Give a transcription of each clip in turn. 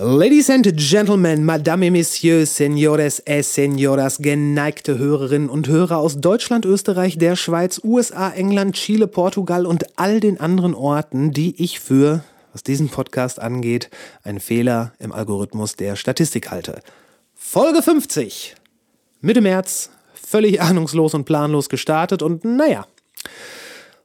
Ladies and Gentlemen, Madame et Messieurs, Senores et Senoras, geneigte Hörerinnen und Hörer aus Deutschland, Österreich, der Schweiz, USA, England, Chile, Portugal und all den anderen Orten, die ich für, was diesen Podcast angeht, einen Fehler im Algorithmus der Statistik halte. Folge 50. Mitte März, völlig ahnungslos und planlos gestartet und naja,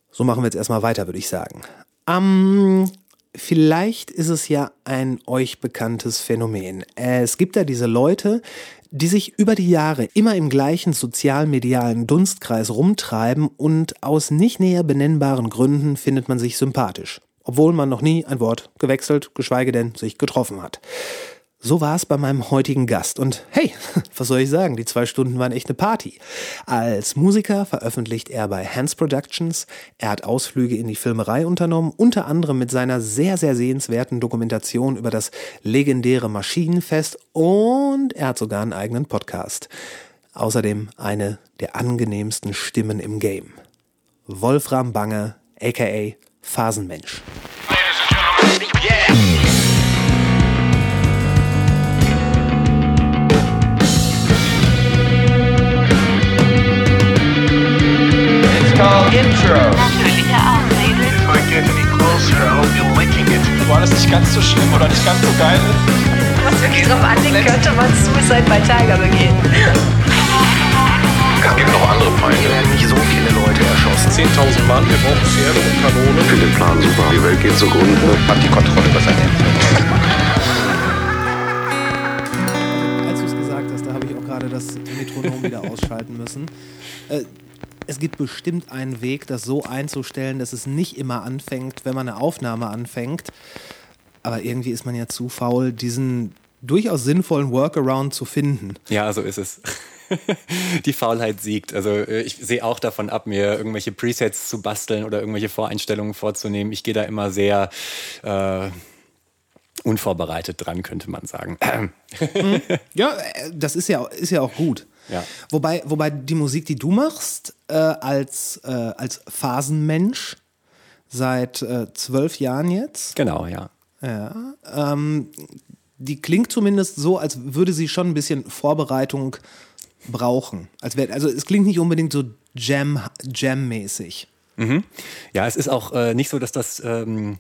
so machen wir jetzt erstmal weiter, würde ich sagen. Am vielleicht ist es ja ein euch bekanntes Phänomen. Es gibt ja diese Leute, die sich über die Jahre immer im gleichen sozialmedialen Dunstkreis rumtreiben und aus nicht näher benennbaren Gründen findet man sich sympathisch, obwohl man noch nie ein Wort gewechselt, geschweige denn sich getroffen hat. So war es bei meinem heutigen Gast. Und hey, was soll ich sagen? Die zwei Stunden waren echt eine Party. Als Musiker veröffentlicht er bei Hans Productions. Er hat Ausflüge in die Filmerei unternommen, unter anderem mit seiner sehr, sehr sehenswerten Dokumentation über das legendäre Maschinenfest. Und er hat sogar einen eigenen Podcast. Außerdem eine der angenehmsten Stimmen im Game. Wolfram Bange, aka Phasenmensch. Intro. Natürlicher Auslese. If I get any closer, I'll be licking it. War das nicht ganz so schlimm oder nicht ganz so geil Was wirklich drauf anlegt, könnte man Suicide bei Tiger begehen. Es gibt noch andere Feinde. Hier werden nicht so viele Leute erschossen. 10.000 Mann, wir brauchen Pferde und Kanonen. Ich finde den Plan super. Die Welt geht zugrunde. Hat die Kontrolle über sein Als du es gesagt hast, da habe ich auch gerade das Metronom wieder ausschalten müssen. Äh, es gibt bestimmt einen Weg, das so einzustellen, dass es nicht immer anfängt, wenn man eine Aufnahme anfängt. Aber irgendwie ist man ja zu faul, diesen durchaus sinnvollen Workaround zu finden. Ja, so ist es. Die Faulheit siegt. Also äh, ich sehe auch davon ab, mir irgendwelche Presets zu basteln oder irgendwelche Voreinstellungen vorzunehmen. Ich gehe da immer sehr äh, unvorbereitet dran, könnte man sagen. Mhm. Ja, äh, das ist ja, ist ja auch gut. Ja. Wobei, wobei die Musik, die du machst, äh, als, äh, als Phasenmensch seit äh, zwölf Jahren jetzt, Genau, ja. ja, ähm, die klingt zumindest so, als würde sie schon ein bisschen Vorbereitung brauchen. Als wär, also es klingt nicht unbedingt so Jam, Jam-mäßig. Ja, es ist auch äh, nicht so, dass das ähm,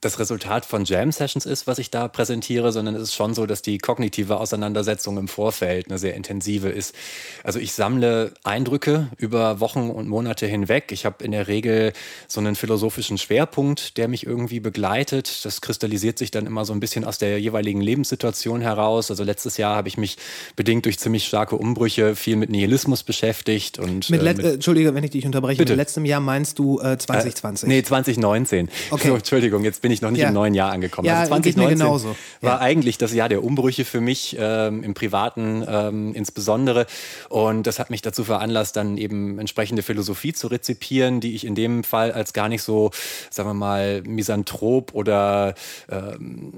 das Resultat von Jam-Sessions ist, was ich da präsentiere, sondern es ist schon so, dass die kognitive Auseinandersetzung im Vorfeld eine sehr intensive ist. Also ich sammle Eindrücke über Wochen und Monate hinweg. Ich habe in der Regel so einen philosophischen Schwerpunkt, der mich irgendwie begleitet. Das kristallisiert sich dann immer so ein bisschen aus der jeweiligen Lebenssituation heraus. Also letztes Jahr habe ich mich bedingt durch ziemlich starke Umbrüche viel mit Nihilismus beschäftigt und Mit, äh, mit äh, Entschuldige, wenn ich dich unterbreche. Bitte. Mit letztem Jahr meinst du äh, 2020? Nee, 2019. Okay. So, Entschuldigung, jetzt bin ich noch nicht Ja. im neuen Jahr angekommen. Ja, also geht mir 2019 genauso. war Ja. eigentlich das Jahr der Umbrüche für mich, ähm, im Privaten ähm, insbesondere. Und das hat mich dazu veranlasst, dann eben entsprechende Philosophie zu rezipieren, die ich in dem Fall als gar nicht so, sagen wir mal, misanthrop oder ähm,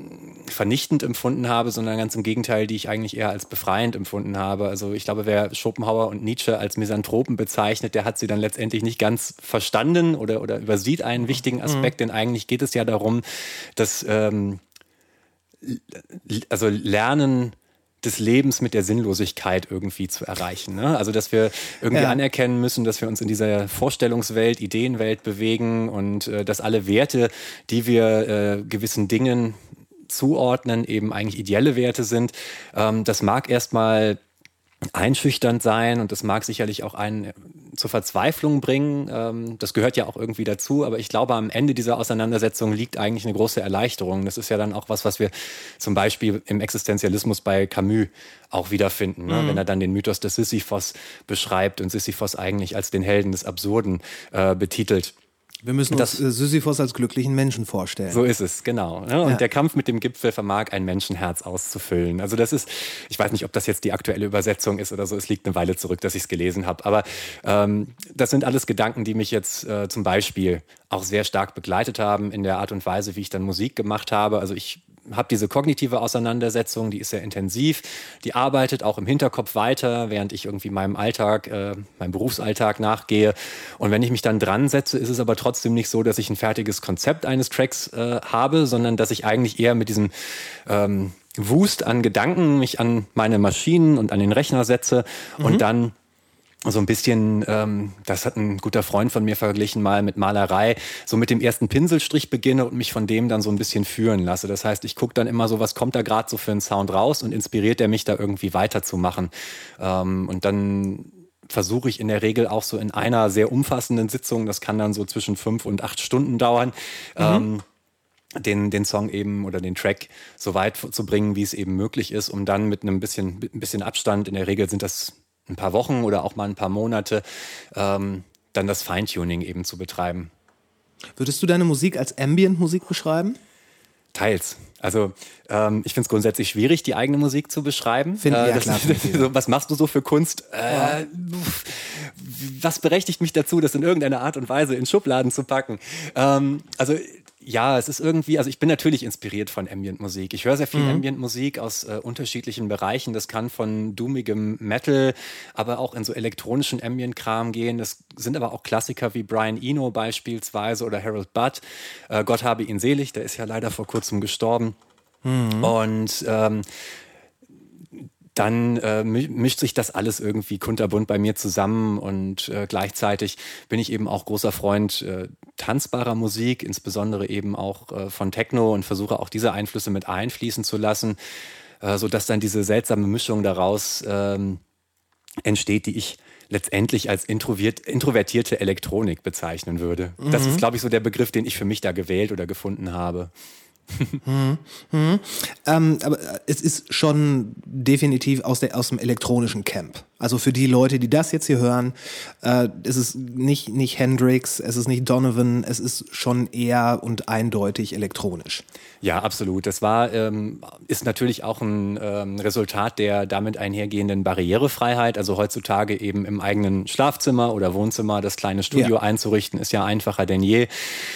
vernichtend empfunden habe, sondern ganz im Gegenteil, die ich eigentlich eher als befreiend empfunden habe. Also ich glaube, wer Schopenhauer und Nietzsche als Misanthropen bezeichnet, der hat sie dann letztendlich nicht ganz verstanden oder, oder übersieht einen wichtigen Aspekt, denn eigentlich geht es ja darum, dass ähm, also Lernen des Lebens mit der Sinnlosigkeit irgendwie zu erreichen. Ne? Also, dass wir irgendwie Ja. anerkennen müssen, dass wir uns in dieser Vorstellungswelt, Ideenwelt bewegen und äh, dass alle Werte, die wir äh, gewissen Dingen zuordnen, eben eigentlich ideelle Werte sind. Ähm, das mag erstmal einschüchternd sein und das mag sicherlich auch einen äh, zur Verzweiflung bringen. Ähm, das gehört ja auch irgendwie dazu, aber ich glaube, am Ende dieser Auseinandersetzung liegt eigentlich eine große Erleichterung. Das ist ja dann auch was, was wir zum Beispiel im Existenzialismus bei Camus auch wiederfinden, ne? wenn er dann den Mythos des Sisyphos beschreibt und Sisyphos eigentlich als den Helden des Absurden äh, betitelt. Wir müssen Das- uns äh, Sisyphos als glücklichen Menschen vorstellen. So ist es, genau. Ne? Und Ja. der Kampf mit dem Gipfel vermag ein Menschenherz auszufüllen. Also das ist, ich weiß nicht, ob das jetzt die aktuelle Übersetzung ist oder so. Es liegt eine Weile zurück, dass ich es gelesen habe. Aber ähm, das sind alles Gedanken, die mich jetzt äh, zum Beispiel auch sehr stark begleitet haben in der Art und Weise, wie ich dann Musik gemacht habe. Also ich habe diese kognitive Auseinandersetzung, die ist sehr intensiv, die arbeitet auch im Hinterkopf weiter, während ich irgendwie meinem Alltag, äh, meinem Berufsalltag nachgehe. Und wenn ich mich dann dran setze, ist es aber trotzdem nicht so, dass ich ein fertiges Konzept eines Tracks äh, habe, sondern dass ich eigentlich eher mit diesem ähm, Wust an Gedanken mich an meine Maschinen und an den Rechner setze mhm. und dann so ein bisschen, ähm, das hat ein guter Freund von mir verglichen mal mit Malerei, so mit dem ersten Pinselstrich beginne und mich von dem dann so ein bisschen führen lasse. Das heißt, ich gucke dann immer so, was kommt da gerade so für einen Sound raus und inspiriert er mich da irgendwie weiterzumachen. Ähm, und dann versuche ich in der Regel auch so in einer sehr umfassenden Sitzung, das kann dann so zwischen fünf und acht Stunden dauern, mhm. ähm, den, den Song eben oder den Track so weit zu bringen, wie es eben möglich ist, um dann mit einem bisschen, ein bisschen Abstand, in der Regel sind das ein paar Wochen oder auch mal ein paar Monate, ähm, dann das Feintuning eben zu betreiben. Würdest du deine Musik als Ambient-Musik beschreiben? Teils. Also ähm, ich finde es grundsätzlich schwierig, die eigene Musik zu beschreiben. Finde äh, ja, klar. so, was machst du so für Kunst? Äh, was berechtigt mich dazu, das in irgendeiner Art und Weise in Schubladen zu packen? Ähm, also ja, es ist irgendwie, also ich bin natürlich inspiriert von Ambient-Musik. Ich höre sehr viel mhm. Ambient-Musik aus äh, unterschiedlichen Bereichen. Das kann von doomigem Metal, aber auch in so elektronischen Ambient-Kram gehen. Das sind aber auch Klassiker wie Brian Eno beispielsweise oder Harold Budd. Äh, Gott habe ihn selig, der ist ja leider vor kurzem gestorben. Mhm. Und ähm, dann äh, mischt sich das alles irgendwie kunterbunt bei mir zusammen und äh, gleichzeitig bin ich eben auch großer Freund äh, tanzbarer Musik, insbesondere eben auch äh, von Techno und versuche auch diese Einflüsse mit einfließen zu lassen, äh, so dass dann diese seltsame Mischung daraus ähm, entsteht, die ich letztendlich als introvertierte Elektronik bezeichnen würde. Mhm. Das ist, glaube ich, so der Begriff, den ich für mich da gewählt oder gefunden habe hm, hm. Ähm, aber es ist schon definitiv aus, der, aus dem elektronischen Camp. Also für die Leute, die das jetzt hier hören, äh, es ist nicht, nicht Hendrix, es ist nicht Donovan, es ist schon eher und eindeutig elektronisch. Ja, absolut. Das war, ähm, ist natürlich auch ein ähm, Resultat der damit einhergehenden Barrierefreiheit. Also heutzutage eben im eigenen Schlafzimmer oder Wohnzimmer das kleine Studio ja. einzurichten, ist ja einfacher denn je.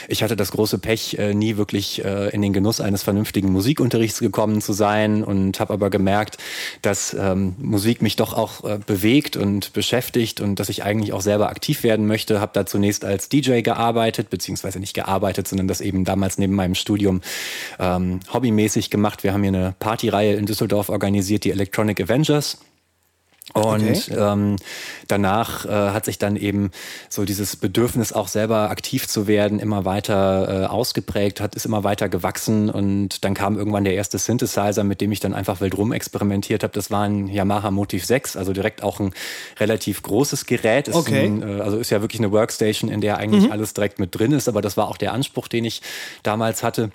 Ich hatte das große Pech, äh, nie wirklich äh, in den Genuss eines vernünftigen Musikunterrichts gekommen zu sein und habe aber gemerkt, dass ähm, Musik mich doch auch äh, bewegt und beschäftigt und dass ich eigentlich auch selber aktiv werden möchte. Habe da zunächst als DJ gearbeitet, beziehungsweise nicht gearbeitet, sondern das eben damals neben meinem Studium ähm, hobbymäßig gemacht. Wir haben hier eine Partyreihe in Düsseldorf organisiert, die Electronic Avengers. Und okay. ähm, danach äh, hat sich dann eben so dieses Bedürfnis, auch selber aktiv zu werden, immer weiter äh, ausgeprägt, hat ist immer weiter gewachsen und dann kam irgendwann der erste Synthesizer, mit dem ich dann einfach wild rum experimentiert habe. Das war ein Yamaha Motiv 6, also direkt auch ein relativ großes Gerät. Ist okay. Ein, äh, also ist ja wirklich eine Workstation, in der eigentlich mhm. alles direkt mit drin ist, aber das war auch der Anspruch, den ich damals hatte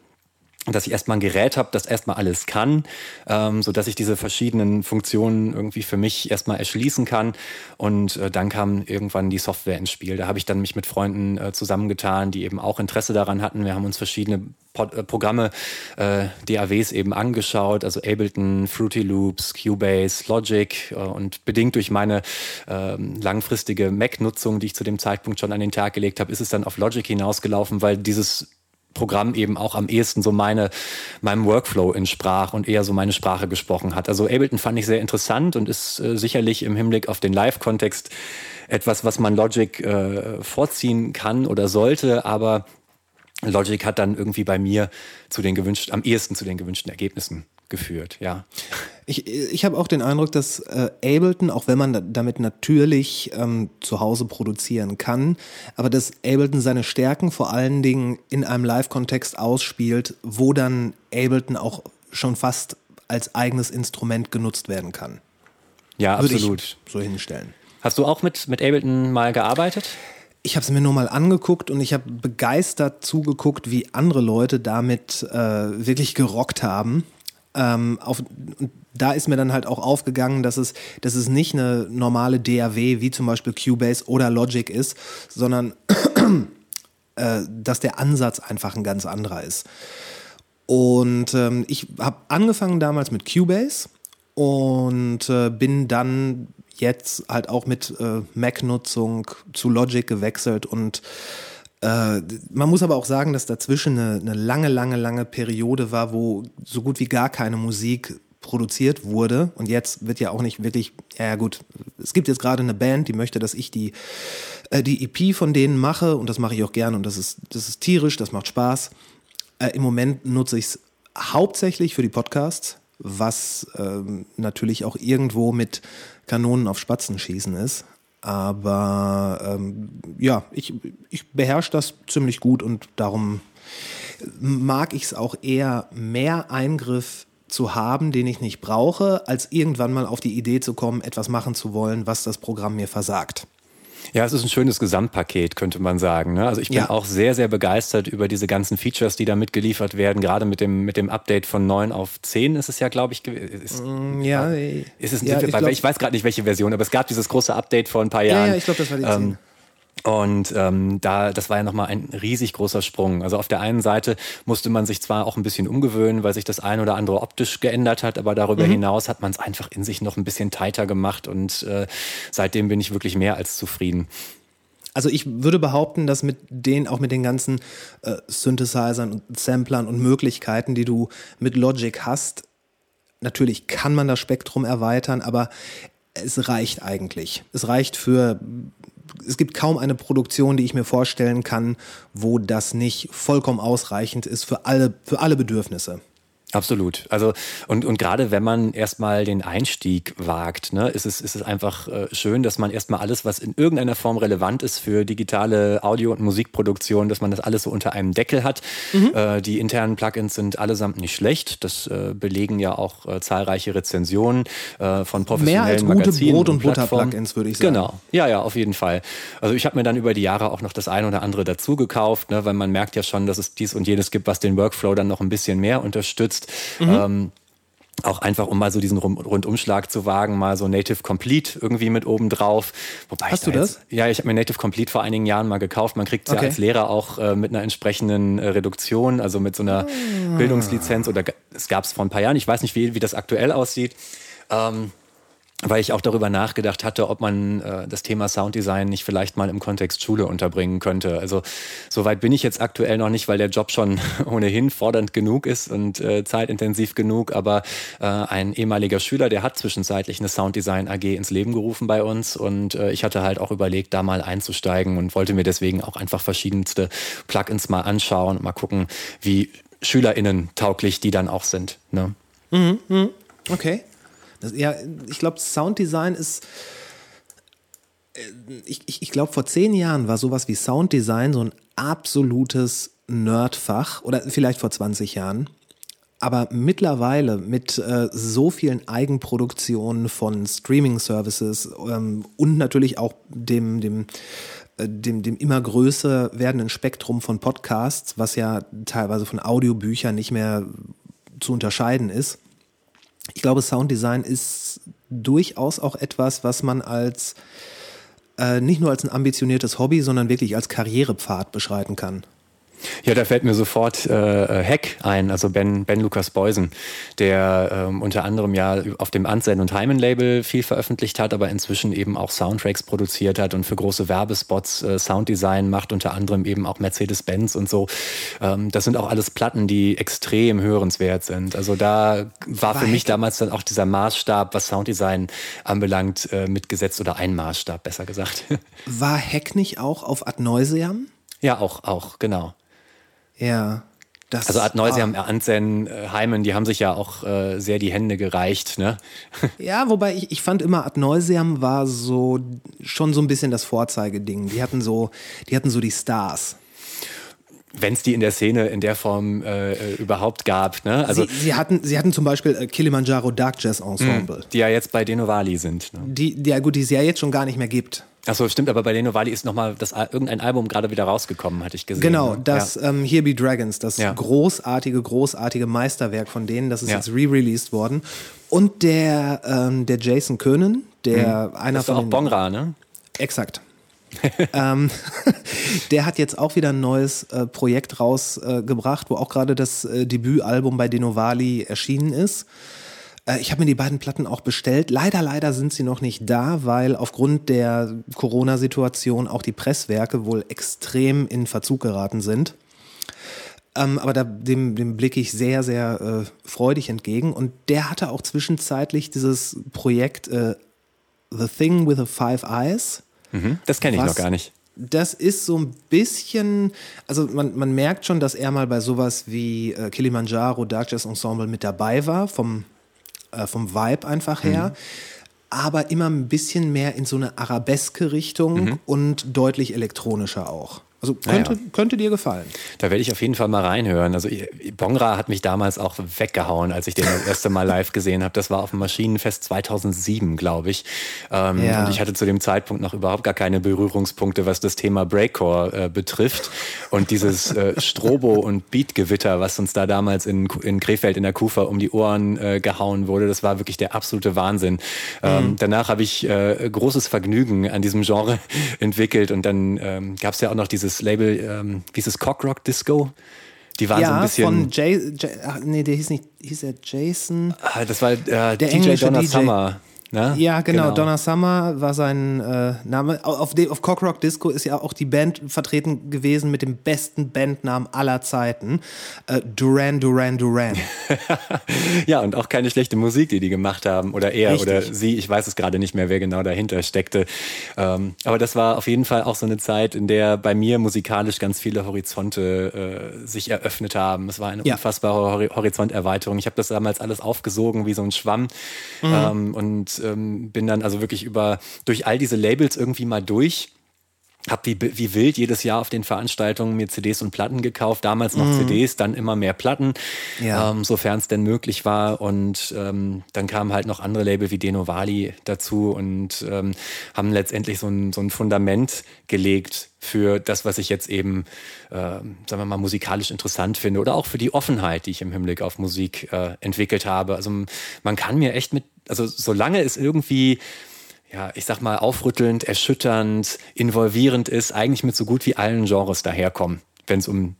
dass ich erstmal ein Gerät habe, das erstmal alles kann, ähm, so dass ich diese verschiedenen Funktionen irgendwie für mich erstmal erschließen kann. Und äh, dann kam irgendwann die Software ins Spiel. Da habe ich dann mich mit Freunden äh, zusammengetan, die eben auch Interesse daran hatten. Wir haben uns verschiedene Pod äh, Programme, äh, DAWs eben angeschaut, also Ableton, Fruity Loops, Cubase, Logic äh, und bedingt durch meine äh, langfristige Mac-Nutzung, die ich zu dem Zeitpunkt schon an den Tag gelegt habe, ist es dann auf Logic hinausgelaufen, weil dieses Programm eben auch am ehesten so meine, meinem Workflow entsprach und eher so meine Sprache gesprochen hat. Also Ableton fand ich sehr interessant und ist äh, sicherlich im Hinblick auf den Live-Kontext etwas, was man Logic äh, vorziehen kann oder sollte, aber Logic hat dann irgendwie bei mir zu den gewünschten, am ehesten zu den gewünschten Ergebnissen geführt, ja. Ich, ich habe auch den Eindruck, dass äh, Ableton, auch wenn man damit natürlich ähm, zu Hause produzieren kann, aber dass Ableton seine Stärken vor allen Dingen in einem Live-Kontext ausspielt, wo dann Ableton auch schon fast als eigenes Instrument genutzt werden kann. Ja, Würde absolut. so hinstellen. Hast du auch mit, mit Ableton mal gearbeitet? Ich habe es mir nur mal angeguckt und ich habe begeistert zugeguckt, wie andere Leute damit äh, wirklich gerockt haben. Ähm, auf, da ist mir dann halt auch aufgegangen, dass es, dass es nicht eine normale DAW wie zum Beispiel Cubase oder Logic ist, sondern äh, dass der Ansatz einfach ein ganz anderer ist. Und ähm, ich habe angefangen damals mit Cubase und äh, bin dann jetzt halt auch mit äh, Mac-Nutzung zu Logic gewechselt und Äh, man muss aber auch sagen, dass dazwischen eine, eine lange, lange, lange Periode war, wo so gut wie gar keine Musik produziert wurde. Und jetzt wird ja auch nicht wirklich, ja gut, es gibt jetzt gerade eine Band, die möchte, dass ich die, äh, die EP von denen mache und das mache ich auch gerne und das ist, das ist tierisch, das macht Spaß. Äh, Im Moment nutze ich es hauptsächlich für die Podcasts, was ähm, natürlich auch irgendwo mit Kanonen auf Spatzen schießen ist. Aber ähm, ja, ich, ich beherrsche das ziemlich gut und darum mag ich es auch eher mehr Eingriff zu haben, den ich nicht brauche, als irgendwann mal auf die Idee zu kommen, etwas machen zu wollen, was das Programm mir versagt. Ja, es ist ein schönes Gesamtpaket, könnte man sagen. Ne? Also ich bin Ja. auch sehr, sehr begeistert über diese ganzen Features, die da mitgeliefert werden. Gerade mit dem, mit dem Update von 9 auf 10 ist es ja, glaube ich, ist, Ja, ist es, ja, ich, ich glaub- ich weiß gerade nicht, welche Version, aber es gab dieses große Update vor ein paar Jahren. ja, ich glaube, das war die 10. Ähm, und ähm, da, das war ja nochmal ein riesig großer Sprung. Also auf der einen Seite musste man sich zwar auch ein bisschen umgewöhnen, weil sich das ein oder andere optisch geändert hat, aber darüber Mhm. hinaus hat man es einfach in sich noch ein bisschen tighter gemacht und äh, seitdem bin ich wirklich mehr als zufrieden. Also ich würde behaupten, dass mit den, auch mit den ganzen äh, Synthesizern und Samplern und Möglichkeiten, die du mit Logic hast, natürlich kann man das Spektrum erweitern, aber es reicht eigentlich. Es reicht für, es gibt kaum eine Produktion, die ich mir vorstellen kann, wo das nicht vollkommen ausreichend ist für alle, für alle Bedürfnisse. Absolut. Also und, und gerade wenn man erstmal den Einstieg wagt, ne, ist es, ist es einfach äh, schön, dass man erstmal alles, was in irgendeiner Form relevant ist für digitale Audio- und Musikproduktion, dass man das alles so unter einem Deckel hat. Äh, die internen Plugins sind allesamt nicht schlecht. Das äh, belegen ja auch äh, zahlreiche Rezensionen äh, von professionellen Mehr als gute Magazinen Brot- und Plattformen. Butter-Plugins, würde ich sagen. Genau. Ja, ja, auf jeden Fall. Also ich habe mir dann über die Jahre auch noch das ein oder andere dazu gekauft, ne, weil man merkt ja schon, dass es dies und jenes gibt, was den Workflow dann noch ein bisschen mehr unterstützt. Mhm. Ähm, auch einfach, um mal so diesen Rundumschlag zu wagen, mal so Native Complete irgendwie mit oben drauf. Wobei Hast da du Jetzt, ja, ich habe mir Native Complete vor einigen Jahren mal gekauft. Man kriegt es Okay. ja als Lehrer auch äh, mit einer entsprechenden äh, Reduktion, also mit so einer Ah. Bildungslizenz oder es gab es vor ein paar Jahren. Ich weiß nicht, wie, wie das aktuell aussieht. Ähm, weil ich auch darüber nachgedacht hatte, ob man äh, das Thema Sounddesign nicht vielleicht mal im Kontext Schule unterbringen könnte. Also soweit bin ich jetzt aktuell noch nicht, weil der Job schon ohnehin fordernd genug ist und äh, zeitintensiv genug. Aber äh, ein ehemaliger Schüler, der hat zwischenzeitlich eine Sounddesign AG ins Leben gerufen bei uns und äh, ich hatte halt auch überlegt, da mal einzusteigen und wollte mir deswegen auch einfach verschiedenste Plugins mal anschauen und mal gucken, wie SchülerInnen tauglich die dann auch sind. Ne? Okay. Das, ja, ich glaube, Sounddesign ist. äh, Ich, ich, ich glaube, vor zehn Jahren war sowas wie Sounddesign so ein absolutes Nerdfach oder vielleicht vor 20 Jahren. Aber mittlerweile mit äh, so vielen Eigenproduktionen von Streaming-Services ähm, und natürlich auch dem, dem, äh, dem, dem immer größer werdenden Spektrum von Podcasts, was ja teilweise von Audiobüchern nicht mehr zu unterscheiden ist. Ich glaube, Sounddesign ist durchaus auch etwas, was man als äh, nicht nur als ein ambitioniertes Hobby, sondern wirklich als Karrierepfad beschreiten kann. Ja, da fällt mir sofort äh, Heck ein, also Ben, ben Lukas Beusen, der ähm, unter anderem ja auf dem Anselm und Hyman Label viel veröffentlicht hat, aber inzwischen eben auch Soundtracks produziert hat und für große Werbespots äh, Sounddesign macht, unter anderem eben auch Mercedes-Benz und so. Ähm, das sind auch alles Platten, die extrem hörenswert sind. Also da war, War für mich Heck- damals dann auch dieser Maßstab, was Sounddesign anbelangt, äh, mitgesetzt oder ein Maßstab, besser gesagt. War Heck nicht auch auf Ad Neuseam? ja, auch, auch, genau. Ja. Das, Also Ad Neuseam, ah, Ansen, äh, Heimen, die haben sich ja auch äh, sehr die Hände gereicht. Ne? Ja, wobei ich, ich fand immer Ad Neuseam war so schon so ein bisschen das Vorzeigeding. Die hatten so, die hatten so die Stars. Wenn es die in der Szene in der Form äh, äh, überhaupt gab. Ne? Also sie, sie hatten, sie hatten zum Beispiel äh, Kilimanjaro Dark Jazz Ensemble, die ja jetzt bei Denovali sind. Ne? die, die ja gut, die es ja jetzt schon gar nicht mehr gibt. Achso, stimmt, aber bei Denovali ist nochmal das Al- irgendein Album gerade wieder rausgekommen, hatte ich gesehen. Genau, ne? das Ja. ähm, Here Be Dragons, das Ja. großartige, großartige Meisterwerk von denen, das ist Ja. jetzt re-released worden. Und der, ähm, der Jason Könen, der einer Mhm. Das ist von auch den, Bongra, ne? Exakt. ähm, der hat jetzt auch wieder ein neues äh, Projekt rausgebracht, äh, wo auch gerade das äh, Debütalbum bei Denovali erschienen ist. Äh, ich habe mir die beiden Platten auch bestellt. Leider, leider sind sie noch nicht da, weil aufgrund der Corona-Situation auch die Presswerke wohl extrem in Verzug geraten sind. Ähm, aber da, dem, dem blicke ich sehr, sehr äh, freudig entgegen. Und der hatte auch zwischenzeitlich dieses Projekt äh, The Thing with the Five Eyes. Mhm, das kenne ich noch gar nicht. Das ist so ein bisschen, also man, man merkt schon, dass er mal bei sowas wie äh, Kilimanjaro Dark Jazz Ensemble mit dabei war, vom, äh, vom Vibe einfach her. Aber immer ein bisschen mehr in so eine arabeske Richtung und deutlich elektronischer auch. Also könnte, ja. könnte dir gefallen. Da werde ich auf jeden Fall mal reinhören. Also Bongra hat mich damals auch weggehauen, als ich den das erste Mal live gesehen habe. Das war auf dem Maschinenfest 2007, glaube ich. Ähm, Ja. Und ich hatte zu dem Zeitpunkt noch überhaupt gar keine Berührungspunkte, was das Thema Breakcore äh, betrifft. Und dieses äh, Strobo- und Beatgewitter, was uns da damals in, in Krefeld in der Kufa um die Ohren äh, gehauen wurde, das war wirklich der absolute Wahnsinn. Ähm, danach habe ich äh, großes Vergnügen an diesem Genre entwickelt und dann ähm, gab es ja auch noch dieses Label, ähm, wie hieß es, Cockrock Disco? Die waren so ein Ja, bisschen. von Jay, Jay ach, nee, der hieß nicht, hieß er Jason? Ah, das war äh, DJ englische Donna DJ. Summer. Ne? Ja, genau, Donna Summer war sein äh, Name. Au- Auf, dem, auf Cockrock Disco ist ja auch die Band vertreten gewesen mit dem besten Bandnamen aller Zeiten. Äh, Duran Duran Duran. Ja, und auch keine schlechte Musik, die die gemacht haben. Oder er Richtig. oder sie. Ich weiß es gerade nicht mehr, wer genau dahinter steckte. Ähm, aber das war auf jeden Fall auch so eine Zeit, in der bei mir musikalisch ganz viele Horizonte äh, sich eröffnet haben. Es war eine Ja. unfassbare Hori Horizonterweiterung. Ich habe das damals alles aufgesogen wie so ein Schwamm ähm, und ähm, bin dann also wirklich über durch all diese Labels irgendwie mal durch. Hab wie, wie wild jedes Jahr auf den Veranstaltungen mir CDs und Platten gekauft. Damals noch CDs, dann immer mehr Platten, Ja. ähm, sofern es denn möglich war. Und ähm, dann kamen halt noch andere Label wie Denovali dazu und ähm, haben letztendlich so ein, so ein Fundament gelegt für das, was ich jetzt eben, ähm, sagen wir mal, musikalisch interessant finde oder auch für die Offenheit, die ich im Hinblick auf Musik äh, entwickelt habe. Also man kann mir echt mit, also solange es irgendwie ja, ich sag mal, aufrüttelnd, erschütternd, involvierend ist, eigentlich mit so gut wie allen Genres daherkommen, wenn es um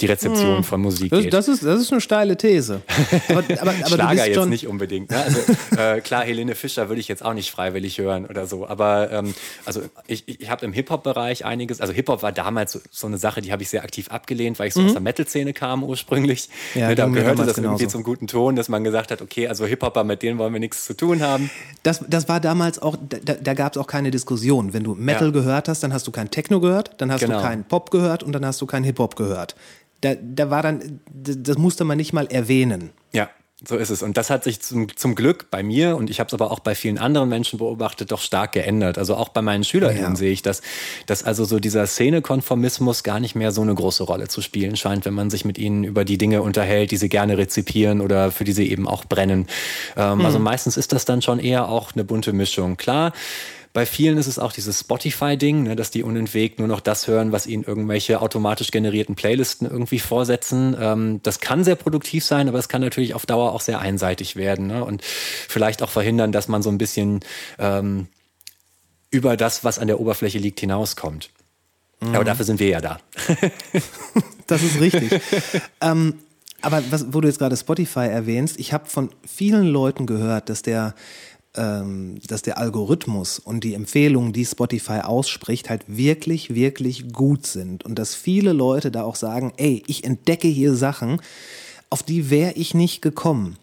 die Rezeption von Musik Das, geht. das, ist, das ist eine steile These. Aber, aber, aber Schlager jetzt nicht unbedingt. Ne? Also äh, klar, Helene Fischer würde ich jetzt auch nicht freiwillig hören oder so. Aber ähm, also ich, ich habe im Hip-Hop-Bereich einiges. Also Hip-Hop war damals so, so eine Sache, die habe ich sehr aktiv abgelehnt, weil ich so aus der Metal-Szene kam ursprünglich. Mhm. Ja, ne, da gehörte das irgendwie genauso. zum guten Ton, dass man gesagt hat, okay, also Hip-Hopper, mit denen wollen wir nichts zu tun haben. Das, das war damals auch, da, da gab es auch keine Diskussion. Wenn du Metal Ja. gehört hast, dann hast du kein Techno gehört, dann hast Genau. du keinen Pop gehört und dann hast du keinen Hip-Hop gehört. Da, da war dann, das musste man nicht mal erwähnen. Ja, so ist es. Und das hat sich zum, zum Glück bei mir und ich habe es aber auch bei vielen anderen Menschen beobachtet, doch stark geändert. Also auch bei meinen SchülerInnen Ja. sehe ich das, dass also so dieser Szenekonformismus gar nicht mehr so eine große Rolle zu spielen scheint, wenn man sich mit ihnen über die Dinge unterhält, die sie gerne rezipieren oder für die sie eben auch brennen. Ähm, Also meistens ist das dann schon eher auch eine bunte Mischung. Klar, bei vielen ist es auch dieses Spotify-Ding, ne, dass die unentwegt nur noch das hören, was ihnen irgendwelche automatisch generierten Playlisten irgendwie vorsetzen. Ähm, das kann sehr produktiv sein, aber es kann natürlich auf Dauer auch sehr einseitig werden ne, und vielleicht auch verhindern, dass man so ein bisschen ähm, über das, was an der Oberfläche liegt, hinauskommt. Aber dafür sind wir ja da. Das ist richtig. ähm, aber was, wo du jetzt gerade Spotify erwähnst, ich habe von vielen Leuten gehört, dass der, dass der Algorithmus und die Empfehlungen, die Spotify ausspricht, halt wirklich, wirklich gut sind. Und dass viele Leute da auch sagen, ey, ich entdecke hier Sachen, auf die wäre ich nicht gekommen.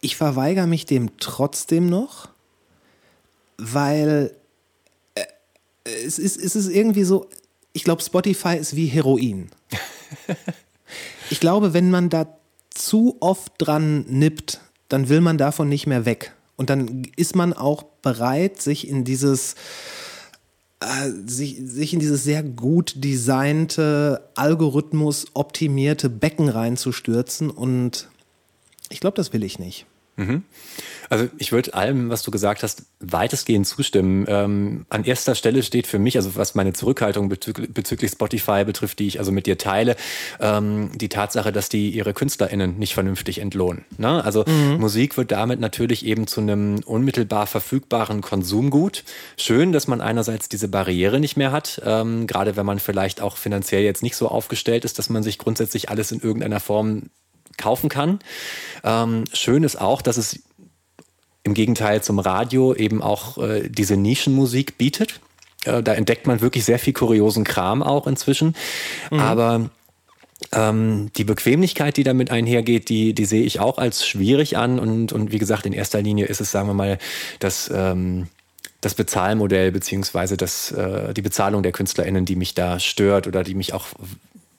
Ich verweigere mich dem trotzdem noch, weil äh, es ist, es ist irgendwie so, ich glaube, Spotify ist wie Heroin. Ich glaube, wenn man da zu oft dran nippt, dann will man davon nicht mehr weg. Und dann ist man auch bereit, sich in dieses, äh, sich, sich in dieses sehr gut designte, Algorithmus optimierte Becken reinzustürzen. Und ich glaube, das will ich nicht. Also ich würde allem, was du gesagt hast, weitestgehend zustimmen. Ähm, an erster Stelle steht für mich, also was meine Zurückhaltung bezüglich, bezüglich Spotify betrifft, die ich also mit dir teile, ähm, die Tatsache, dass die ihre KünstlerInnen nicht vernünftig entlohnen. Ne? Also Musik wird damit natürlich eben zu einem unmittelbar verfügbaren Konsumgut. Schön, dass man einerseits diese Barriere nicht mehr hat, ähm, gerade wenn man vielleicht auch finanziell jetzt nicht so aufgestellt ist, dass man sich grundsätzlich alles in irgendeiner Form kaufen kann. Ähm, schön ist auch, dass es im Gegenteil zum Radio eben auch äh, diese Nischenmusik bietet. Äh, da entdeckt man wirklich sehr viel kuriosen Kram auch inzwischen. Aber ähm, die Bequemlichkeit, die damit einhergeht, die, die sehe ich auch als schwierig an. Und, und wie gesagt, in erster Linie ist es, sagen wir mal, das, ähm, das Bezahlmodell beziehungsweise das, äh, die Bezahlung der KünstlerInnen, die mich da stört oder die mich auch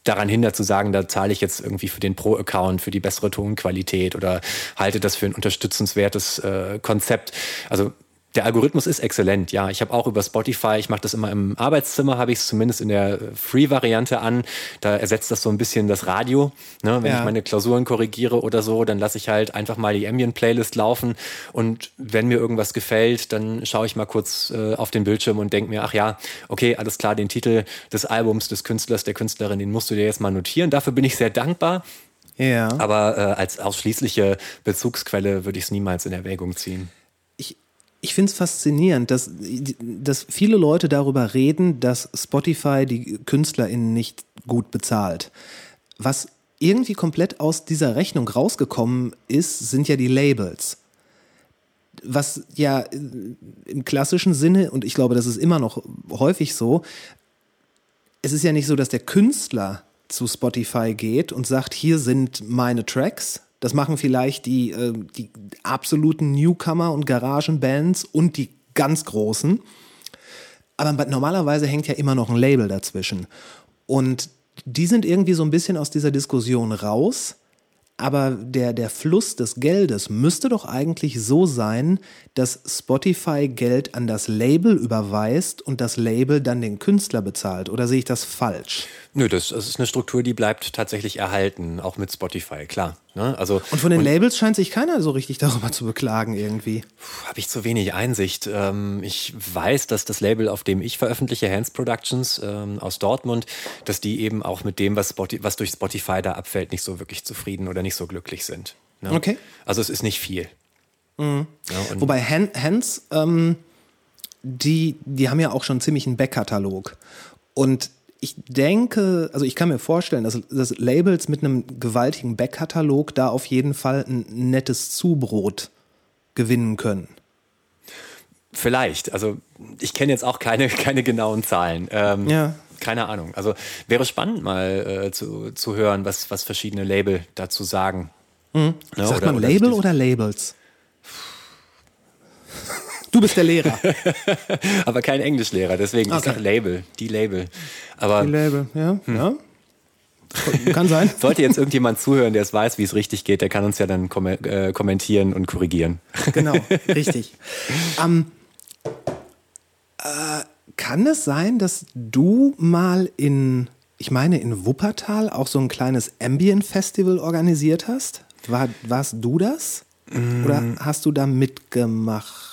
daran hindert zu sagen, da zahle ich jetzt irgendwie für den Pro-Account, für die bessere Tonqualität oder halte das für ein unterstützenswertes äh, Konzept. Also der Algorithmus ist exzellent, ja. Ich habe auch über Spotify, ich mache das immer im Arbeitszimmer, habe ich es zumindest in der Free-Variante an. Da ersetzt das so ein bisschen das Radio. Ne? Wenn Ja. ich meine Klausuren korrigiere oder so, dann lasse ich halt einfach mal die Ambient-Playlist laufen. Und wenn mir irgendwas gefällt, dann schaue ich mal kurz äh, auf den Bildschirm und denke mir, ach ja, okay, alles klar, den Titel des Albums, des Künstlers, der Künstlerin, den musst du dir jetzt mal notieren. Dafür bin ich sehr dankbar. Ja. Aber äh, als ausschließliche Bezugsquelle würde ich es niemals in Erwägung ziehen. Ich, finde es faszinierend, dass, dass viele Leute darüber reden, dass Spotify die KünstlerInnen nicht gut bezahlt. Was irgendwie komplett aus dieser Rechnung rausgekommen ist, sind ja die Labels. Was ja äh, im klassischen Sinne, und ich glaube, das ist immer noch häufig so, es ist ja nicht so, dass der Künstler zu Spotify geht und sagt, hier sind meine Tracks. Das machen vielleicht die, äh, die absoluten Newcomer und Garagenbands und die ganz großen. Aber normalerweise hängt ja immer noch ein Label dazwischen. Und die sind irgendwie so ein bisschen aus dieser Diskussion raus. Aber der, der Fluss des Geldes müsste doch eigentlich so sein, dass Spotify Geld an das Label überweist und das Label dann den Künstler bezahlt. Oder sehe ich das falsch? Nö, das, das ist eine Struktur, die bleibt tatsächlich erhalten, auch mit Spotify, klar. Ne? Also Und von den Labels scheint sich keiner so richtig darüber zu beklagen irgendwie. habe ich zu wenig Einsicht. Ähm, ich weiß, dass das Label, auf dem ich veröffentliche, Hands Productions ähm, aus Dortmund, dass die eben auch mit dem, was, Spotify, was durch Spotify da abfällt, nicht so wirklich zufrieden oder nicht so glücklich sind. Ne? Okay. Also es ist nicht viel. Ja, und Wobei Han Hans, ähm, die, die haben ja auch schon ziemlich einen Backkatalog. Und ich denke, also ich kann mir vorstellen, dass, dass Labels mit einem gewaltigen Backkatalog da auf jeden Fall ein nettes Zubrot gewinnen können. Vielleicht. Also ich kenne jetzt auch keine, keine genauen Zahlen. Ähm, Ja. Keine Ahnung. Also wäre spannend mal äh, zu, zu hören, was, was verschiedene Label dazu sagen. Ne, Sagt man Label das- oder Labels? Du bist der Lehrer. Aber kein Englischlehrer, deswegen ich Okay. sag Label, die Label. Aber Die Label, ja. ja. Kann sein. sollte jetzt irgendjemand zuhören, der es weiß, wie es richtig geht, der kann uns ja dann kom äh, kommentieren und korrigieren. Genau, richtig. Ähm, äh, kann es sein, dass du mal in, ich meine in Wuppertal auch so ein kleines Ambient-Festival organisiert hast? War, warst du das? Oder hast du da mitgemacht?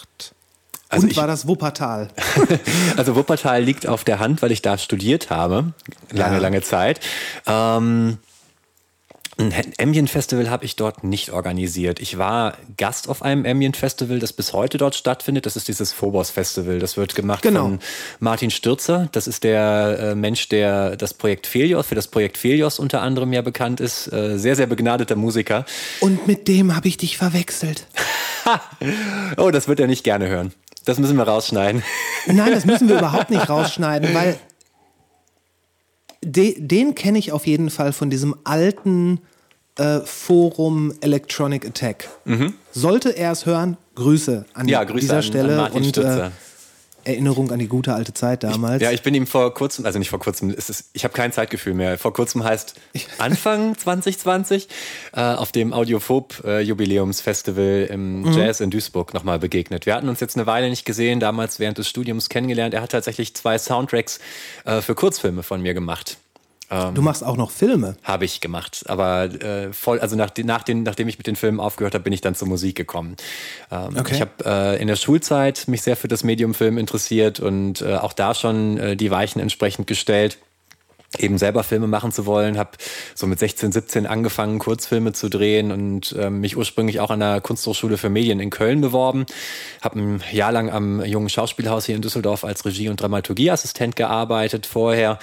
Also Und ich- war das Wuppertal? Also Wuppertal liegt auf der Hand, weil ich da studiert habe, lange, Ja. lange Zeit. Ähm, ein Ambient Festival habe ich dort nicht organisiert. Ich war Gast auf einem Ambient Festival, das bis heute dort stattfindet. Das ist dieses Phobos Festival. Das wird gemacht Genau. von Martin Stürzer. Das ist der äh, Mensch, der das Projekt Felios, für das Projekt Felios unter anderem ja bekannt ist. Äh, sehr, sehr begnadeter Musiker. Und mit dem habe ich dich verwechselt. Oh, das wird er nicht gerne hören. Das müssen wir rausschneiden. Nein, das müssen wir überhaupt nicht rausschneiden, weil de, den kenne ich auf jeden Fall von diesem alten äh, Forum Electronic Attack. Sollte er es hören, Grüße an Mhm. Ja, Grüße dieser an, Stelle an und äh, Erinnerung an die gute alte Zeit damals. Ja, ich bin ihm vor kurzem, also nicht vor kurzem, es ist, ich habe kein Zeitgefühl mehr. Vor kurzem heißt Anfang 2020 äh, auf dem Audiophob-Jubiläumsfestival im Mhm. Jazz in Duisburg nochmal begegnet. Wir hatten uns jetzt eine Weile nicht gesehen, damals während des Studiums kennengelernt. Er hat tatsächlich zwei Soundtracks äh, für Kurzfilme von mir gemacht. Du machst auch noch Filme. Habe ich gemacht. Aber äh, voll, also nach, nach den, nachdem ich mit den Filmen aufgehört habe, bin ich dann zur Musik gekommen. Ähm, Okay. Ich habe äh, in der Schulzeit mich sehr für das Medium Film interessiert und äh, auch da schon äh, die Weichen entsprechend gestellt eben selber Filme machen zu wollen, habe so mit 16, 17 angefangen, Kurzfilme zu drehen und ähm, mich ursprünglich auch an der Kunsthochschule für Medien in Köln beworben. Habe ein Jahr lang am Jungen Schauspielhaus hier in Düsseldorf als Regie- und Dramaturgieassistent gearbeitet vorher.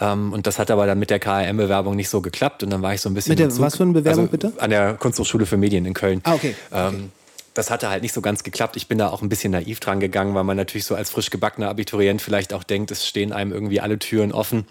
Ähm, und das hat aber dann mit der KRM-Bewerbung nicht so geklappt und dann war ich so ein bisschen... Mit der- Zug- was für eine Bewerbung also bitte? An der Kunsthochschule für Medien in Köln. Ah, okay. Ähm, das hatte halt nicht so ganz geklappt. Ich bin da auch ein bisschen naiv dran gegangen, weil man natürlich so als frisch gebackener Abiturient vielleicht auch denkt, es stehen einem irgendwie alle Türen offen.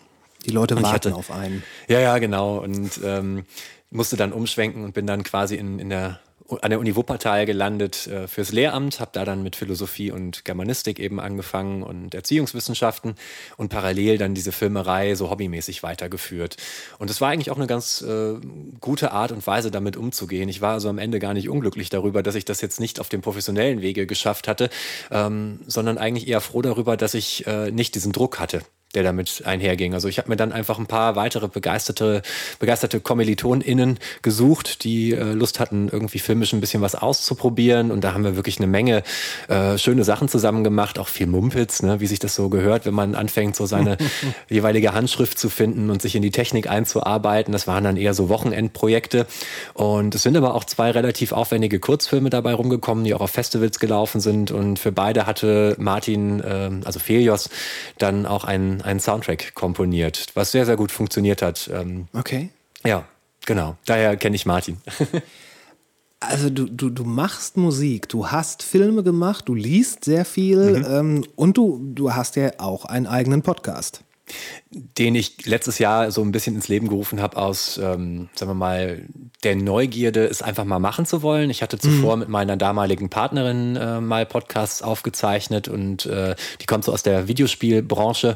Die Leute warten hatte- auf einen. Ja, ja, genau. Und ähm, musste dann umschwenken und bin dann quasi in, in der, an der Uni Wuppertal gelandet äh, fürs Lehramt, habe da dann mit Philosophie und Germanistik eben angefangen und Erziehungswissenschaften und parallel dann diese Filmerei so hobbymäßig weitergeführt. Und es war eigentlich auch eine ganz äh, gute Art und Weise, damit umzugehen. Ich war also am Ende gar nicht unglücklich darüber, dass ich das jetzt nicht auf dem professionellen Wege geschafft hatte, ähm, sondern eigentlich eher froh darüber, dass ich äh, nicht diesen Druck hatte der damit einherging. Also ich habe mir dann einfach ein paar weitere begeisterte, begeisterte KommilitonInnen gesucht, die äh, Lust hatten, irgendwie filmisch ein bisschen was auszuprobieren. Und da haben wir wirklich eine Menge äh, schöne Sachen zusammen gemacht, auch viel Mumpitz, ne, wie sich das so gehört, wenn man anfängt, so seine jeweilige Handschrift zu finden und sich in die Technik einzuarbeiten. Das waren dann eher so Wochenendprojekte. Und es sind aber auch zwei relativ aufwendige Kurzfilme dabei rumgekommen, die auch auf Festivals gelaufen sind. Und für beide hatte Martin, ähm, also Felios, dann auch einen, einen Soundtrack komponiert, was sehr, sehr gut funktioniert hat. Ähm, Okay. ja, genau. Daher kenne ich Martin. Also du, du, du machst Musik, du hast Filme gemacht, du liest sehr viel ähm, und du, du hast ja auch einen eigenen Podcast. Den ich letztes Jahr so ein bisschen ins Leben gerufen habe aus, ähm, sagen wir mal, der Neugierde, es einfach mal machen zu wollen. Ich hatte zuvor mit meiner damaligen Partnerin äh, mal Podcasts aufgezeichnet und äh, die kommt so aus der Videospielbranche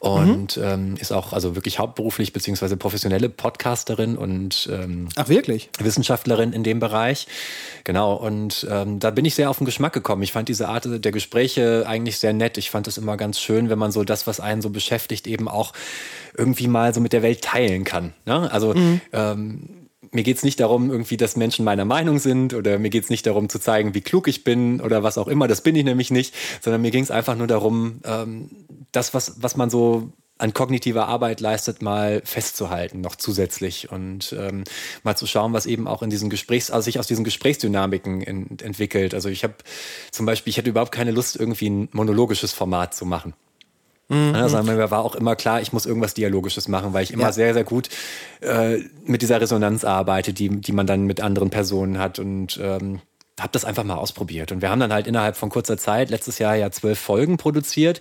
und ähm, ist auch also wirklich hauptberuflich beziehungsweise professionelle Podcasterin und ähm, Ach wirklich? Wissenschaftlerin in dem Bereich. Genau, und ähm, da bin ich sehr auf den Geschmack gekommen. Ich fand diese Art der Gespräche eigentlich sehr nett. Ich fand es immer ganz schön, wenn man so das, was einen so beschäftigt, eben auch irgendwie mal so mit der Welt teilen kann. Ne? Also ähm, mir geht's nicht darum, irgendwie, dass Menschen meiner Meinung sind oder mir geht's nicht darum zu zeigen, wie klug ich bin oder was auch immer. Das bin ich nämlich nicht, sondern mir ging's einfach nur darum, ähm, das, was, was man so an kognitiver Arbeit leistet, mal festzuhalten, noch zusätzlich und ähm, mal zu schauen, was eben auch in diesen Gesprächs, also sich aus diesen Gesprächsdynamiken ent entwickelt. Also ich habe zum Beispiel, ich hätte überhaupt keine Lust, irgendwie ein monologisches Format zu machen. Also mir war auch immer klar, ich muss irgendwas Dialogisches machen, weil ich immer Ja. sehr, sehr gut äh, mit dieser Resonanz arbeite, die, die man dann mit anderen Personen hat und ähm, habe das einfach mal ausprobiert. Und wir haben dann halt innerhalb von kurzer Zeit, letztes Jahr ja zwölf Folgen produziert.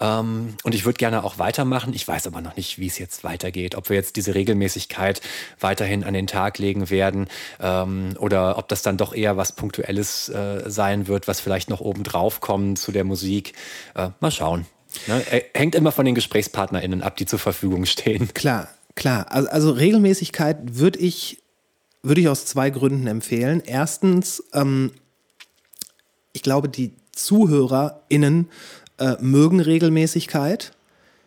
Ähm, und ich würde gerne auch weitermachen. Ich weiß aber noch nicht, wie es jetzt weitergeht. Ob wir jetzt diese Regelmäßigkeit weiterhin an den Tag legen werden ähm, oder ob das dann doch eher was Punktuelles äh, sein wird, was vielleicht noch oben drauf kommt zu der Musik. Äh, mal schauen. Ne? Hängt immer von den GesprächspartnerInnen ab, die zur Verfügung stehen. Klar, klar. Also, also Regelmäßigkeit würde ich, würde ich aus zwei Gründen empfehlen. Erstens, ähm, ich glaube, die ZuhörerInnen äh, mögen Regelmäßigkeit,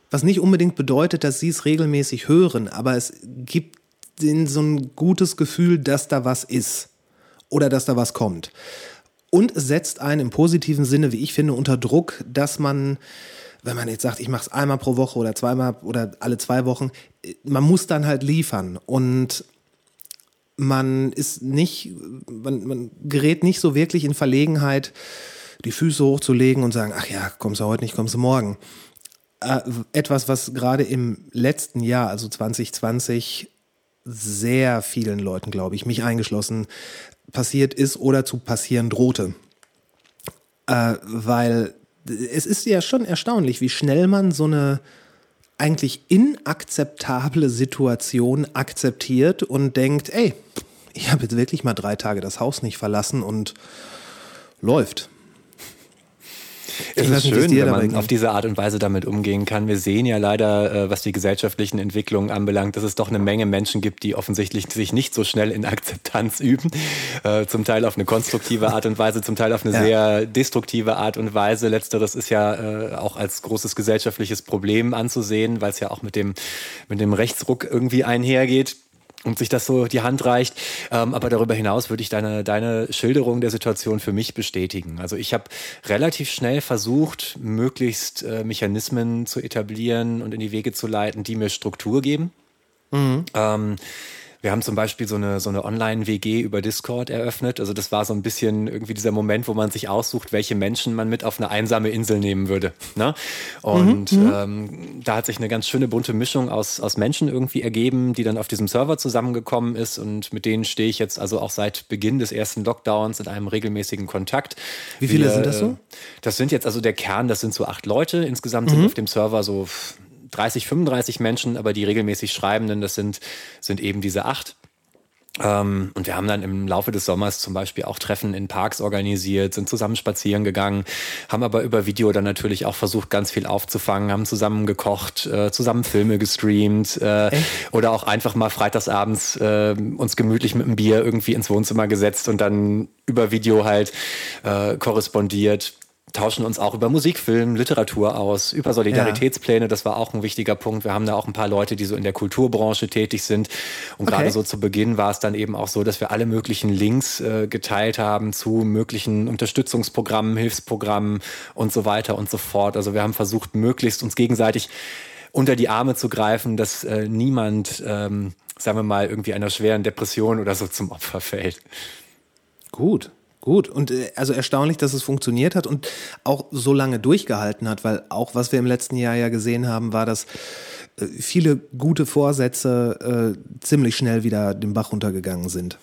was nicht unbedingt bedeutet, dass sie es regelmäßig hören, aber es gibt ihnen so ein gutes Gefühl, dass da was ist oder dass da was kommt. Und es setzt einen im positiven Sinne, wie ich finde, unter Druck, dass man, wenn man jetzt sagt, ich mache es einmal pro Woche oder zweimal oder alle zwei Wochen, äh, man muss dann halt liefern. Und man ist nicht, man, man gerät nicht so wirklich in Verlegenheit, die Füße hochzulegen und sagen, ach ja, kommst du heute nicht, kommst du morgen. Äh, etwas, was gerade im letzten Jahr, also 2020, sehr vielen Leuten, glaube ich, mich eingeschlossen, passiert ist oder zu passieren drohte. Äh, weil es ist ja schon erstaunlich, wie schnell man so eine eigentlich inakzeptable Situation akzeptiert und denkt, ey, ich habe jetzt wirklich mal drei Tage das Haus nicht verlassen und läuft. Es ist schön, wenn man auf diese Art und Weise damit umgehen kann. Wir sehen ja leider, äh, was die gesellschaftlichen Entwicklungen anbelangt, dass es doch eine Menge Menschen gibt, die offensichtlich sich nicht so schnell in Akzeptanz üben. Äh, Zum Teil auf eine konstruktive Art und Weise, zum Teil auf eine Ja. sehr destruktive Art und Weise. Letzteres ist ja äh, auch als großes gesellschaftliches Problem anzusehen, weil es ja auch mit dem, mit dem Rechtsruck irgendwie einhergeht und sich das so die Hand reicht. Ähm, aber darüber hinaus würde ich deine, deine Schilderung der Situation für mich bestätigen. Also ich habe relativ schnell versucht, möglichst äh, Mechanismen zu etablieren und in die Wege zu leiten, die mir Struktur geben. Ähm, Wir haben zum Beispiel so eine, so eine Online-WG über Discord eröffnet. Also das war so ein bisschen irgendwie dieser Moment, wo man sich aussucht, welche Menschen man mit auf eine einsame Insel nehmen würde. Ne? Und mhm, ähm, da hat sich eine ganz schöne bunte Mischung aus, aus Menschen irgendwie ergeben, die dann auf diesem Server zusammengekommen ist. Und mit denen stehe ich jetzt also auch seit Beginn des ersten Lockdowns in einem regelmäßigen Kontakt. Wie viele Wir, sind das so? Das sind jetzt also der Kern, das sind so acht Leute. Insgesamt mhm. sind auf dem Server so 30, 35 Menschen, aber die regelmäßig Schreibenden, das sind, sind eben diese acht. Ähm, und wir haben dann im Laufe des Sommers zum Beispiel auch Treffen in Parks organisiert, sind zusammen spazieren gegangen, haben aber über Video dann natürlich auch versucht, ganz viel aufzufangen, haben zusammen gekocht, äh, zusammen Filme gestreamt äh, oder auch einfach mal freitagsabends äh, uns gemütlich mit einem Bier irgendwie ins Wohnzimmer gesetzt und dann über Video halt äh, korrespondiert tauschen uns auch über Musik, Film, Literatur aus, über Solidaritätspläne. Das war auch ein wichtiger Punkt. Wir haben da auch ein paar Leute, die so in der Kulturbranche tätig sind. Und okay. gerade so zu Beginn war es dann eben auch so, dass wir alle möglichen Links äh, geteilt haben zu möglichen Unterstützungsprogrammen, Hilfsprogrammen und so weiter und so fort. Also wir haben versucht, möglichst uns gegenseitig unter die Arme zu greifen, dass äh, niemand, ähm, sagen wir mal, irgendwie einer schweren Depression oder so zum Opfer fällt. Gut. Gut, und äh, also erstaunlich, dass es funktioniert hat und auch so lange durchgehalten hat, weil auch was wir im letzten Jahr ja gesehen haben, war, dass äh, viele gute Vorsätze äh, ziemlich schnell wieder den Bach runtergegangen sind.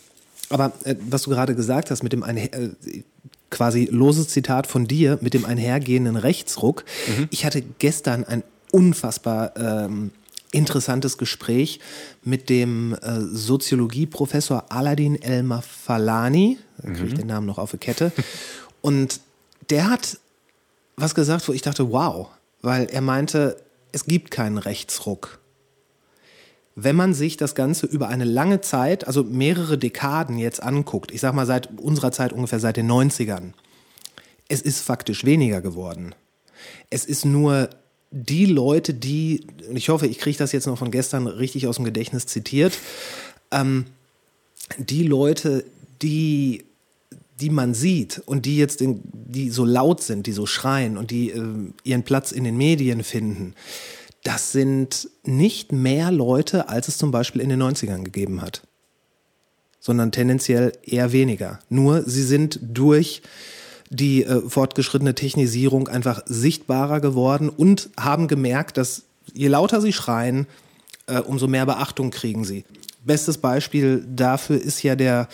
Aber äh, was du gerade gesagt hast mit dem Einher äh, quasi loses Zitat von dir mit dem einhergehenden Rechtsruck. Mhm. Ich hatte gestern ein unfassbar ähm, interessantes Gespräch mit dem äh, Soziologieprofessor Aladin Elmar Falani. Da kriege ich mhm. den Namen noch auf die Kette. Und der hat was gesagt, wo ich dachte, wow, weil er meinte, es gibt keinen Rechtsruck. Wenn man sich das Ganze über eine lange Zeit, also mehrere Dekaden jetzt anguckt, ich sag mal seit unserer Zeit ungefähr seit den 90ern, es ist faktisch weniger geworden. Es ist nur die Leute, die, ich hoffe, ich kriege das jetzt noch von gestern richtig aus dem Gedächtnis zitiert, ähm, die Leute, die, die man sieht und die jetzt, in, die so laut sind, die so schreien und die äh, ihren Platz in den Medien finden, das sind nicht mehr Leute, als es zum Beispiel in den 90ern gegeben hat, sondern tendenziell eher weniger. Nur sie sind durch die äh, fortgeschrittene Technisierung einfach sichtbarer geworden und haben gemerkt, dass je lauter sie schreien, äh, umso mehr Beachtung kriegen sie. Bestes Beispiel dafür ist ja der,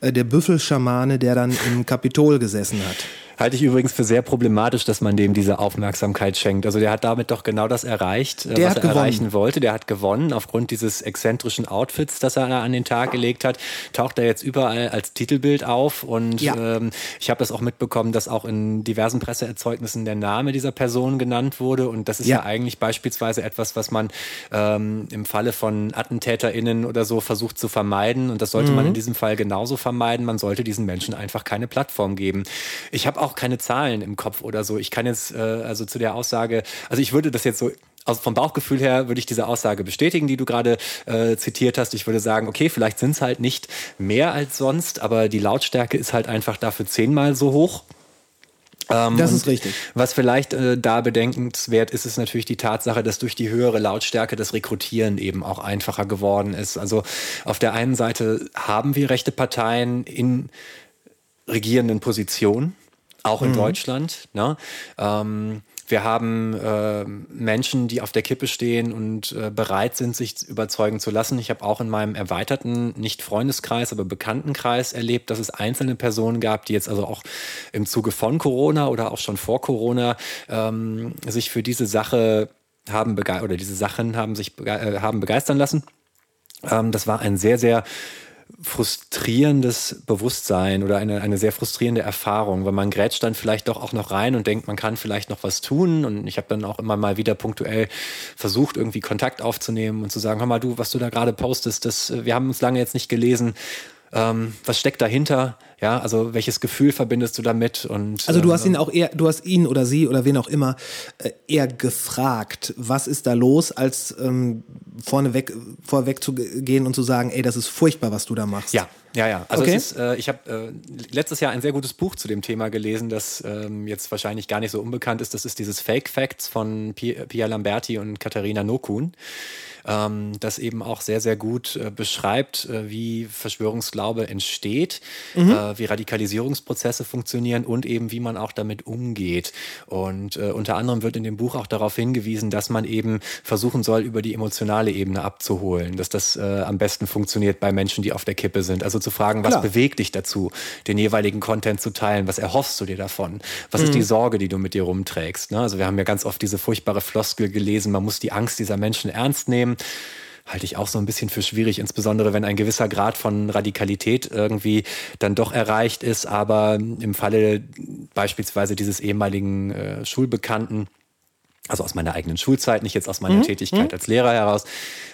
äh, der Büffelschamane, der dann im Kapitol gesessen hat. Halte ich übrigens für sehr problematisch, dass man dem diese Aufmerksamkeit schenkt. Also der hat damit doch genau das erreicht, äh, der was er gewonnen. erreichen wollte. Der hat gewonnen aufgrund dieses exzentrischen Outfits, das er an den Tag gelegt hat. Taucht er jetzt überall als Titelbild auf. Und ja. ähm, ich habe das auch mitbekommen, dass auch in diversen Presseerzeugnissen der Name dieser Person genannt wurde. Und das ist ja, ja eigentlich beispielsweise etwas, was man ähm, im Falle von AttentäterInnen oder so versucht zu vermeiden. Und das sollte mhm. man in diesem Fall genauso vermeiden. Man sollte diesen Menschen einfach keine Plattform geben. Ich habe auch keine Zahlen im Kopf oder so. Ich kann jetzt äh, also zu der Aussage, also ich würde das jetzt so also vom Bauchgefühl her würde ich diese Aussage bestätigen, die du gerade äh, zitiert hast. Ich würde sagen, okay, vielleicht sind es halt nicht mehr als sonst, aber die Lautstärke ist halt einfach dafür zehnmal so hoch. Ähm, das ist richtig. Was vielleicht äh, da bedenkenswert ist, ist natürlich die Tatsache, dass durch die höhere Lautstärke das Rekrutieren eben auch einfacher geworden ist. Also auf der einen Seite haben wir rechte Parteien in regierenden Positionen auch in mhm. Deutschland. Ne? Ähm, wir haben äh, Menschen, die auf der Kippe stehen und äh, bereit sind, sich überzeugen zu lassen. Ich habe auch in meinem erweiterten, nicht Freundeskreis, aber Bekanntenkreis erlebt, dass es einzelne Personen gab, die jetzt also auch im Zuge von Corona oder auch schon vor Corona ähm, sich für diese Sache haben oder diese Sachen haben sich bege äh, haben begeistern lassen. Ähm, das war ein sehr, sehr frustrierendes Bewusstsein oder eine, eine sehr frustrierende Erfahrung, weil man grätscht dann vielleicht doch auch noch rein und denkt, man kann vielleicht noch was tun. Und ich habe dann auch immer mal wieder punktuell versucht, irgendwie Kontakt aufzunehmen und zu sagen, hör mal, du, was du da gerade postest, das, wir haben uns lange jetzt nicht gelesen. Ähm, was steckt dahinter? Ja, also welches Gefühl verbindest du damit? Und, Also du hast ihn auch eher, du hast ihn oder sie oder wen auch immer äh, eher gefragt, was ist da los, als ähm, vorneweg, vorweg zu ge- gehen und zu sagen, ey, das ist furchtbar, was du da machst. Ja, ja, ja. Also Okay. ist, äh, ich habe äh, letztes Jahr ein sehr gutes Buch zu dem Thema gelesen, das ähm, jetzt wahrscheinlich gar nicht so unbekannt ist. Das ist dieses Fake Facts von Pi Pia Lamberti und Katharina Nokun. Ähm, das eben auch sehr, sehr gut äh, beschreibt, äh, wie Verschwörungsglaube entsteht, Mhm. Äh, wie Radikalisierungsprozesse funktionieren und eben wie man auch damit umgeht. Und äh, unter anderem wird in dem Buch auch darauf hingewiesen, dass man eben versuchen soll, über die emotionale Ebene abzuholen, dass das äh, am besten funktioniert bei Menschen, die auf der Kippe sind. Also zu fragen, was Klar. bewegt dich dazu, den jeweiligen Content zu teilen, was erhoffst du dir davon, was ist Mhm. die Sorge, die du mit dir rumträgst. Ne? Also wir haben ja ganz oft diese furchtbare Floskel gelesen, man muss die Angst dieser Menschen ernst nehmen halte ich auch so ein bisschen für schwierig, insbesondere wenn ein gewisser Grad von Radikalität irgendwie dann doch erreicht ist. Aber im Falle beispielsweise dieses ehemaligen äh, Schulbekannten, also aus meiner eigenen Schulzeit, nicht jetzt aus meiner Tätigkeit als Lehrer heraus,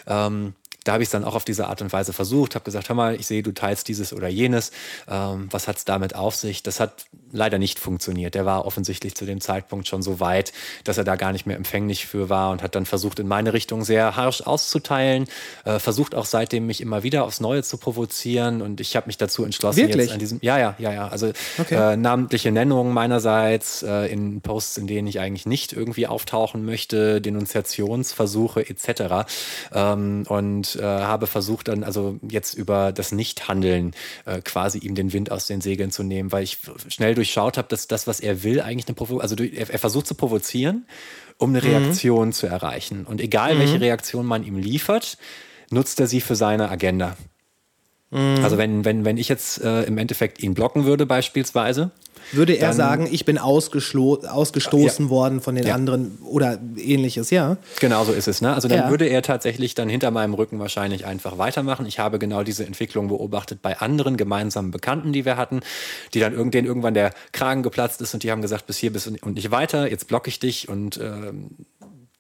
ähm, da habe ich es dann auch auf diese Art und Weise versucht, habe gesagt, hör mal, ich sehe, du teilst dieses oder jenes. Ähm, was hat es damit auf sich? Das hat leider nicht funktioniert. Der war offensichtlich zu dem Zeitpunkt schon so weit, dass er da gar nicht mehr empfänglich für war und hat dann versucht, in meine Richtung sehr harsch auszuteilen. Äh, versucht auch seitdem mich immer wieder aufs Neue zu provozieren und ich habe mich dazu entschlossen, Wirklich? jetzt an diesem, ja, ja, ja, ja, also Okay. äh, namentliche Nennungen meinerseits äh, in Posts, in denen ich eigentlich nicht irgendwie auftauchen möchte, Denunziationsversuche etc. Ähm, und äh, habe versucht dann also jetzt über das Nichthandeln äh, quasi ihm den Wind aus den Segeln zu nehmen, weil ich schnell durchschaut habe, dass das, was er will, eigentlich eine Provokation, also er, er versucht zu provozieren, um eine Reaktion zu erreichen. Und egal welche Reaktion man ihm liefert, nutzt er sie für seine Agenda. Also wenn, wenn, wenn ich jetzt äh, im Endeffekt ihn blocken würde beispielsweise, Würde er sagen, ich bin ausgestoßen Ja. worden von den Ja. anderen oder ähnliches, ja? Genau so ist es. Ne? Also dann Ja. würde er tatsächlich dann hinter meinem Rücken wahrscheinlich einfach weitermachen. Ich habe genau diese Entwicklung beobachtet bei anderen gemeinsamen Bekannten, die wir hatten, die dann irgend, irgendwann der Kragen geplatzt ist und die haben gesagt, bis hier bis und und nicht weiter, jetzt blocke ich dich und ähm,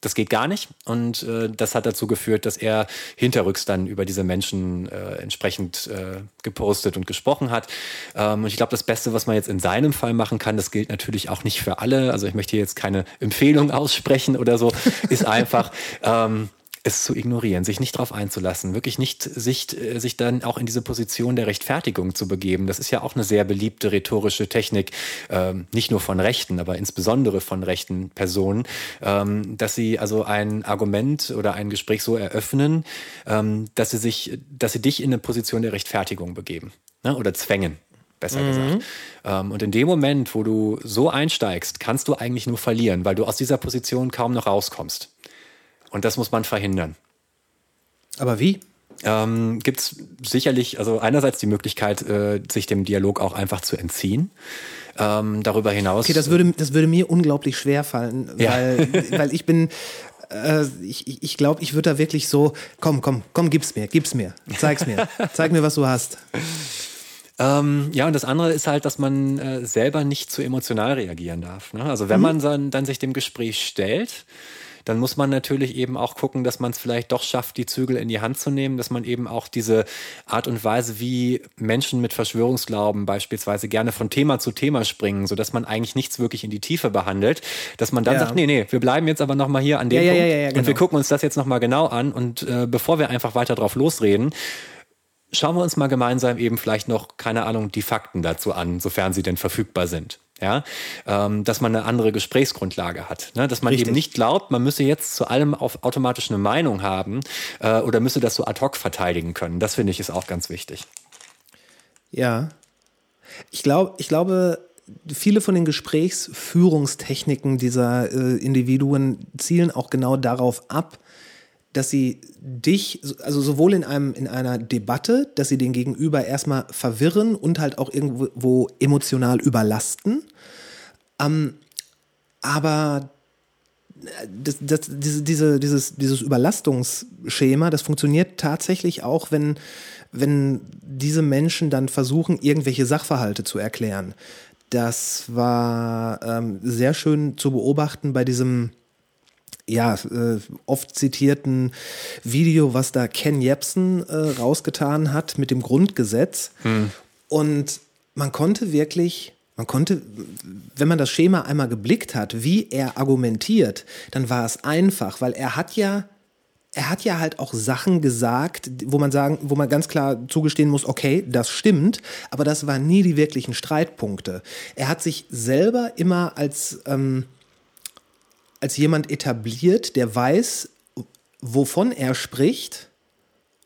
das geht gar nicht. Und äh, das hat dazu geführt, dass er hinterrücks dann über diese Menschen äh, entsprechend äh, gepostet und gesprochen hat. Ähm, und ich glaube, das Beste, was man jetzt in seinem Fall machen kann, das gilt natürlich auch nicht für alle. Also ich möchte hier jetzt keine Empfehlung aussprechen oder so, ist einfach. Ähm, es zu ignorieren, sich nicht darauf einzulassen, wirklich nicht sich, äh, sich dann auch in diese Position der Rechtfertigung zu begeben. Das ist ja auch eine sehr beliebte rhetorische Technik, ähm, nicht nur von Rechten, aber insbesondere von rechten Personen, ähm, dass sie also ein Argument oder ein Gespräch so eröffnen, ähm, dass sie sich, dass sie dich in eine Position der Rechtfertigung begeben ne? oder zwängen. Besser gesagt. Ähm, und in dem Moment, wo du so einsteigst, kannst du eigentlich nur verlieren, weil du aus dieser Position kaum noch rauskommst. Und das muss man verhindern. Aber wie? Ähm, Gibt es sicherlich, also einerseits die Möglichkeit, äh, sich dem Dialog auch einfach zu entziehen. Ähm, darüber hinaus. Okay, das würde, das würde mir unglaublich schwer fallen, Ja. weil, weil ich bin, äh, ich, ich- glaube, ich würde da wirklich so, komm, komm, komm, gib's mir, gib's mir, zeig's mir, zeig mir, was du hast. Ähm, ja, und das andere ist halt, dass man äh, selber nicht zu emotional reagieren darf. Ne? Also wenn man dann, dann sich dem Gespräch stellt, dann muss man natürlich eben auch gucken, dass man es vielleicht doch schafft, die Zügel in die Hand zu nehmen, dass man eben auch diese Art und Weise, wie Menschen mit Verschwörungsglauben beispielsweise gerne von Thema zu Thema springen, sodass man eigentlich nichts wirklich in die Tiefe behandelt, dass man dann Ja. sagt, nee, nee, wir bleiben jetzt aber nochmal hier an dem Ja, ja, Punkt ja, ja, und wir genau. gucken uns das jetzt nochmal genau an und äh, bevor wir einfach weiter drauf losreden, schauen wir uns mal gemeinsam eben vielleicht noch, keine Ahnung, die Fakten dazu an, sofern sie denn verfügbar sind. Ja, ähm, dass man eine andere Gesprächsgrundlage hat, ne? dass man Richtig. eben nicht glaubt, man müsse jetzt zu allem auf automatisch eine Meinung haben äh, oder müsse das so ad hoc verteidigen können. Das finde ich ist auch ganz wichtig. Ja. Ich glaube, ich glaube, viele von den Gesprächsführungstechniken dieser äh, Individuen zielen auch genau darauf ab, dass sie dich, also sowohl in einem, in einer Debatte, dass sie den Gegenüber erstmal verwirren und halt auch irgendwo emotional überlasten. Ähm, aber das, das, diese, diese, dieses, dieses Überlastungsschema, das funktioniert tatsächlich auch, wenn, wenn diese Menschen dann versuchen, irgendwelche Sachverhalte zu erklären. Das war ähm, sehr schön zu beobachten bei diesem ja, äh, oft zitierten Video, was da Ken Jebsen äh, rausgetan hat mit dem Grundgesetz. Und man konnte wirklich, man konnte, wenn man das Schema einmal geblickt hat, wie er argumentiert, dann war es einfach, weil er hat ja er hat ja halt auch Sachen gesagt, wo man sagen, wo man ganz klar zugestehen muss, okay, das stimmt, aber das waren nie die wirklichen Streitpunkte. Er hat sich selber immer als, ähm, als jemand etabliert, der weiß, wovon er spricht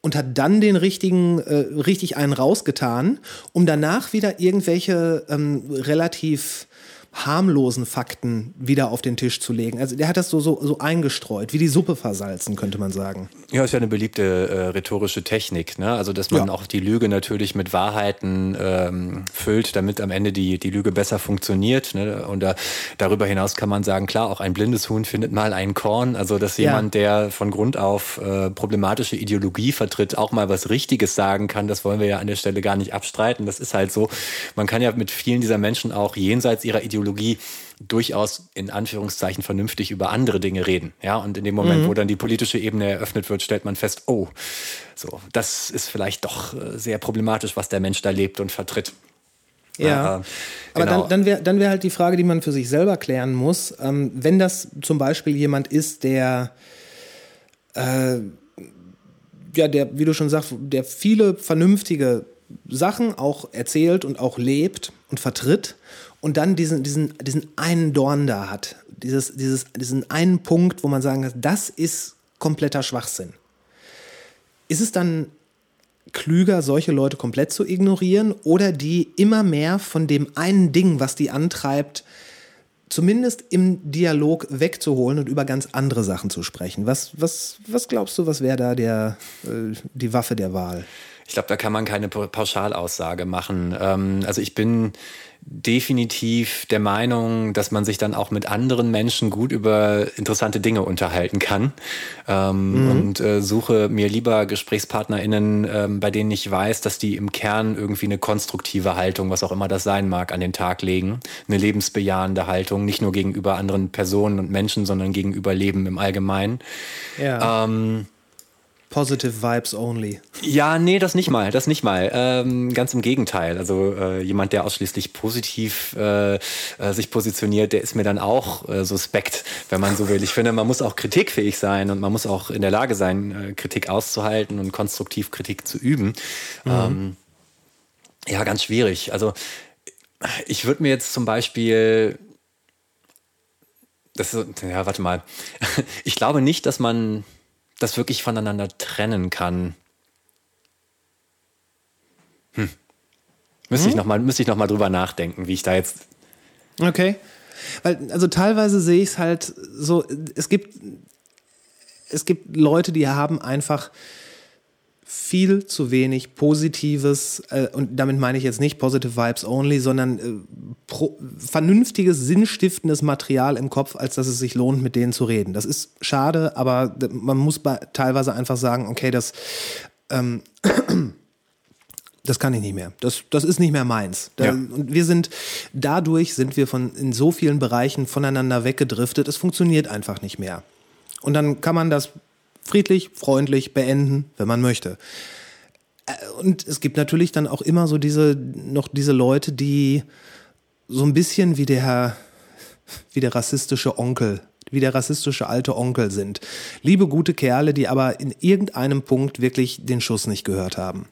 und hat dann den richtigen, äh, richtig einen rausgetan, um danach wieder irgendwelche ähm, relativ harmlosen Fakten wieder auf den Tisch zu legen. Also der hat das so, so, so eingestreut, wie die Suppe versalzen, könnte man sagen. Ja, ist ja eine beliebte äh, rhetorische Technik. Ne? Also dass man ja. auch die Lüge natürlich mit Wahrheiten ähm, füllt, damit am Ende die, die Lüge besser funktioniert. Ne? Und da, darüber hinaus kann man sagen, klar, auch ein blindes Huhn findet mal ein Korn. Also dass jemand, ja. der von Grund auf äh, problematische Ideologie vertritt, auch mal was Richtiges sagen kann, das wollen wir ja an der Stelle gar nicht abstreiten. Das ist halt so. Man kann ja mit vielen dieser Menschen auch jenseits ihrer Ideologie Ideologie durchaus in Anführungszeichen vernünftig über andere Dinge reden. Ja, und in dem Moment, mhm. wo dann die politische Ebene eröffnet wird, stellt man fest, oh, so, das ist vielleicht doch äh, sehr problematisch, was der Mensch da lebt und vertritt. Ja, äh, aber genau. dann, dann wäre dann wär halt die Frage, die man für sich selber klären muss, ähm, wenn das zum Beispiel jemand ist, der äh, ja, der, wie du schon sagst, der viele vernünftige Sachen auch erzählt und auch lebt und vertritt und dann diesen, diesen, diesen einen Dorn da hat, dieses, dieses, diesen einen Punkt, wo man sagen kann, das ist kompletter Schwachsinn. Ist es dann klüger, solche Leute komplett zu ignorieren oder die immer mehr von dem einen Ding, was die antreibt, zumindest im Dialog wegzuholen und über ganz andere Sachen zu sprechen? Was, was, was glaubst du, was wäre da der, äh, die Waffe der Wahl? Ich glaube, da kann man keine Pauschalaussage machen. Ähm, also ich bin definitiv der Meinung, dass man sich dann auch mit anderen Menschen gut über interessante Dinge unterhalten kann. Ähm, mhm. Und äh, suche mir lieber GesprächspartnerInnen, ähm, bei denen ich weiß, dass die im Kern irgendwie eine konstruktive Haltung, was auch immer das sein mag, an den Tag legen. Eine lebensbejahende Haltung, nicht nur gegenüber anderen Personen und Menschen, sondern gegenüber Leben im Allgemeinen. Ja. Ähm, Positive Vibes only. Ja, nee, das nicht mal, das nicht mal. Ähm, ganz im Gegenteil. Also äh, jemand, der ausschließlich positiv äh, äh, sich positioniert, der ist mir dann auch äh, suspekt, wenn man so will. Ich finde, man muss auch kritikfähig sein und man muss auch in der Lage sein, äh, Kritik auszuhalten und konstruktiv Kritik zu üben. Mhm. Ähm, ja, ganz schwierig. Also ich würde mir jetzt zum Beispiel das, ja, warte mal. Ich glaube nicht, dass man das wirklich voneinander trennen kann. Hm. Müsste hm? ich nochmal noch mal drüber nachdenken, wie ich da jetzt. Okay. Weil, also teilweise sehe ich es halt so, es gibt, es gibt Leute, die haben einfach viel zu wenig Positives, äh, und damit meine ich jetzt nicht Positive Vibes only, sondern äh, pro, vernünftiges, sinnstiftendes Material im Kopf, als dass es sich lohnt, mit denen zu reden. Das ist schade, aber man muss bei, teilweise einfach sagen, okay, das, ähm, das kann ich nicht mehr. Das, das ist nicht mehr meins. Da, ja. Und wir sind, dadurch sind wir von, in so vielen Bereichen voneinander weggedriftet. Es funktioniert einfach nicht mehr. Und dann kann man das friedlich, freundlich beenden, wenn man möchte. Äh, und es gibt natürlich dann auch immer so diese, noch diese Leute, die so ein bisschen wie der, wie der rassistische Onkel, wie der rassistische alte Onkel sind. Liebe gute Kerle, die aber in irgendeinem Punkt wirklich den Schuss nicht gehört haben.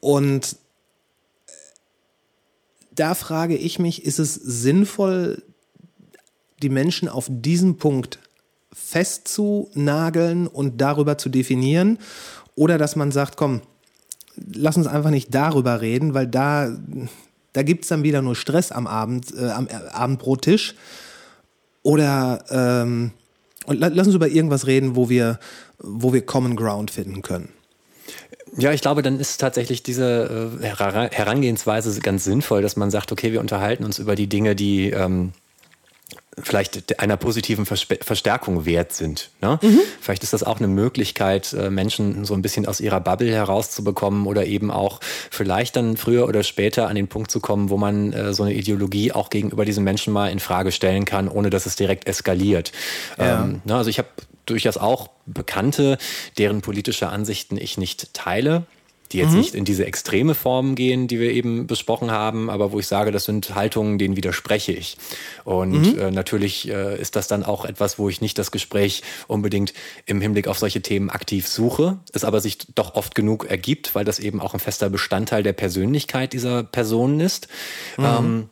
Und da frage ich mich, ist es sinnvoll, die Menschen auf diesen Punkt festzunageln und darüber zu definieren oder dass man sagt, komm, lass uns einfach nicht darüber reden, weil da, da gibt es dann wieder nur Stress am Abend, äh, am äh, Abendbrottisch. Oder ähm, und lass uns über irgendwas reden, wo wir, wo wir Common Ground finden können. Ja, ich glaube, dann ist tatsächlich diese äh, Herangehensweise ganz sinnvoll, dass man sagt, okay, wir unterhalten uns über die Dinge, die ähm, vielleicht einer positiven Verstärkung wert sind. Ne? Mhm. Vielleicht ist das auch eine Möglichkeit, äh, Menschen so ein bisschen aus ihrer Bubble herauszubekommen oder eben auch vielleicht dann früher oder später an den Punkt zu kommen, wo man äh, so eine Ideologie auch gegenüber diesen Menschen mal in Frage stellen kann, ohne dass es direkt eskaliert. Ja. Ähm, ne? Also ich habe durchaus auch Bekannte, deren politische Ansichten ich nicht teile. Die jetzt nicht in diese extreme Form gehen, die wir eben besprochen haben, aber wo ich sage, das sind Haltungen, denen widerspreche ich. Und äh, natürlich äh, ist das dann auch etwas, wo ich nicht das Gespräch unbedingt im Hinblick auf solche Themen aktiv suche, es aber sich doch oft genug ergibt, weil das eben auch ein fester Bestandteil der Persönlichkeit dieser Personen ist. Ähm,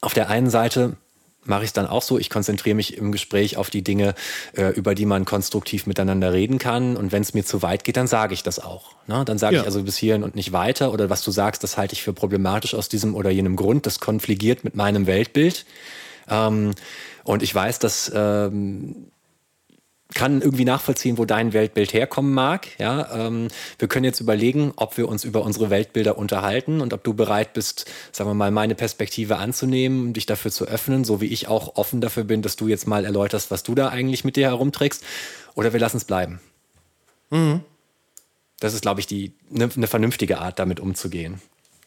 auf der einen Seite mache ich es dann auch so, ich konzentriere mich im Gespräch auf die Dinge, äh, über die man konstruktiv miteinander reden kann. Und wenn es mir zu weit geht, dann sage ich das auch. Ne? Dann sage Ja. ich also bis hierhin und nicht weiter. Oder was du sagst, das halte ich für problematisch aus diesem oder jenem Grund. Das konfligiert mit meinem Weltbild. Ähm, und ich weiß, dass ähm, kann irgendwie nachvollziehen, wo dein Weltbild herkommen mag. Ja, ähm, wir können jetzt überlegen, ob wir uns über unsere Weltbilder unterhalten und ob du bereit bist, sagen wir mal, meine Perspektive anzunehmen, dich dafür zu öffnen, so wie ich auch offen dafür bin, dass du jetzt mal erläuterst, was du da eigentlich mit dir herumträgst. Oder wir lassen es bleiben. Das ist, glaube ich, die eine ne vernünftige Art, damit umzugehen.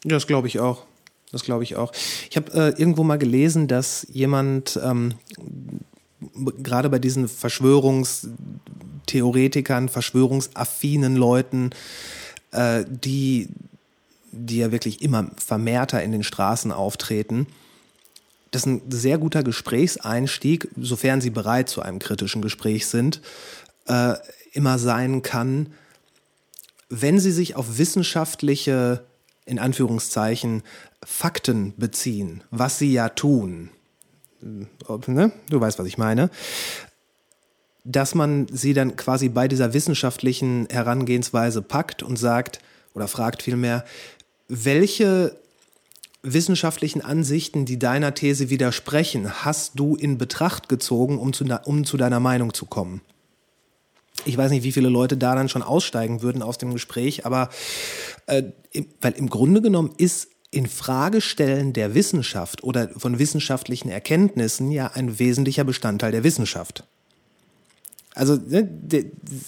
Ja, das glaube ich auch. Das glaube ich auch. Ich habe äh, irgendwo mal gelesen, dass jemand ähm, gerade bei diesen Verschwörungstheoretikern, verschwörungsaffinen Leuten, äh, die, die ja wirklich immer vermehrter in den Straßen auftreten, das ein sehr guter Gesprächseinstieg, sofern sie bereit zu einem kritischen Gespräch sind, äh, immer sein kann, wenn sie sich auf wissenschaftliche, in Anführungszeichen, Fakten beziehen, was sie ja tun, ne? du weißt, was ich meine, dass man sie dann quasi bei dieser wissenschaftlichen Herangehensweise packt und sagt oder fragt vielmehr, welche wissenschaftlichen Ansichten, die deiner These widersprechen, hast du in Betracht gezogen, um zu, um zu deiner Meinung zu kommen? Ich weiß nicht, wie viele Leute da dann schon aussteigen würden aus dem Gespräch, aber äh, weil im Grunde genommen ist in Fragestellen der Wissenschaft oder von wissenschaftlichen Erkenntnissen ja ein wesentlicher Bestandteil der Wissenschaft. Also ne,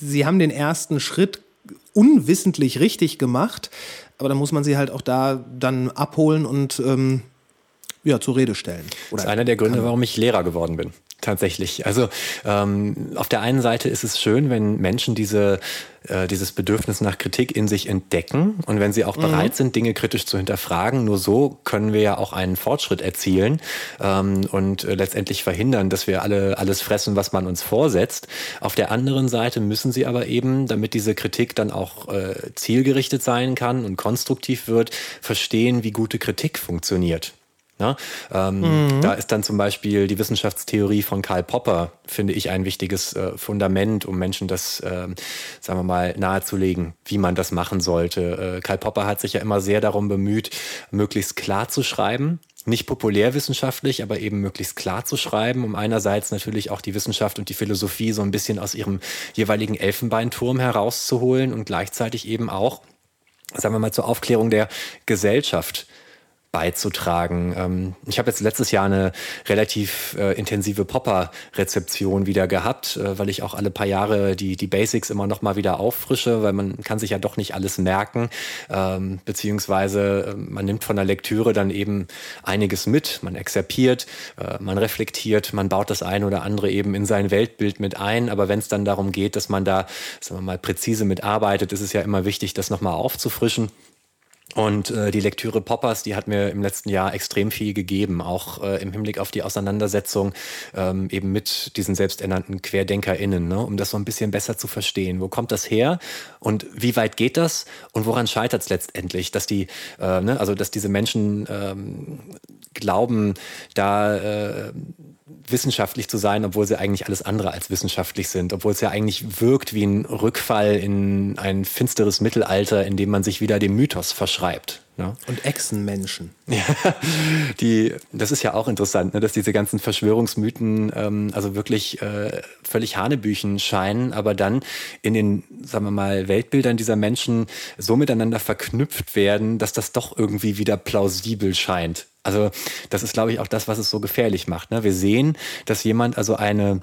sie haben den ersten Schritt unwissentlich richtig gemacht, aber dann muss man sie halt auch da dann abholen und ähm, ja, zur Rede stellen. Das ist einer der Gründe, warum ich Lehrer geworden bin. Tatsächlich. Also ähm, auf der einen Seite ist es schön, wenn Menschen diese, äh, dieses Bedürfnis nach Kritik in sich entdecken und wenn sie auch bereit sind, Dinge kritisch zu hinterfragen. Nur so können wir ja auch einen Fortschritt erzielen ähm, und äh, letztendlich verhindern, dass wir alle alles fressen, was man uns vorsetzt. Auf der anderen Seite müssen sie aber eben, damit diese Kritik dann auch äh, zielgerichtet sein kann und konstruktiv wird, verstehen, wie gute Kritik funktioniert. Ne? Ähm, Da ist dann zum Beispiel die Wissenschaftstheorie von Karl Popper, finde ich, ein wichtiges äh, Fundament, um Menschen das, ähm, sagen wir mal, nahezulegen, wie man das machen sollte. Äh, Karl Popper hat sich ja immer sehr darum bemüht, möglichst klar zu schreiben. Nicht populärwissenschaftlich, aber eben möglichst klar zu schreiben, um einerseits natürlich auch die Wissenschaft und die Philosophie so ein bisschen aus ihrem jeweiligen Elfenbeinturm herauszuholen und gleichzeitig eben auch, sagen wir mal, zur Aufklärung der Gesellschaft beizutragen. Ähm, ich habe jetzt letztes Jahr eine relativ äh, intensive Popper-Rezeption wieder gehabt, äh, weil ich auch alle paar Jahre die, die Basics immer noch mal wieder auffrische, weil man kann sich ja doch nicht alles merken, ähm, beziehungsweise äh, man nimmt von der Lektüre dann eben einiges mit, man exerpiert, äh, man reflektiert, man baut das eine oder andere eben in sein Weltbild mit ein, aber wenn es dann darum geht, dass man da, sagen wir mal, präzise mitarbeitet, ist es ja immer wichtig, das nochmal aufzufrischen. Und äh, die Lektüre Poppers, die hat mir im letzten Jahr extrem viel gegeben, auch äh, im Hinblick auf die Auseinandersetzung ähm, eben mit diesen selbsternannten QuerdenkerInnen, ne, um das so ein bisschen besser zu verstehen. Wo kommt das her und wie weit geht das und woran scheitert es letztendlich, dass die, äh, ne, also dass diese Menschen ähm, glauben, da äh, wissenschaftlich zu sein, obwohl sie eigentlich alles andere als wissenschaftlich sind, obwohl es ja eigentlich wirkt wie ein Rückfall in ein finsteres Mittelalter, in dem man sich wieder dem Mythos verschreibt. Ne? Und Echsenmenschen. Ja, die, das ist ja auch interessant, ne, dass diese ganzen Verschwörungsmythen ähm, also wirklich äh, völlig Hanebüchen scheinen, aber dann in den, sagen wir mal, Weltbildern dieser Menschen so miteinander verknüpft werden, dass das doch irgendwie wieder plausibel scheint. Also das ist, glaube ich, auch das, was es so gefährlich macht. Ne? Wir sehen, dass jemand also eine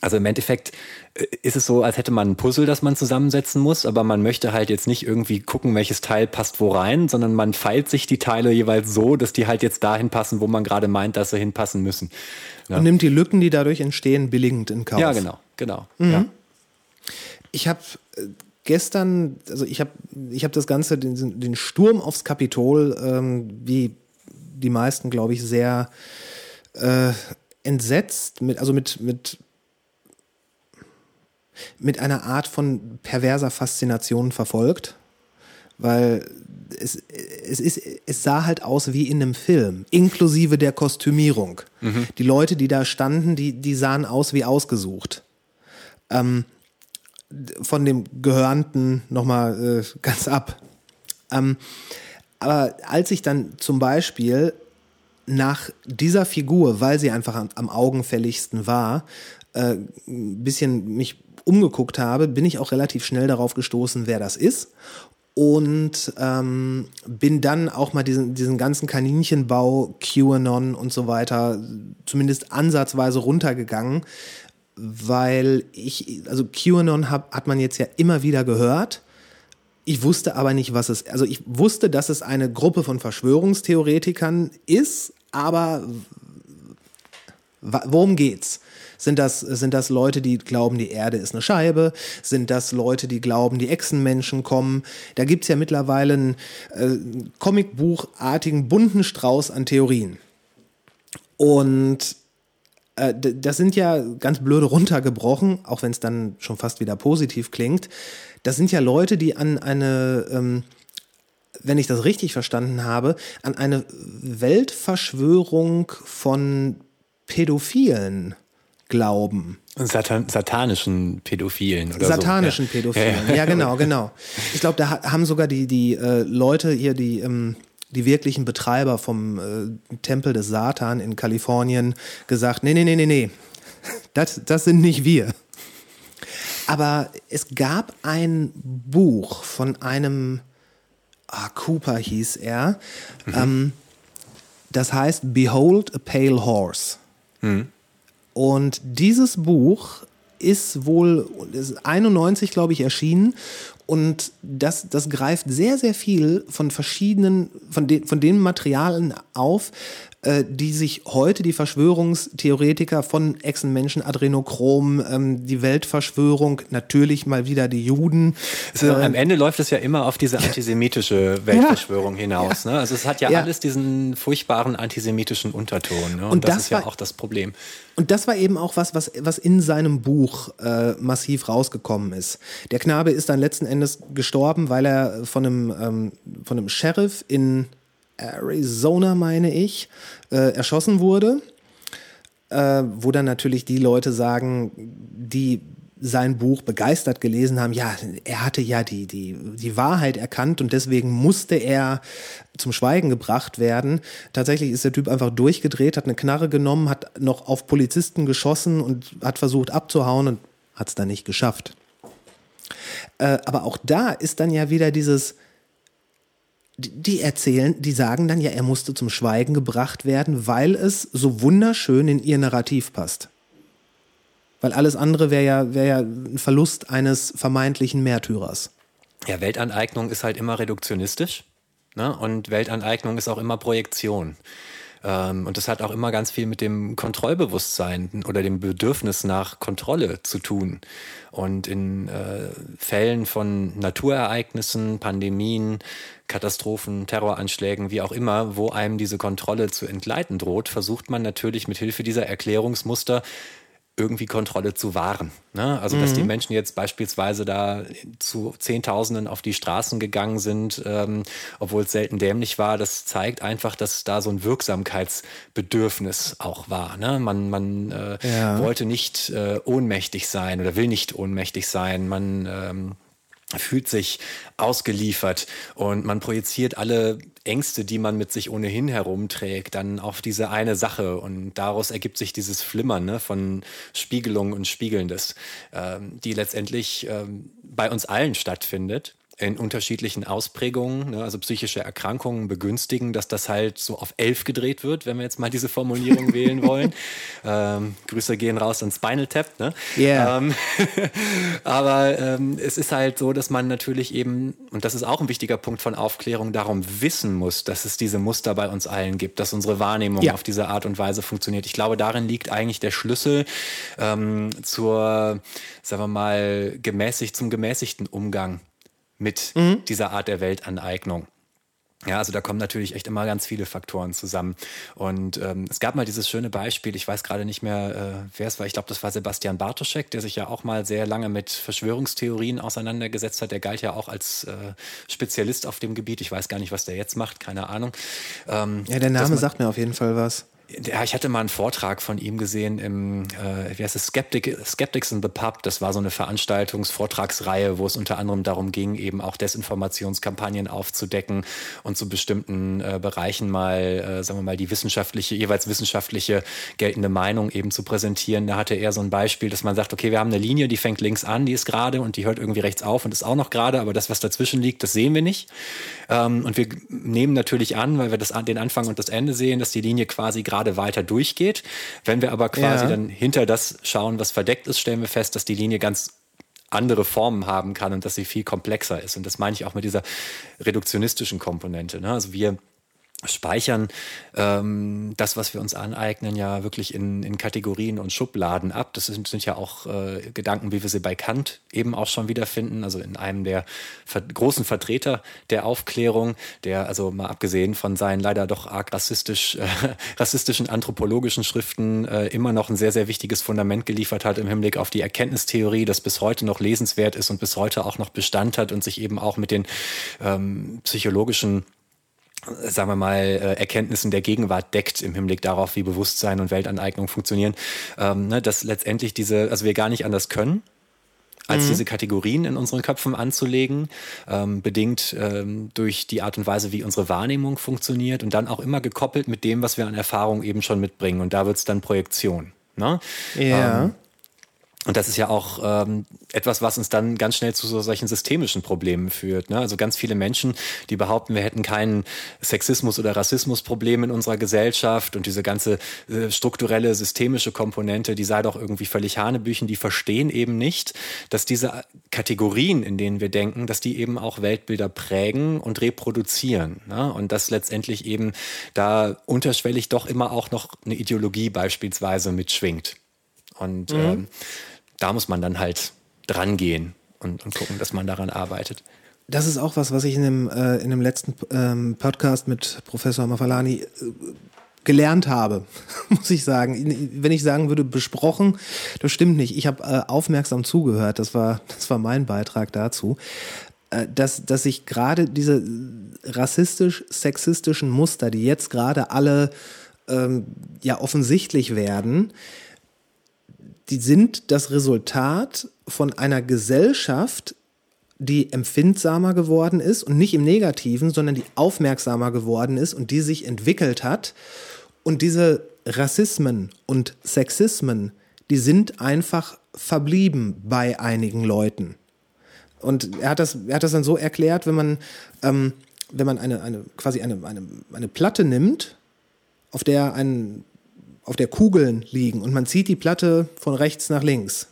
also im Endeffekt äh, ist es so, als hätte man ein Puzzle, das man zusammensetzen muss, aber man möchte halt jetzt nicht irgendwie gucken, welches Teil passt wo rein, sondern man feilt sich die Teile jeweils so, dass die halt jetzt dahin passen, wo man gerade meint, dass sie hinpassen müssen. Ja, Und nimmt die Lücken, die dadurch entstehen, billigend in Kauf. ja genau, genau. Ja. Ich habe gestern, also ich habe ich hab das Ganze, den, den Sturm aufs Kapitol, ähm, wie die meisten, glaube ich, sehr äh, entsetzt, mit, also mit, mit, mit einer Art von perverser Faszination verfolgt, weil es, es, ist, es sah halt aus wie in einem Film, inklusive der Kostümierung. Mhm. Die Leute, die da standen, die, die sahen aus wie ausgesucht. Ähm, von dem Gehörnten nochmal äh, ganz ab. Ähm, aber als ich dann zum Beispiel nach dieser Figur, weil sie einfach am, am augenfälligsten war, äh, ein bisschen mich umgeguckt habe, bin ich auch relativ schnell darauf gestoßen, wer das ist. Und ähm, bin dann auch mal diesen, diesen ganzen Kaninchenbau, QAnon und so weiter, zumindest ansatzweise runtergegangen, weil ich, also QAnon hab, hat man jetzt ja immer wieder gehört. Ich wusste aber nicht, was es, also ich wusste, dass es eine Gruppe von Verschwörungstheoretikern ist, aber worum geht's? Sind das, sind das Leute, die glauben, die Erde ist eine Scheibe? Sind das Leute, die glauben, die Echsenmenschen kommen? Da gibt's ja mittlerweile einen äh, Comicbuchartigen bunten Strauß an Theorien. Und äh, das sind ja ganz blöde runtergebrochen, auch wenn es dann schon fast wieder positiv klingt. Das sind ja Leute, die an eine, ähm, wenn ich das richtig verstanden habe, an eine Weltverschwörung von Pädophilen glauben. Satan satanischen Pädophilen oder satanischen so. Pädophilen, ja. ja. genau, genau. Ich glaube, da haben sogar die, die äh, Leute hier, die ähm, die wirklichen Betreiber vom äh, Tempel des Satan in Kalifornien gesagt, nee, nee, nee, nee, nee, das, das sind nicht wir. Aber es gab ein Buch von einem, ah, Cooper hieß er, mhm. ähm, das heißt Behold a Pale Horse. Mhm. Und dieses Buch ist wohl ist 91, glaube ich, erschienen. Und das, das greift sehr, sehr viel von verschiedenen, von, den, von den Materialien auf, äh, die sich heute die Verschwörungstheoretiker von Echsenmenschen, Adrenochrom, ähm, die Weltverschwörung, natürlich mal wieder die Juden. Also, äh, am Ende läuft es ja immer auf diese antisemitische Weltverschwörung ja, hinaus. Ja. Ne? Also es hat ja, ja, alles diesen furchtbaren antisemitischen Unterton. Ne? Und, Und das, das, ist ja auch das Problem. Und das war eben auch was, was, was in seinem Buch äh, massiv rausgekommen ist. Der Knabe ist dann letzten Endes gestorben, weil er von einem, ähm, von einem Sheriff in Arizona, meine ich, äh, erschossen wurde. Äh, wo dann natürlich die Leute sagen, die sein Buch begeistert gelesen haben, ja, er hatte ja die, die, die Wahrheit erkannt und deswegen musste er zum Schweigen gebracht werden. Tatsächlich ist der Typ einfach durchgedreht, hat eine Knarre genommen, hat noch auf Polizisten geschossen und hat versucht abzuhauen und hat es dann nicht geschafft. Äh, aber auch da ist dann ja wieder dieses, die erzählen, die sagen dann ja, er musste zum Schweigen gebracht werden, weil es so wunderschön in ihr Narrativ passt. Weil alles andere wäre ja, wär ja ein Verlust eines vermeintlichen Märtyrers. Ja, Weltaneignung ist halt immer reduktionistisch. Ne? Und Weltaneignung ist auch immer Projektion. Ähm, und das hat auch immer ganz viel mit dem Kontrollbewusstsein oder dem Bedürfnis nach Kontrolle zu tun. Und in äh, Fällen von Naturereignissen, Pandemien, Katastrophen, Terroranschlägen, wie auch immer, wo einem diese Kontrolle zu entgleiten droht, versucht man natürlich mit Hilfe dieser Erklärungsmuster irgendwie Kontrolle zu wahren. Ne? Also, dass mhm. die Menschen jetzt beispielsweise da zu Zehntausenden auf die Straßen gegangen sind, ähm, obwohl es selten dämlich war, das zeigt einfach, dass da so ein Wirksamkeitsbedürfnis auch war. Ne? Man, man äh, ja. wollte nicht äh, ohnmächtig sein oder will nicht ohnmächtig sein. Man ähm, fühlt sich ausgeliefert und man projiziert alle Ängste, die man mit sich ohnehin herumträgt, dann auf diese eine Sache. Und daraus ergibt sich dieses Flimmern ne, von Spiegelung und Spiegelndes, ähm, die letztendlich ähm, bei uns allen stattfindet in unterschiedlichen Ausprägungen, ne, also psychische Erkrankungen begünstigen, dass das halt so auf elf gedreht wird, wenn wir jetzt mal diese Formulierung wählen wollen. Ähm, Grüße gehen raus an Spinal Tap. Ne? Yeah. Ähm, aber ähm, es ist halt so, dass man natürlich eben, und das ist auch ein wichtiger Punkt von Aufklärung, darum wissen muss, dass es diese Muster bei uns allen gibt, dass unsere Wahrnehmung Ja. auf diese Art und Weise funktioniert. Ich glaube, darin liegt eigentlich der Schlüssel ähm, zur, sagen wir mal, gemäßigt, zum gemäßigten Umgang mit dieser Art der Weltaneignung. Ja, also da kommen natürlich echt immer ganz viele Faktoren zusammen. Und ähm, es gab mal dieses schöne Beispiel, ich weiß gerade nicht mehr, äh, wer es war, ich glaube, das war Sebastian Bartoschek, der sich ja auch mal sehr lange mit Verschwörungstheorien auseinandergesetzt hat. Der galt ja auch als äh, Spezialist auf dem Gebiet. Ich weiß gar nicht, was der jetzt macht, keine Ahnung. Ähm, Ja, der Name man- sagt mir auf jeden Fall was. Ja, ich hatte mal einen Vortrag von ihm gesehen im, äh, wie heißt es, Skeptic, Skeptics in the Pub. Das war so eine Veranstaltungsvortragsreihe, wo es unter anderem darum ging, eben auch Desinformationskampagnen aufzudecken und zu bestimmten äh, Bereichen mal, äh, sagen wir mal, die wissenschaftliche, jeweils wissenschaftliche geltende Meinung eben zu präsentieren. Da hatte er so ein Beispiel, dass man sagt, okay, wir haben eine Linie, die fängt links an, die ist gerade und die hört irgendwie rechts auf und ist auch noch gerade, aber das, was dazwischen liegt, das sehen wir nicht. Ähm, und wir nehmen natürlich an, weil wir das, den Anfang und das Ende sehen, dass die Linie quasi gerade weiter durchgeht. Wenn wir aber quasi Ja. dann hinter das schauen, was verdeckt ist, stellen wir fest, dass die Linie ganz andere Formen haben kann und dass sie viel komplexer ist. Und das meine ich auch mit dieser reduktionistischen Komponente. Ne? Also wir speichern ähm, das, was wir uns aneignen, ja wirklich in, in Kategorien und Schubladen ab. Das sind, sind ja auch äh, Gedanken, wie wir sie bei Kant eben auch schon wiederfinden, also in einem der ver großen Vertreter der Aufklärung, der also mal abgesehen von seinen leider doch arg rassistisch, äh, rassistischen anthropologischen Schriften äh, immer noch ein sehr, sehr wichtiges Fundament geliefert hat im Hinblick auf die Erkenntnistheorie, das bis heute noch lesenswert ist und bis heute auch noch Bestand hat und sich eben auch mit den ähm, psychologischen sagen wir mal, äh, Erkenntnissen der Gegenwart deckt im Hinblick darauf, wie Bewusstsein und Weltaneignung funktionieren, ähm, ne, dass letztendlich diese, also wir gar nicht anders können, als diese Kategorien in unseren Köpfen anzulegen, ähm, bedingt ähm, durch die Art und Weise, wie unsere Wahrnehmung funktioniert und dann auch immer gekoppelt mit dem, was wir an Erfahrung eben schon mitbringen. Und da wird es dann Projektion. Ne? Ja. Ähm, und das ist ja auch ähm, etwas, was uns dann ganz schnell zu so solchen systemischen Problemen führt. Ne? Also ganz viele Menschen, die behaupten, wir hätten keinen Sexismus- oder Rassismusproblem in unserer Gesellschaft und diese ganze äh, strukturelle, systemische Komponente, die sei doch irgendwie völlig Hanebüchen, die verstehen eben nicht, dass diese Kategorien, in denen wir denken, dass die eben auch Weltbilder prägen und reproduzieren. Ne? Und dass letztendlich eben da unterschwellig doch immer auch noch eine Ideologie beispielsweise mitschwingt. Und ähm, da muss man dann halt dran gehen und, und gucken, dass man daran arbeitet. Das ist auch was, was ich in dem, äh, in dem letzten ähm, Podcast mit Professor Mafalani äh, gelernt habe, muss ich sagen. Wenn ich sagen würde, besprochen, das stimmt nicht. Ich habe äh, aufmerksam zugehört, das war, das war mein Beitrag dazu, äh, dass, dass sich gerade diese rassistisch-sexistischen Muster, die jetzt gerade alle ähm, ja offensichtlich werden, die sind das Resultat von einer Gesellschaft, die empfindsamer geworden ist und nicht im Negativen, sondern die aufmerksamer geworden ist und die sich entwickelt hat. Und diese Rassismen und Sexismen, die sind einfach verblieben bei einigen Leuten. Und er hat das, er hat das dann so erklärt, wenn man, ähm, wenn man eine, eine, quasi eine, eine, eine Platte nimmt, auf der ein, auf der Kugeln liegen und man zieht die Platte von rechts nach links.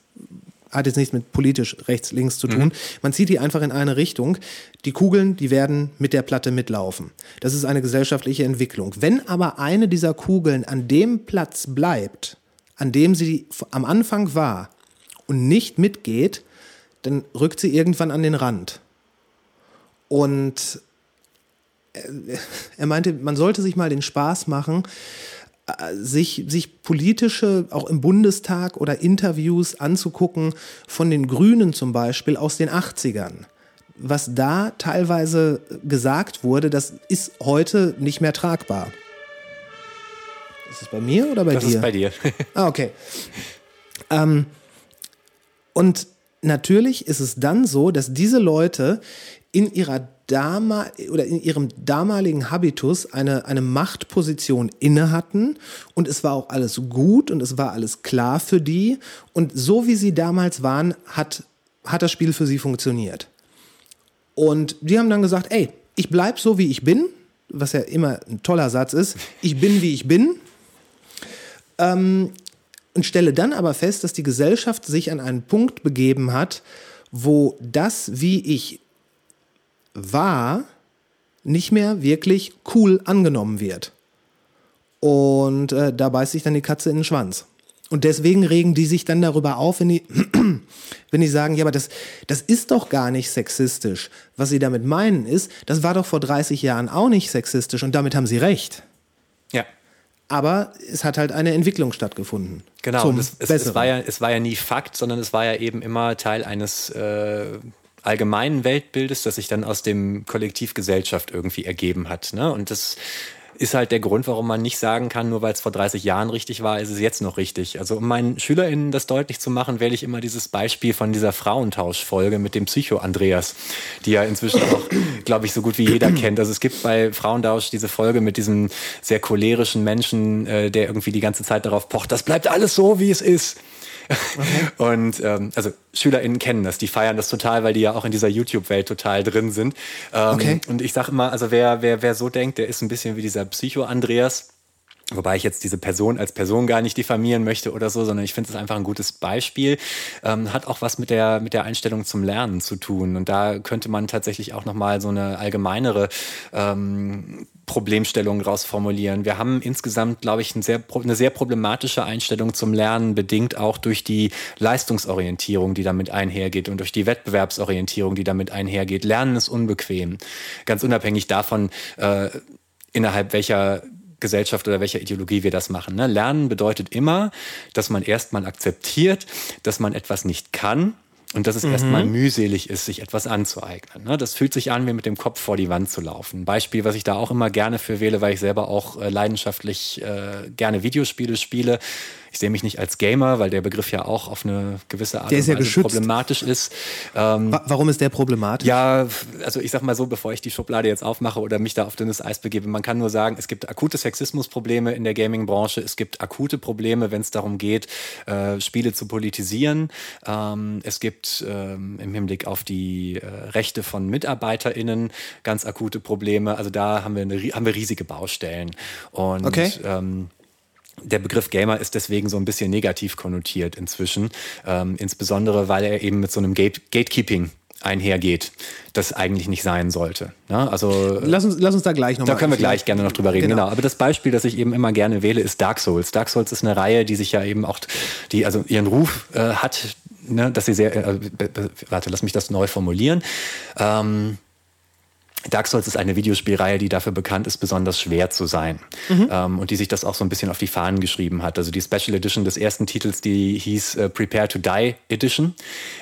Hat jetzt nichts mit politisch rechts, links zu tun. Man zieht die einfach in eine Richtung. Die Kugeln, die werden mit der Platte mitlaufen. Das ist eine gesellschaftliche Entwicklung. Wenn aber eine dieser Kugeln an dem Platz bleibt, an dem sie am Anfang war und nicht mitgeht, dann rückt sie irgendwann an den Rand. Und er meinte, man sollte sich mal den Spaß machen, sich, sich politische, auch im Bundestag oder Interviews anzugucken von den Grünen zum Beispiel aus den 80ern. Was da teilweise gesagt wurde, das ist heute nicht mehr tragbar. Ist es bei mir oder bei Das dir? ist bei dir. Ah, okay. Ähm, und natürlich ist es dann so, dass diese Leute in ihrer Dama oder in ihrem damaligen Habitus eine, eine Machtposition inne hatten und es war auch alles gut und es war alles klar für die und so wie sie damals waren, hat, hat das Spiel für sie funktioniert. Und die haben dann gesagt, ey, ich bleib so, wie ich bin, was ja immer ein toller Satz ist. Ich bin, wie ich bin. Ähm, und stelle dann aber fest, dass die Gesellschaft sich an einen Punkt begeben hat, wo das, wie ich war, nicht mehr wirklich cool angenommen wird. Und äh, da beißt sich dann die Katze in den Schwanz. Und deswegen regen die sich dann darüber auf, wenn die, wenn die sagen, ja, aber das, das ist doch gar nicht sexistisch. Was sie damit meinen ist, das war doch vor 30 Jahren auch nicht sexistisch und damit haben sie recht. Ja. Aber es hat halt eine Entwicklung stattgefunden. Genau, es, es, es, war ja, es war ja nie Fakt, sondern es war ja eben immer Teil eines äh, allgemeinen Weltbildes, das sich dann aus dem Kollektiv Gesellschaft irgendwie ergeben hat. Ne? Und das ist halt der Grund, warum man nicht sagen kann, nur weil es vor 30 Jahren richtig war, ist es jetzt noch richtig. Also um meinen SchülerInnen das deutlich zu machen, wähle ich immer dieses Beispiel von dieser Frauentauschfolge mit dem Psycho-Andreas, die ja inzwischen auch, glaube ich, so gut wie jeder kennt. Also es gibt bei Frauentausch diese Folge mit diesem sehr cholerischen Menschen, äh, der irgendwie die ganze Zeit darauf pocht, das bleibt alles so, wie es ist. Und ähm, also SchülerInnen kennen das, die feiern das total, weil die ja auch in dieser YouTube-Welt total drin sind. Ähm, Okay. Und ich sage immer, also wer, wer, wer so denkt, der ist ein bisschen wie dieser Psycho-Andreas. Wobei ich jetzt diese Person als Person gar nicht diffamieren möchte oder so, sondern ich finde es einfach ein gutes Beispiel. Ähm, hat auch was mit der, mit der Einstellung zum Lernen zu tun. Und da könnte man tatsächlich auch nochmal so eine allgemeinere ähm, Problemstellung rausformulieren. Wir haben insgesamt, glaube ich, ein sehr, eine sehr problematische Einstellung zum Lernen, bedingt auch durch die Leistungsorientierung, die damit einhergeht und durch die Wettbewerbsorientierung, die damit einhergeht. Lernen ist unbequem. Ganz unabhängig davon, äh, innerhalb welcher Gesellschaft oder welcher Ideologie wir das machen. Ne? Lernen bedeutet immer, dass man erstmal akzeptiert, dass man etwas nicht kann und dass es erstmal mühselig ist, sich etwas anzueignen. Ne? Das fühlt sich an, wie mit dem Kopf vor die Wand zu laufen. Ein Beispiel, was ich da auch immer gerne für wähle, weil ich selber auch äh, leidenschaftlich äh, gerne Videospiele spiele. Ich sehe mich nicht als Gamer, weil der Begriff ja auch auf eine gewisse Art Der und ja Weise geschützt. problematisch ist. Ähm, Wa- Warum ist der problematisch? ja, also ich sag mal so, bevor ich die Schublade jetzt aufmache oder mich da auf dünnes Eis begebe, man kann nur sagen, es gibt akute Sexismusprobleme in der Gaming-Branche, es gibt akute Probleme, wenn es darum geht, äh, Spiele zu politisieren. Ähm, es gibt ähm, im Hinblick auf die äh, Rechte von MitarbeiterInnen ganz akute Probleme. Also da haben wir, eine, haben wir riesige Baustellen. Und Okay. ähm, der Begriff Gamer ist deswegen so ein bisschen negativ konnotiert inzwischen, ähm, insbesondere weil er eben mit so einem Gate Gatekeeping einhergeht, das eigentlich nicht sein sollte. Ne? Also Lass uns, lass uns da gleich nochmal. da können wir gleich gerne noch drüber reden. Genau. Genau. Aber das Beispiel, das ich eben immer gerne wähle, ist Dark Souls. Dark Souls ist eine Reihe, die sich ja eben auch, die also ihren Ruf äh, hat, ne, dass sie sehr, äh, b- b- warte, lass mich das neu formulieren. Ähm, Dark Souls ist eine Videospielreihe, die dafür bekannt ist, besonders schwer zu sein. Ähm, und die sich das auch so ein bisschen auf die Fahnen geschrieben hat. Also die Special Edition des ersten Titels, die hieß äh, Prepare to Die Edition.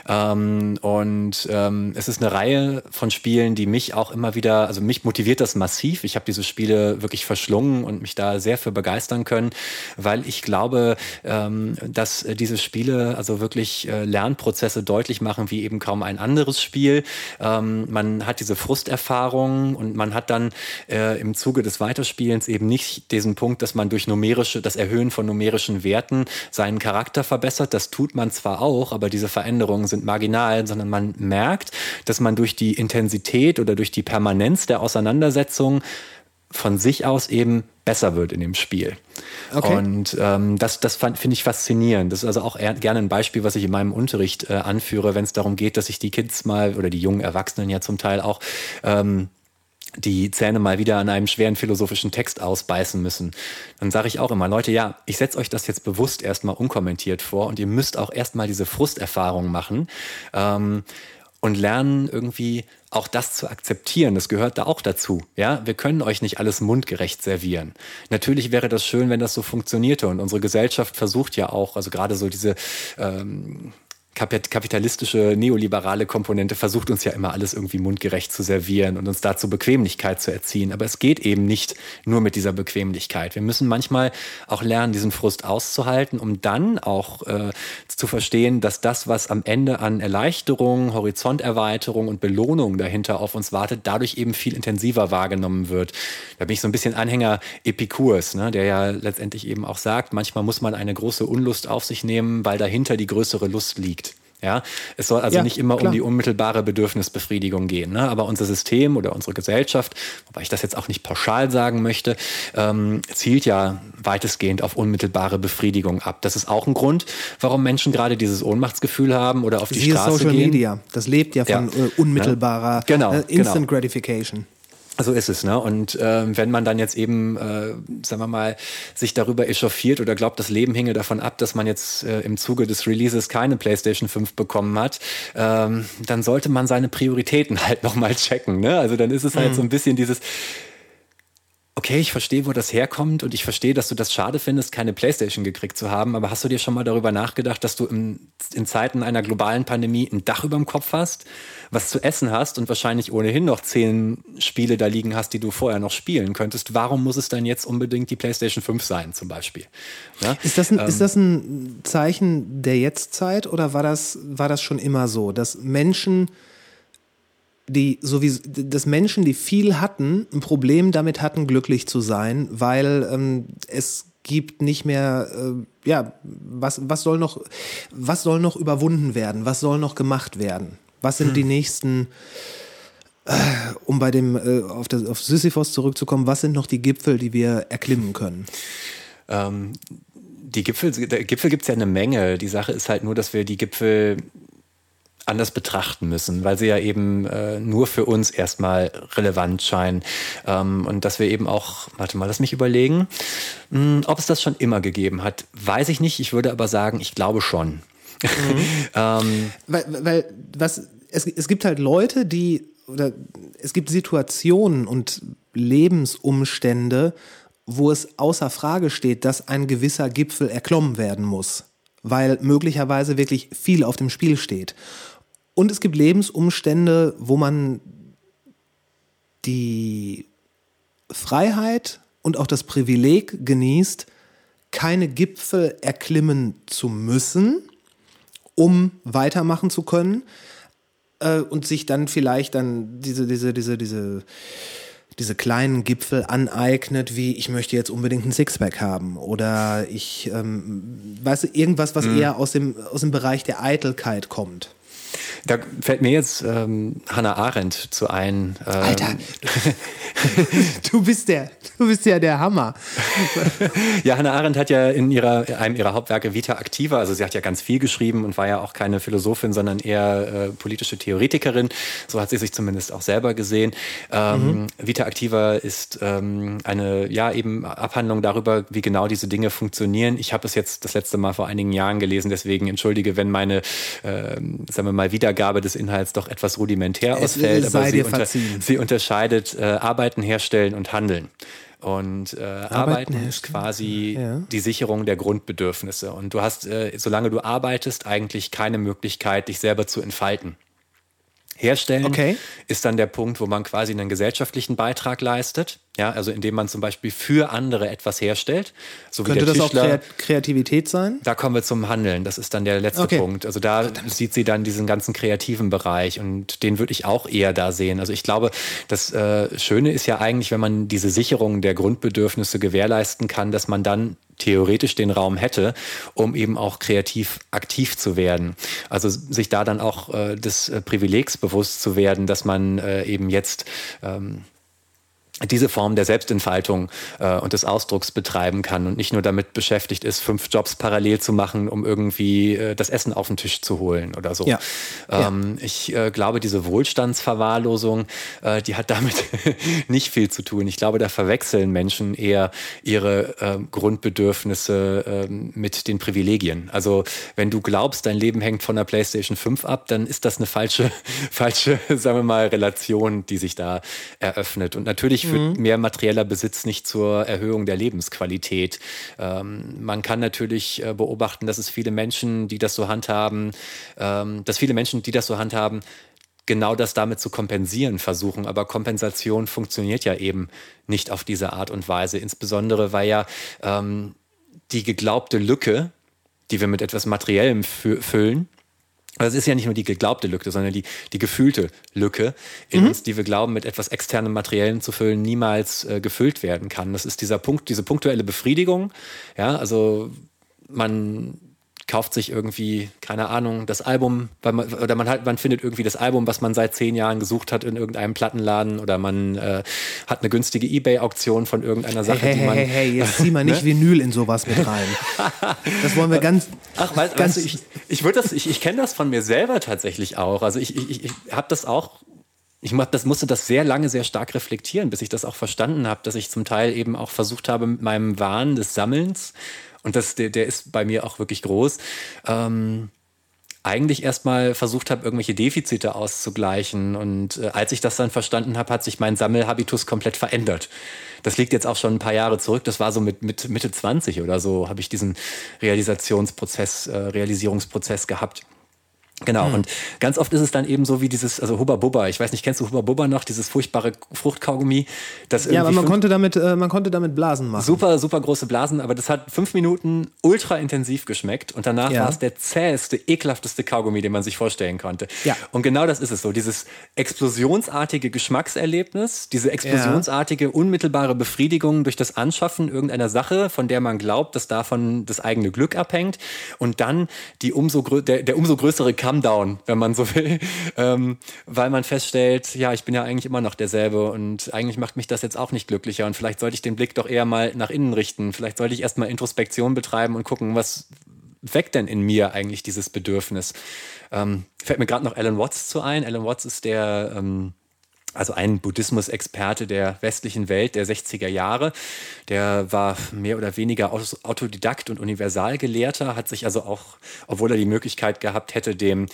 Ähm, und ähm, es ist eine Reihe von Spielen, die mich auch immer wieder, also mich motiviert das massiv. Ich habe diese Spiele wirklich verschlungen und mich da sehr für begeistern können, weil ich glaube, ähm, dass äh, diese Spiele also wirklich äh, Lernprozesse deutlich machen, wie eben kaum ein anderes Spiel. Ähm, man hat diese Frusterfahrung und man hat dann äh, im Zuge des Weiterspielens eben nicht diesen Punkt, dass man durch numerische, das Erhöhen von numerischen Werten seinen Charakter verbessert. Das tut man zwar auch, aber diese Veränderungen sind marginal, sondern man merkt, dass man durch die Intensität oder durch die Permanenz der Auseinandersetzung von sich aus eben besser wird in dem Spiel. Okay. Und ähm, das, das finde ich faszinierend. Das ist also auch eher, gerne ein Beispiel, was ich in meinem Unterricht äh, anführe, wenn es darum geht, dass sich die Kids mal oder die jungen Erwachsenen ja zum Teil auch ähm, die Zähne mal wieder an einem schweren philosophischen Text ausbeißen müssen. Dann sage ich auch immer, Leute, ja, ich setze euch das jetzt bewusst erstmal unkommentiert vor und ihr müsst auch erstmal diese Frusterfahrung machen. Ähm, und lernen irgendwie auch das zu akzeptieren. Das gehört da auch dazu. Ja, wir können euch nicht alles mundgerecht servieren. Natürlich wäre das schön, wenn das so funktionierte. Und unsere Gesellschaft versucht ja auch, also gerade so diese ähm, kapitalistische, neoliberale Komponente versucht uns ja immer alles irgendwie mundgerecht zu servieren und uns dazu Bequemlichkeit zu erziehen. Aber es geht eben nicht nur mit dieser Bequemlichkeit. Wir müssen manchmal auch lernen, diesen Frust auszuhalten, um dann auch äh, zu verstehen, dass das, was am Ende an Erleichterung, Horizonterweiterung und Belohnung dahinter auf uns wartet, dadurch eben viel intensiver wahrgenommen wird. Da bin ich so ein bisschen Anhänger Epikurs, ne, der ja letztendlich eben auch sagt, manchmal muss man eine große Unlust auf sich nehmen, weil dahinter die größere Lust liegt. Ja, es soll also Ja, nicht immer klar. um die unmittelbare Bedürfnisbefriedigung gehen. Ne? Aber unser System oder unsere Gesellschaft, wobei ich das jetzt auch nicht pauschal sagen möchte, ähm, zielt ja weitestgehend auf unmittelbare Befriedigung ab. Das ist auch ein Grund, warum Menschen gerade dieses Ohnmachtsgefühl haben oder auf die Siehe Straße Social gehen. Media. Das lebt ja von Ja. äh, unmittelbarer Ja. Genau, äh, Instant genau. Gratification. So ist es, ne? Und ähm, wenn man dann jetzt eben, äh, sagen wir mal, sich darüber echauffiert oder glaubt, das Leben hinge davon ab, dass man jetzt äh, im Zuge des Releases keine PlayStation 5 bekommen hat, ähm, dann sollte man seine Prioritäten halt nochmal checken, ne? Also dann ist es halt so ein bisschen dieses, okay, ich verstehe, wo das herkommt und ich verstehe, dass du das schade findest, keine Playstation gekriegt zu haben, aber hast du dir schon mal darüber nachgedacht, dass du im, in Zeiten einer globalen Pandemie ein Dach über dem Kopf hast, was zu essen hast und wahrscheinlich ohnehin noch zehn Spiele da liegen hast, die du vorher noch spielen könntest? Warum muss es dann jetzt unbedingt die Playstation 5 sein, zum Beispiel? Ja? Ist das, ein, Ähm. ist das ein Zeichen der Jetztzeit oder war das, war das schon immer so, dass Menschen, die sowieso, dass Menschen, die viel hatten, ein Problem damit hatten, glücklich zu sein, weil ähm, es gibt nicht mehr, äh, ja, was, was soll noch, was soll noch überwunden werden? Was soll noch gemacht werden? Was sind die nächsten, äh, um bei dem, äh, auf, das, auf Sisyphos zurückzukommen, was sind noch die Gipfel, die wir erklimmen können? Ähm, die Gipfel, der Gipfel gibt es ja eine Menge. Die Sache ist halt nur, dass wir die Gipfel anders betrachten müssen, weil sie ja eben äh, nur für uns erstmal relevant scheinen. Ähm, und dass wir eben auch, warte mal, lass mich überlegen, mh, ob es das schon immer gegeben hat, weiß ich nicht. Ich würde aber sagen, ich glaube schon. ähm, Weil, weil was, es, es gibt halt Leute, die, oder es gibt Situationen und Lebensumstände, wo es außer Frage steht, dass ein gewisser Gipfel erklommen werden muss, weil möglicherweise wirklich viel auf dem Spiel steht. Und es gibt Lebensumstände, wo man die Freiheit und auch das Privileg genießt, keine Gipfel erklimmen zu müssen, um weitermachen zu können äh, und sich dann vielleicht dann diese, diese, diese, diese, diese kleinen Gipfel aneignet, wie ich möchte jetzt unbedingt ein Sixpack haben oder ich, ähm, weißt du, irgendwas, was eher aus dem, aus dem Bereich der Eitelkeit kommt. Da fällt mir jetzt ähm, Hannah Arendt zu ein. Ähm, Alter, du bist der, du bist ja der Hammer. Ja, Hannah Arendt hat ja in ihrer, einem ihrer Hauptwerke Vita Activa, also sie hat ja ganz viel geschrieben und war ja auch keine Philosophin, sondern eher äh, politische Theoretikerin. So hat sie sich zumindest auch selber gesehen. Ähm, Vita Activa ist ähm, eine, ja, eben Abhandlung darüber, wie genau diese Dinge funktionieren. Ich habe es jetzt das letzte Mal vor einigen Jahren gelesen, deswegen entschuldige, wenn meine, ähm, sagen wir mal, Wiedergabe des Inhalts doch etwas rudimentär Es ausfällt. sei sie, verziehen. sie unterscheidet äh, Arbeiten, Herstellen und Handeln. Und äh, Arbeiten ist herstellen, quasi ja. die Sicherung der Grundbedürfnisse. Und du hast, äh, solange du arbeitest, eigentlich keine Möglichkeit, dich selber zu entfalten. Herstellen Okay. ist dann der Punkt, wo man quasi einen gesellschaftlichen Beitrag leistet. Ja, also indem man zum Beispiel für andere etwas herstellt. So Könnte das auch Tischler. Kreat Kreativität sein? Da kommen wir zum Handeln. Das ist dann der letzte Okay. Punkt. Also da sieht sie dann diesen ganzen kreativen Bereich und den würde ich auch eher da sehen. Also ich glaube, das äh, Schöne ist ja eigentlich, wenn man diese Sicherung der Grundbedürfnisse gewährleisten kann, dass man dann theoretisch den Raum hätte, um eben auch kreativ aktiv zu werden. Also sich da dann auch äh, des äh, Privilegs bewusst zu werden, dass man äh, eben jetzt ähm, diese Form der Selbstentfaltung äh, und des Ausdrucks betreiben kann und nicht nur damit beschäftigt ist, fünf Jobs parallel zu machen, um irgendwie äh, das Essen auf den Tisch zu holen oder so. Ja. Ähm, Ich äh, glaube, diese Wohlstandsverwahrlosung, äh, die hat damit nicht viel zu tun. Ich glaube, da verwechseln Menschen eher ihre äh, Grundbedürfnisse äh, mit den Privilegien. Also wenn du glaubst, dein Leben hängt von der PlayStation 5 ab, dann ist das eine falsche, falsche, sagen wir mal, Relation, die sich da eröffnet. Und natürlich führt mehr materieller Besitz nicht zur Erhöhung der Lebensqualität. Ähm, man kann natürlich äh, beobachten, dass es viele Menschen, die das so handhaben, ähm, dass viele Menschen, die das so handhaben, genau das damit zu kompensieren versuchen. Aber Kompensation funktioniert ja eben nicht auf diese Art und Weise. Insbesondere, weil ja ähm, die geglaubte Lücke, die wir mit etwas Materiellem fü- füllen, also es ist ja nicht nur die geglaubte Lücke, sondern die, die gefühlte Lücke in uns, die wir glauben, mit etwas externem Materiellen zu füllen, niemals äh, gefüllt werden kann. Das ist dieser Punkt, diese punktuelle Befriedigung. Ja, also man kauft sich irgendwie, keine Ahnung, das Album, weil man, oder man halt, man findet irgendwie das Album, was man seit zehn Jahren gesucht hat in irgendeinem Plattenladen oder man äh, hat eine günstige Ebay-Auktion von irgendeiner Sache, Hey, die hey, man. hey, hey, jetzt zieh mal nicht Vinyl in sowas mit rein. Das wollen wir ganz. Ach, weißt, ganz weißt du, ich, ich würde das, ich, ich kenne das von mir selber tatsächlich auch. Also ich, ich, ich habe das auch. Ich das musste das sehr lange, sehr stark reflektieren, bis ich das auch verstanden habe, dass ich zum Teil eben auch versucht habe, mit meinem Wahn des Sammelns, und das, der, der ist bei mir auch wirklich groß, ähm, eigentlich erstmal versucht habe, irgendwelche Defizite auszugleichen. Und äh, als ich das dann verstanden habe, hat sich mein Sammelhabitus komplett verändert. Das liegt jetzt auch schon ein paar Jahre zurück. Das war so mit, mit Mitte 20 oder so, habe ich diesen Realisationsprozess, äh, Realisierungsprozess gehabt. Genau, Hm. und ganz oft ist es dann eben so wie dieses, also Hubba Bubba, ich weiß nicht, kennst du Hubba Bubba noch, dieses furchtbare Fruchtkaugummi? Das Ja, aber man konnte, damit, äh, man konnte damit Blasen machen. super, super große Blasen, aber das hat fünf Minuten ultra intensiv geschmeckt und danach Ja. war es der zäheste, ekelhafteste Kaugummi, den man sich vorstellen konnte. Ja. Und genau das ist es so, dieses explosionsartige Geschmackserlebnis, diese explosionsartige, unmittelbare Befriedigung durch das Anschaffen irgendeiner Sache, von der man glaubt, dass davon das eigene Glück abhängt und dann die umso der, der umso größere Come-Down, wenn man so will, ähm, weil man feststellt, ja, ich bin ja eigentlich immer noch derselbe und eigentlich macht mich das jetzt auch nicht glücklicher und vielleicht sollte ich den Blick doch eher mal nach innen richten. Vielleicht sollte ich erstmal Introspektion betreiben und gucken, was weckt denn in mir eigentlich dieses Bedürfnis? Ähm, fällt mir gerade noch Alan Watts zu ein. Alan Watts ist der ähm, also ein Buddhismus-Experte der westlichen Welt der 60er Jahre. Der war mehr oder weniger Autodidakt und Universalgelehrter, hat sich also auch, obwohl er die Möglichkeit gehabt hätte, dem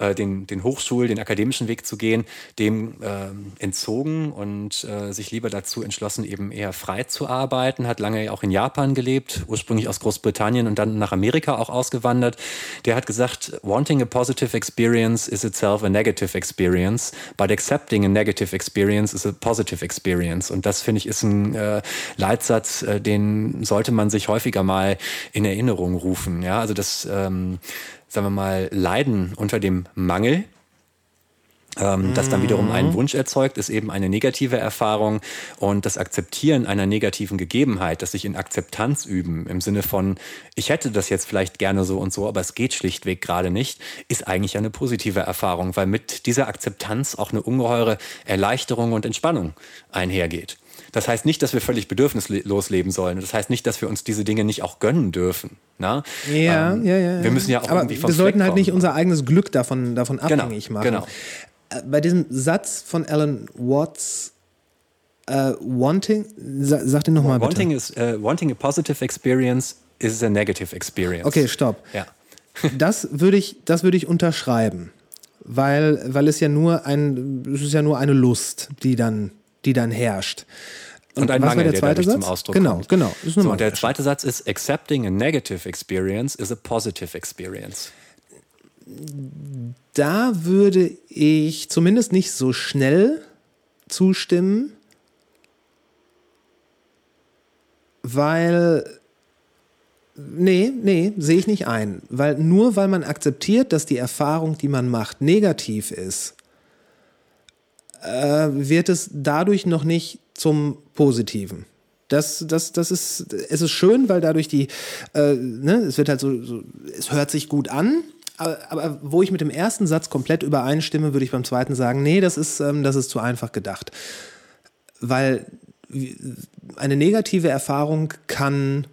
äh, den, den Hochschul-, den akademischen Weg zu gehen, dem ähm, entzogen und äh, sich lieber dazu entschlossen, eben eher frei zu arbeiten. Hat lange auch in Japan gelebt, ursprünglich aus Großbritannien und dann nach Amerika auch ausgewandert. Der hat gesagt, wanting a positive experience is itself a negative experience, but accepting a negative experience is a positive experience. Und das finde ich ist ein äh, Leitsatz, äh, den sollte man sich häufiger mal in Erinnerung rufen. Ja, also das, ähm, sagen wir mal, Leiden unter dem Mangel. Ähm, das dann wiederum einen Wunsch erzeugt, ist eben eine negative Erfahrung. Und das Akzeptieren einer negativen Gegebenheit, das sich in Akzeptanz üben, im Sinne von, ich hätte das jetzt vielleicht gerne so und so, aber es geht schlichtweg gerade nicht, ist eigentlich eine positive Erfahrung, weil mit dieser Akzeptanz auch eine ungeheure Erleichterung und Entspannung einhergeht. Das heißt nicht, dass wir völlig bedürfnislos leben sollen. Das heißt nicht, dass wir uns diese Dinge nicht auch gönnen dürfen. Na? Ja, Ähm, ja, ja. Wir müssen ja auch Aber irgendwie vom wir sollten Fleck halt nicht unser eigenes Glück davon, davon Genau, abhängig machen. genau. Äh, Bei diesem Satz von Alan Watts, äh, wanting, sa, sag den nochmal bitte. Wanting, is, uh, wanting a positive experience is a negative experience. Okay, stopp. Ja. Das würde ich, das würde ich unterschreiben, weil, weil es ja nur ein, es ist ja nur eine Lust, die dann, die dann herrscht. Und ein was war Mangel, der der zweite Satz? zum Ausdruck genau, kommt. Genau, nur So, und der zweite Satz ist, accepting a negative experience is a positive experience. Da würde ich zumindest nicht so schnell zustimmen, weil nee, nee, sehe ich nicht ein, weil nur weil man akzeptiert, dass die Erfahrung, die man macht, negativ ist, äh, wird es dadurch noch nicht zum Positiven. Das, das, das ist, es ist schön, weil dadurch die, äh, ne, es wird halt so, so, es hört sich gut an, aber, aber wo ich mit dem ersten Satz komplett übereinstimme, würde ich beim zweiten sagen, nee, das ist, ähm, das ist zu einfach gedacht. Weil eine negative Erfahrung kann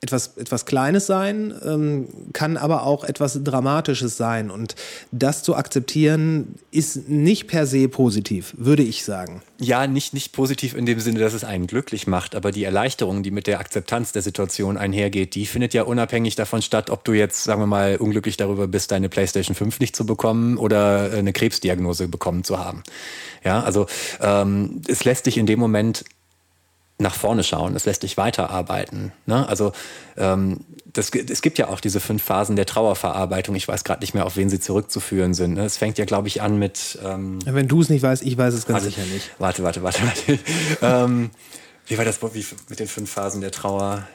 etwas, etwas Kleines sein, ähm, kann aber auch etwas Dramatisches sein. Und das zu akzeptieren, ist nicht per se positiv, würde ich sagen. Ja, nicht, nicht positiv in dem Sinne, dass es einen glücklich macht, aber die Erleichterung, die mit der Akzeptanz der Situation einhergeht, die findet ja unabhängig davon statt, ob du jetzt, sagen wir mal, unglücklich darüber bist, deine PlayStation 5 nicht zu bekommen oder äh, eine Krebsdiagnose bekommen zu haben. Ja, also ähm, es lässt dich in dem Moment nach vorne schauen, es lässt dich weiterarbeiten. Ne? Also ähm, das, es gibt ja auch diese fünf Phasen der Trauerverarbeitung. Ich weiß gerade nicht mehr, auf wen sie zurückzuführen sind. Ne? Es fängt ja, glaube ich, an mit ähm, Wenn du es nicht weißt, ich weiß es ganz warte, sicher nicht. Warte, warte, warte, warte. ähm, wie war das wie, mit den fünf Phasen der Trauer?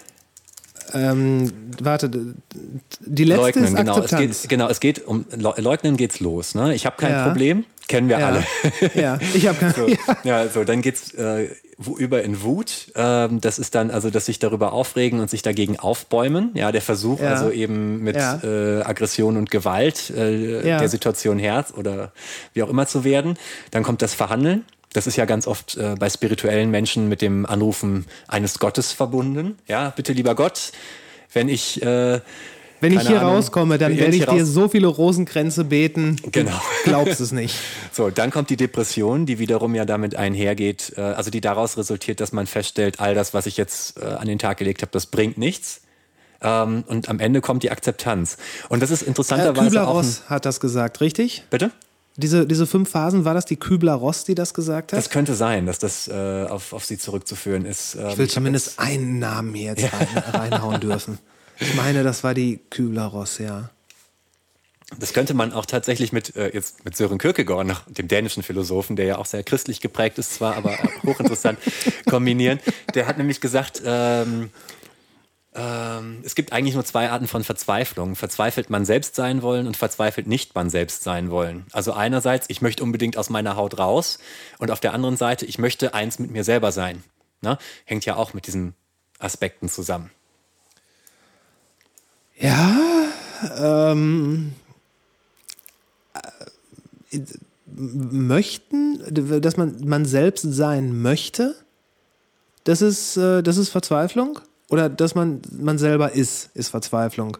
Ähm, warte, die letzte Leugnen, ist genau. Es Akzeptanz. geht, genau, es geht um Le- Leugnen geht's los. Ne? Ich habe kein Ja. Problem, kennen wir ja. alle. ja, ich habe keine. So, Ja. ja, so, dann geht's, äh, über in Wut. Ähm, das ist dann also, dass sich darüber aufregen und sich dagegen aufbäumen. Ja, der Versuch Ja. also eben mit Ja. äh, Aggression und Gewalt äh, Ja. der Situation Herr oder wie auch immer zu werden. Dann kommt das Verhandeln. Das ist ja ganz oft äh, bei spirituellen Menschen mit dem Anrufen eines Gottes verbunden. Ja, bitte lieber Gott, wenn ich äh, Wenn ich hier Ahnung. rauskomme, dann werde ich dir so viele Rosenkränze beten. Du Genau. glaubst es nicht. So, dann kommt die Depression, die wiederum ja damit einhergeht, äh, also die daraus resultiert, dass man feststellt, all das, was ich jetzt äh, an den Tag gelegt habe, das bringt nichts. Ähm, und am Ende kommt die Akzeptanz. Und das ist interessanterweise Kübler-Ross hat das gesagt, richtig? bitte? Diese, diese fünf Phasen, war das die Kübler-Ross, die das gesagt hat? Das könnte sein, dass das äh, auf, auf sie zurückzuführen ist. Ähm, ich will hab zumindest einen Namen hier jetzt rein, reinhauen dürfen. Ich meine, das war die Kübler-Ross, ja. Das könnte man auch tatsächlich mit, äh, jetzt mit Sören Kierkegaard, noch dem dänischen Philosophen, der ja auch sehr christlich geprägt ist zwar, aber hochinteressant kombinieren. Der hat nämlich gesagt, ähm, ähm, es gibt eigentlich nur zwei Arten von Verzweiflung. Verzweifelt man selbst sein wollen und verzweifelt nicht man selbst sein wollen. Also einerseits, ich möchte unbedingt aus meiner Haut raus und auf der anderen Seite, ich möchte eins mit mir selber sein. Ne? Hängt ja auch mit diesen Aspekten zusammen. Ja, ähm, äh, möchten, dass man, man selbst sein möchte, das ist, äh, das ist Verzweiflung? Oder dass man, man selber ist, ist Verzweiflung?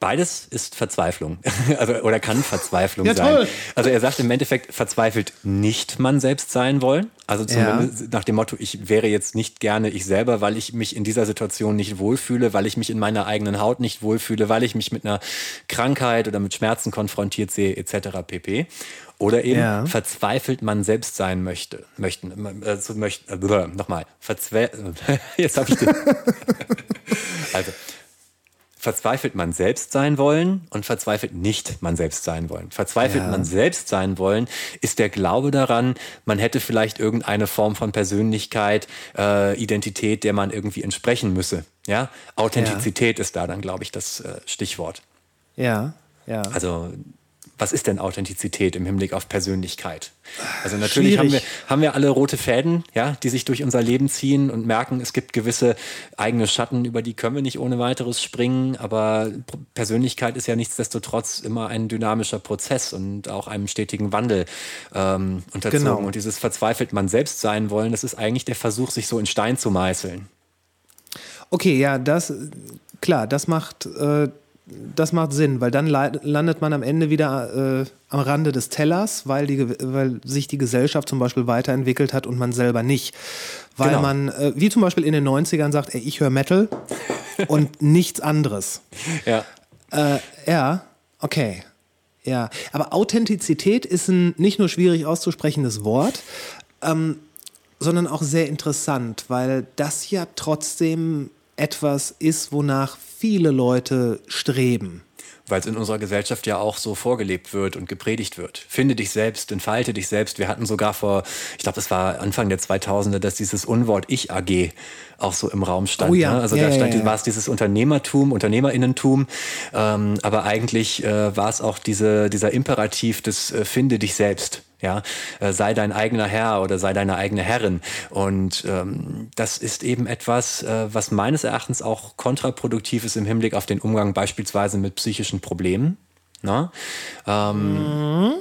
Beides ist Verzweiflung. Also, oder kann Verzweiflung Ja, sein. toll. Also er sagt im Endeffekt, verzweifelt nicht man selbst sein wollen. Also zumindest nach dem Motto, ich wäre jetzt nicht gerne ich selber, weil ich mich in dieser Situation nicht wohlfühle, weil ich mich in meiner eigenen Haut nicht wohlfühle, weil ich mich mit einer Krankheit oder mit Schmerzen konfrontiert sehe, etc. pp. Oder eben Ja. verzweifelt man selbst sein möchte. Möchten, äh, so möchten, äh, nochmal, verzwe jetzt habe ich den. also, verzweifelt man selbst sein wollen und verzweifelt nicht man selbst sein wollen. Verzweifelt Ja. man selbst sein wollen, ist der Glaube daran, man hätte vielleicht irgendeine Form von Persönlichkeit, äh, Identität, der man irgendwie entsprechen müsse. Ja, Authentizität ist da dann, glaube ich, das äh, Stichwort. Ja, ja. Also was ist denn Authentizität im Hinblick auf Persönlichkeit? Also natürlich haben wir, haben wir alle rote Fäden, ja, die sich durch unser Leben ziehen und merken, es gibt gewisse eigene Schatten, über die können wir nicht ohne weiteres springen. Aber Persönlichkeit ist ja nichtsdestotrotz immer ein dynamischer Prozess und auch einem stetigen Wandel ähm, unterzogen. Genau. Und dieses verzweifelt man selbst sein wollen, das ist eigentlich der Versuch, sich so in Stein zu meißeln. Okay, ja, das, klar, das macht, äh, das macht Sinn, weil dann landet man am Ende wieder äh, am Rande des Tellers, weil, die, weil sich die Gesellschaft zum Beispiel weiterentwickelt hat und man selber nicht. Weil Genau. man, äh, wie zum Beispiel in den 90ern sagt, ey, ich höre Metal und nichts anderes. Ja. Äh, ja, okay. Ja, aber Authentizität ist ein nicht nur schwierig auszusprechendes Wort, ähm, sondern auch sehr interessant, weil das ja trotzdem etwas ist, wonach viele Leute streben. weil es in unserer Gesellschaft ja auch so vorgelebt wird und gepredigt wird. Finde dich selbst, entfalte dich selbst. Wir hatten sogar vor, ich glaube, das war Anfang der 2000er, dass dieses Unwort Ich AG auch so im Raum stand. Oh ja. Ne? Also Ja, da stand, ja. war es dieses Unternehmertum, Unternehmerinnentum, ähm, aber eigentlich äh, war es auch diese, dieser Imperativ des äh, Finde dich selbst. Ja, äh, sei dein eigener Herr oder sei deine eigene Herrin. Und ähm, das ist eben etwas, äh, was meines Erachtens auch kontraproduktiv ist im Hinblick auf den Umgang beispielsweise mit psychischen Problemen. Na? Ähm,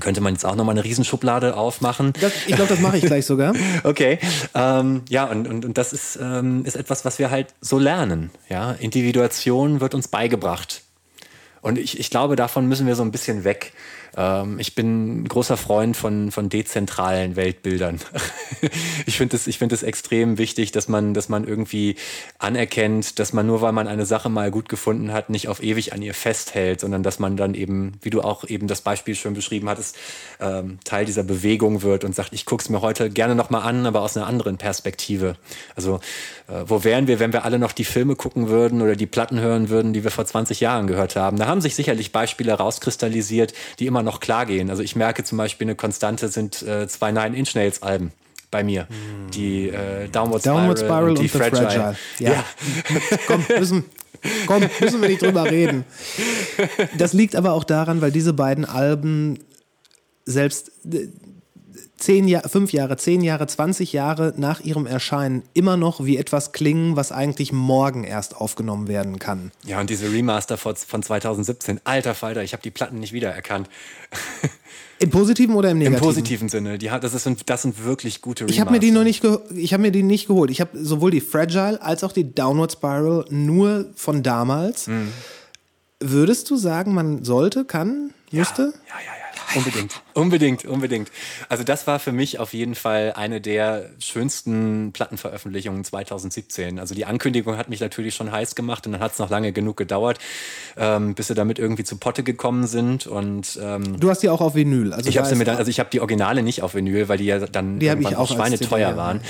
Könnte man jetzt auch nochmal eine Riesenschublade aufmachen. Das, ich glaube, das mache ich gleich sogar. Okay, ähm, ja, und, und, und das ist, ähm, ist etwas, was wir halt so lernen. Ja? Individuation wird uns beigebracht. Und ich, ich glaube, davon müssen wir so ein bisschen weg. Ähm, ich bin ein großer Freund von, von dezentralen Weltbildern. ich finde es find extrem wichtig, dass man, dass man irgendwie anerkennt, dass man nur, weil man eine Sache mal gut gefunden hat, nicht auf ewig an ihr festhält, sondern dass man dann eben, wie du auch eben das Beispiel schon beschrieben hattest, ähm, Teil dieser Bewegung wird und sagt, ich gucke es mir heute gerne nochmal an, aber aus einer anderen Perspektive. Also äh, wo wären wir, wenn wir alle noch die Filme gucken würden oder die Platten hören würden, die wir vor 20 Jahren gehört haben? Da haben sich sicherlich Beispiele rauskristallisiert, die immer noch klar gehen. Also ich merke zum Beispiel, eine Konstante sind äh, zwei Nine Inch Nails Alben bei mir. Die äh, Downward Spiral, Downward Spiral und die und Fragile. Fragile. Ja. Komm, müssen, komm, müssen wir nicht drüber reden. Das liegt aber auch daran, weil diese beiden Alben selbst, zehn Jahre, fünf Jahre, zehn Jahre, 20 Jahre nach ihrem Erscheinen immer noch wie etwas klingen, was eigentlich morgen erst aufgenommen werden kann. Ja, und diese Remaster von von 2017, alter Falter, ich habe die Platten nicht wiedererkannt. Im positiven oder im Im negativen? positiven Sinne. Die, das, ist, das sind wirklich gute Remaster. Ich habe mir die noch nicht, ich habe mir die nicht geholt. Ich habe sowohl die Fragile als auch die Downward Spiral nur von damals. Mhm. Würdest du sagen, man sollte, kann, müsste? Ja, ja, ja. Unbedingt, unbedingt, unbedingt. Also das war für mich auf jeden Fall eine der schönsten Plattenveröffentlichungen 2017. Also die Ankündigung hat mich natürlich schon heiß gemacht und dann hat es noch lange genug gedauert, ähm, bis sie damit irgendwie zu Potte gekommen sind. Und ähm, Du hast die auch auf Vinyl. Also ich habe sie mir dann, also ich habe die Originale nicht auf Vinyl, weil die ja dann Die irgendwann auch schweineteuer CD, ja. waren.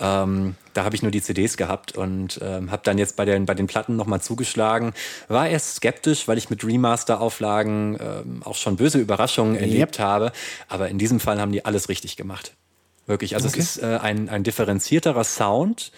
Ähm, da habe ich nur die CDs gehabt und ähm, habe dann jetzt bei den, bei den Platten nochmal zugeschlagen. War erst skeptisch, weil ich mit Remaster-Auflagen ähm, auch schon böse Überraschungen erlebt habe. Aber in diesem Fall haben die alles richtig gemacht. Wirklich. Also Okay. es ist äh, ein, ein differenzierterer Sound,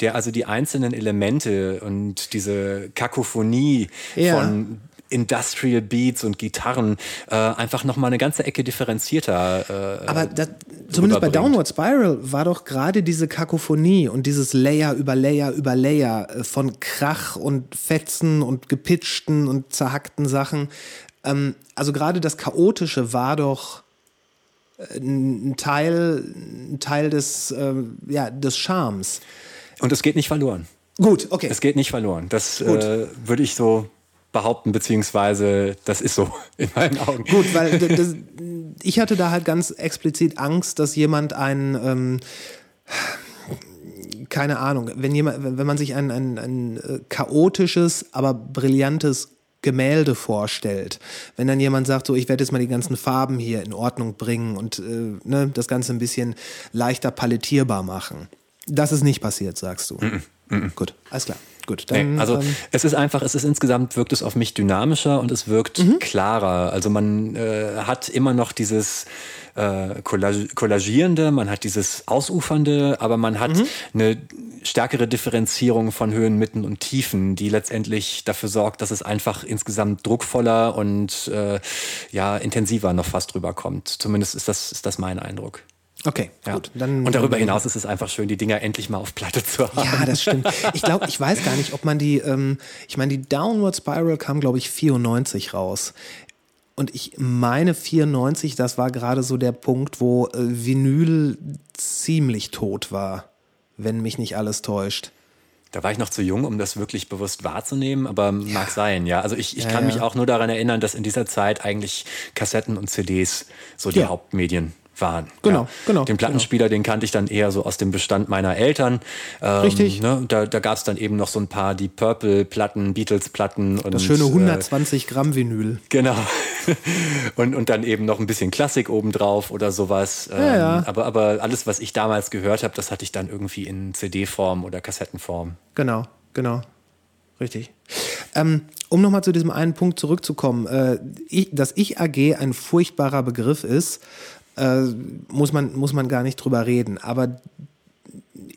der also die einzelnen Elemente und diese Kakophonie Ja. von Industrial Beats und Gitarren äh, einfach nochmal eine ganze Ecke differenzierter. Äh, Aber das, zumindest bei. Downward Spiral war doch gerade diese Kakophonie und dieses Layer über Layer über Layer äh, von Krach und Fetzen und gepitchten und zerhackten Sachen. Ähm, also gerade das Chaotische war doch äh, ein Teil, ein Teil des, ähm, ja, des Charmes. Und es geht nicht verloren. Gut, okay. Es geht nicht verloren. Das äh, würde ich so behaupten, beziehungsweise das ist so in meinen Augen. Gut, weil das, ich hatte da halt ganz explizit Angst, dass jemand ein, ähm, keine Ahnung, wenn jemand, wenn man sich ein, ein, ein äh, chaotisches, aber brillantes Gemälde vorstellt, wenn dann jemand sagt, so ich werde jetzt mal die ganzen Farben hier in Ordnung bringen und äh, ne, das Ganze ein bisschen leichter palettierbar machen. Das ist nicht passiert, sagst du. Gut, alles klar. Gut, dann Nee, also ähm, es ist einfach, es ist insgesamt wirkt es auf mich dynamischer und es wirkt Mhm. klarer. Also man äh, hat immer noch dieses äh, Collage, Collagierende, man hat dieses Ausufernde, aber man hat Mhm. eine stärkere Differenzierung von Höhen, Mitten und Tiefen, die letztendlich dafür sorgt, dass es einfach insgesamt druckvoller und äh, ja intensiver noch fast rüberkommt. Zumindest ist das, ist das mein Eindruck. Okay, Ja. gut. Dann, und darüber dann- hinaus ist es einfach schön, die Dinger endlich mal auf Platte zu haben. Ja, das stimmt. Ich glaube, ich weiß gar nicht, ob man die, ähm, ich meine, die Downward Spiral kam, glaube ich, 94 raus. Und ich meine 94, das war gerade so der Punkt, wo äh, Vinyl ziemlich tot war, wenn mich nicht alles täuscht. Da war ich noch zu jung, um das wirklich bewusst wahrzunehmen, aber mag sein, ja. Also ich, ich Ja, kann ja. mich auch nur daran erinnern, dass in dieser Zeit eigentlich Kassetten und CDs so die. Hauptmedien waren. Genau, ja. genau, Den Plattenspieler, den kannte ich dann eher so aus dem Bestand meiner Eltern. Ähm, Richtig. Ne? Da, da gab es dann eben noch so ein paar die Purple-Platten, Beatles-Platten. Das schöne Äh, 120 Gramm Vinyl. Genau. Und, und dann eben noch ein bisschen Klassik obendrauf oder sowas. Ähm, ja. Aber, aber alles, was ich damals gehört habe, das hatte ich dann irgendwie in CD-Form oder Kassettenform. Genau, genau. Richtig. Ähm, um nochmal zu diesem einen Punkt zurückzukommen, äh, ich, dass Ich AG ein furchtbarer Begriff ist, äh, muss, man, muss man gar nicht drüber reden. Aber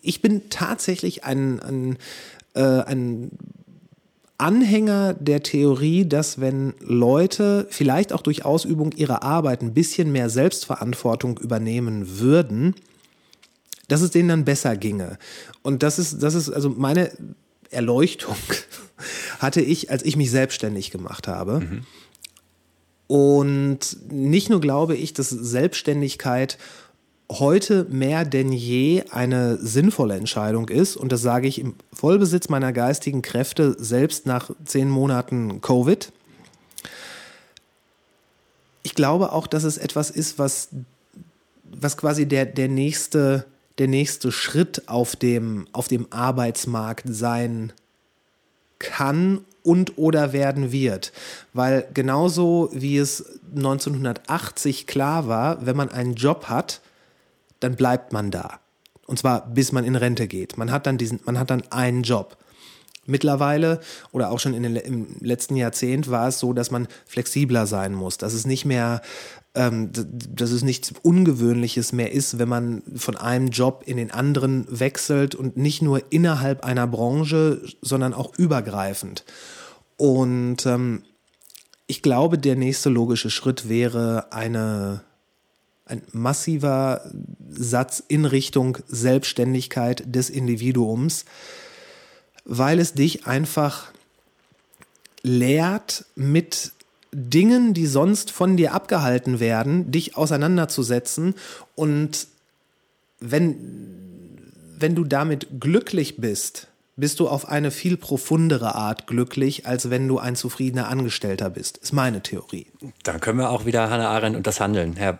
ich bin tatsächlich ein, ein, äh, ein Anhänger der Theorie, dass wenn Leute vielleicht auch durch Ausübung ihrer Arbeit ein bisschen mehr Selbstverantwortung übernehmen würden, dass es denen dann besser ginge. Und das ist, das ist also meine Erleuchtung hatte ich, als ich mich selbstständig gemacht habe. Und nicht nur glaube ich, dass Selbstständigkeit heute mehr denn je eine sinnvolle Entscheidung ist. Und das sage ich im Vollbesitz meiner geistigen Kräfte, selbst nach zehn Monaten Covid. Ich glaube auch, dass es etwas ist, was, was quasi der, der, nächste, der nächste Schritt auf dem, auf dem Arbeitsmarkt sein kann und oder werden wird. Weil genauso wie es 1980 klar war, wenn man einen Job hat, dann bleibt man da. Und zwar bis man in Rente geht. Man hat dann diesen, man hat dann einen Job. Mittlerweile oder auch schon in den, im letzten Jahrzehnt war es so, dass man flexibler sein muss, dass es nicht mehr, ähm, dass es nichts Ungewöhnliches mehr ist, wenn man von einem Job in den anderen wechselt und nicht nur innerhalb einer Branche, sondern auch übergreifend. Und ähm, ich glaube, der nächste logische Schritt wäre eine ein massiver Satz in Richtung Selbstständigkeit des Individuums, weil es dich einfach lehrt, mit Dingen, die sonst von dir abgehalten werden, dich auseinanderzusetzen. Und wenn, wenn du damit glücklich bist, bist du auf eine viel profundere Art glücklich, als wenn du ein zufriedener Angestellter bist. Ist meine Theorie. Da können wir auch wieder Hannah Arendt und das Handeln her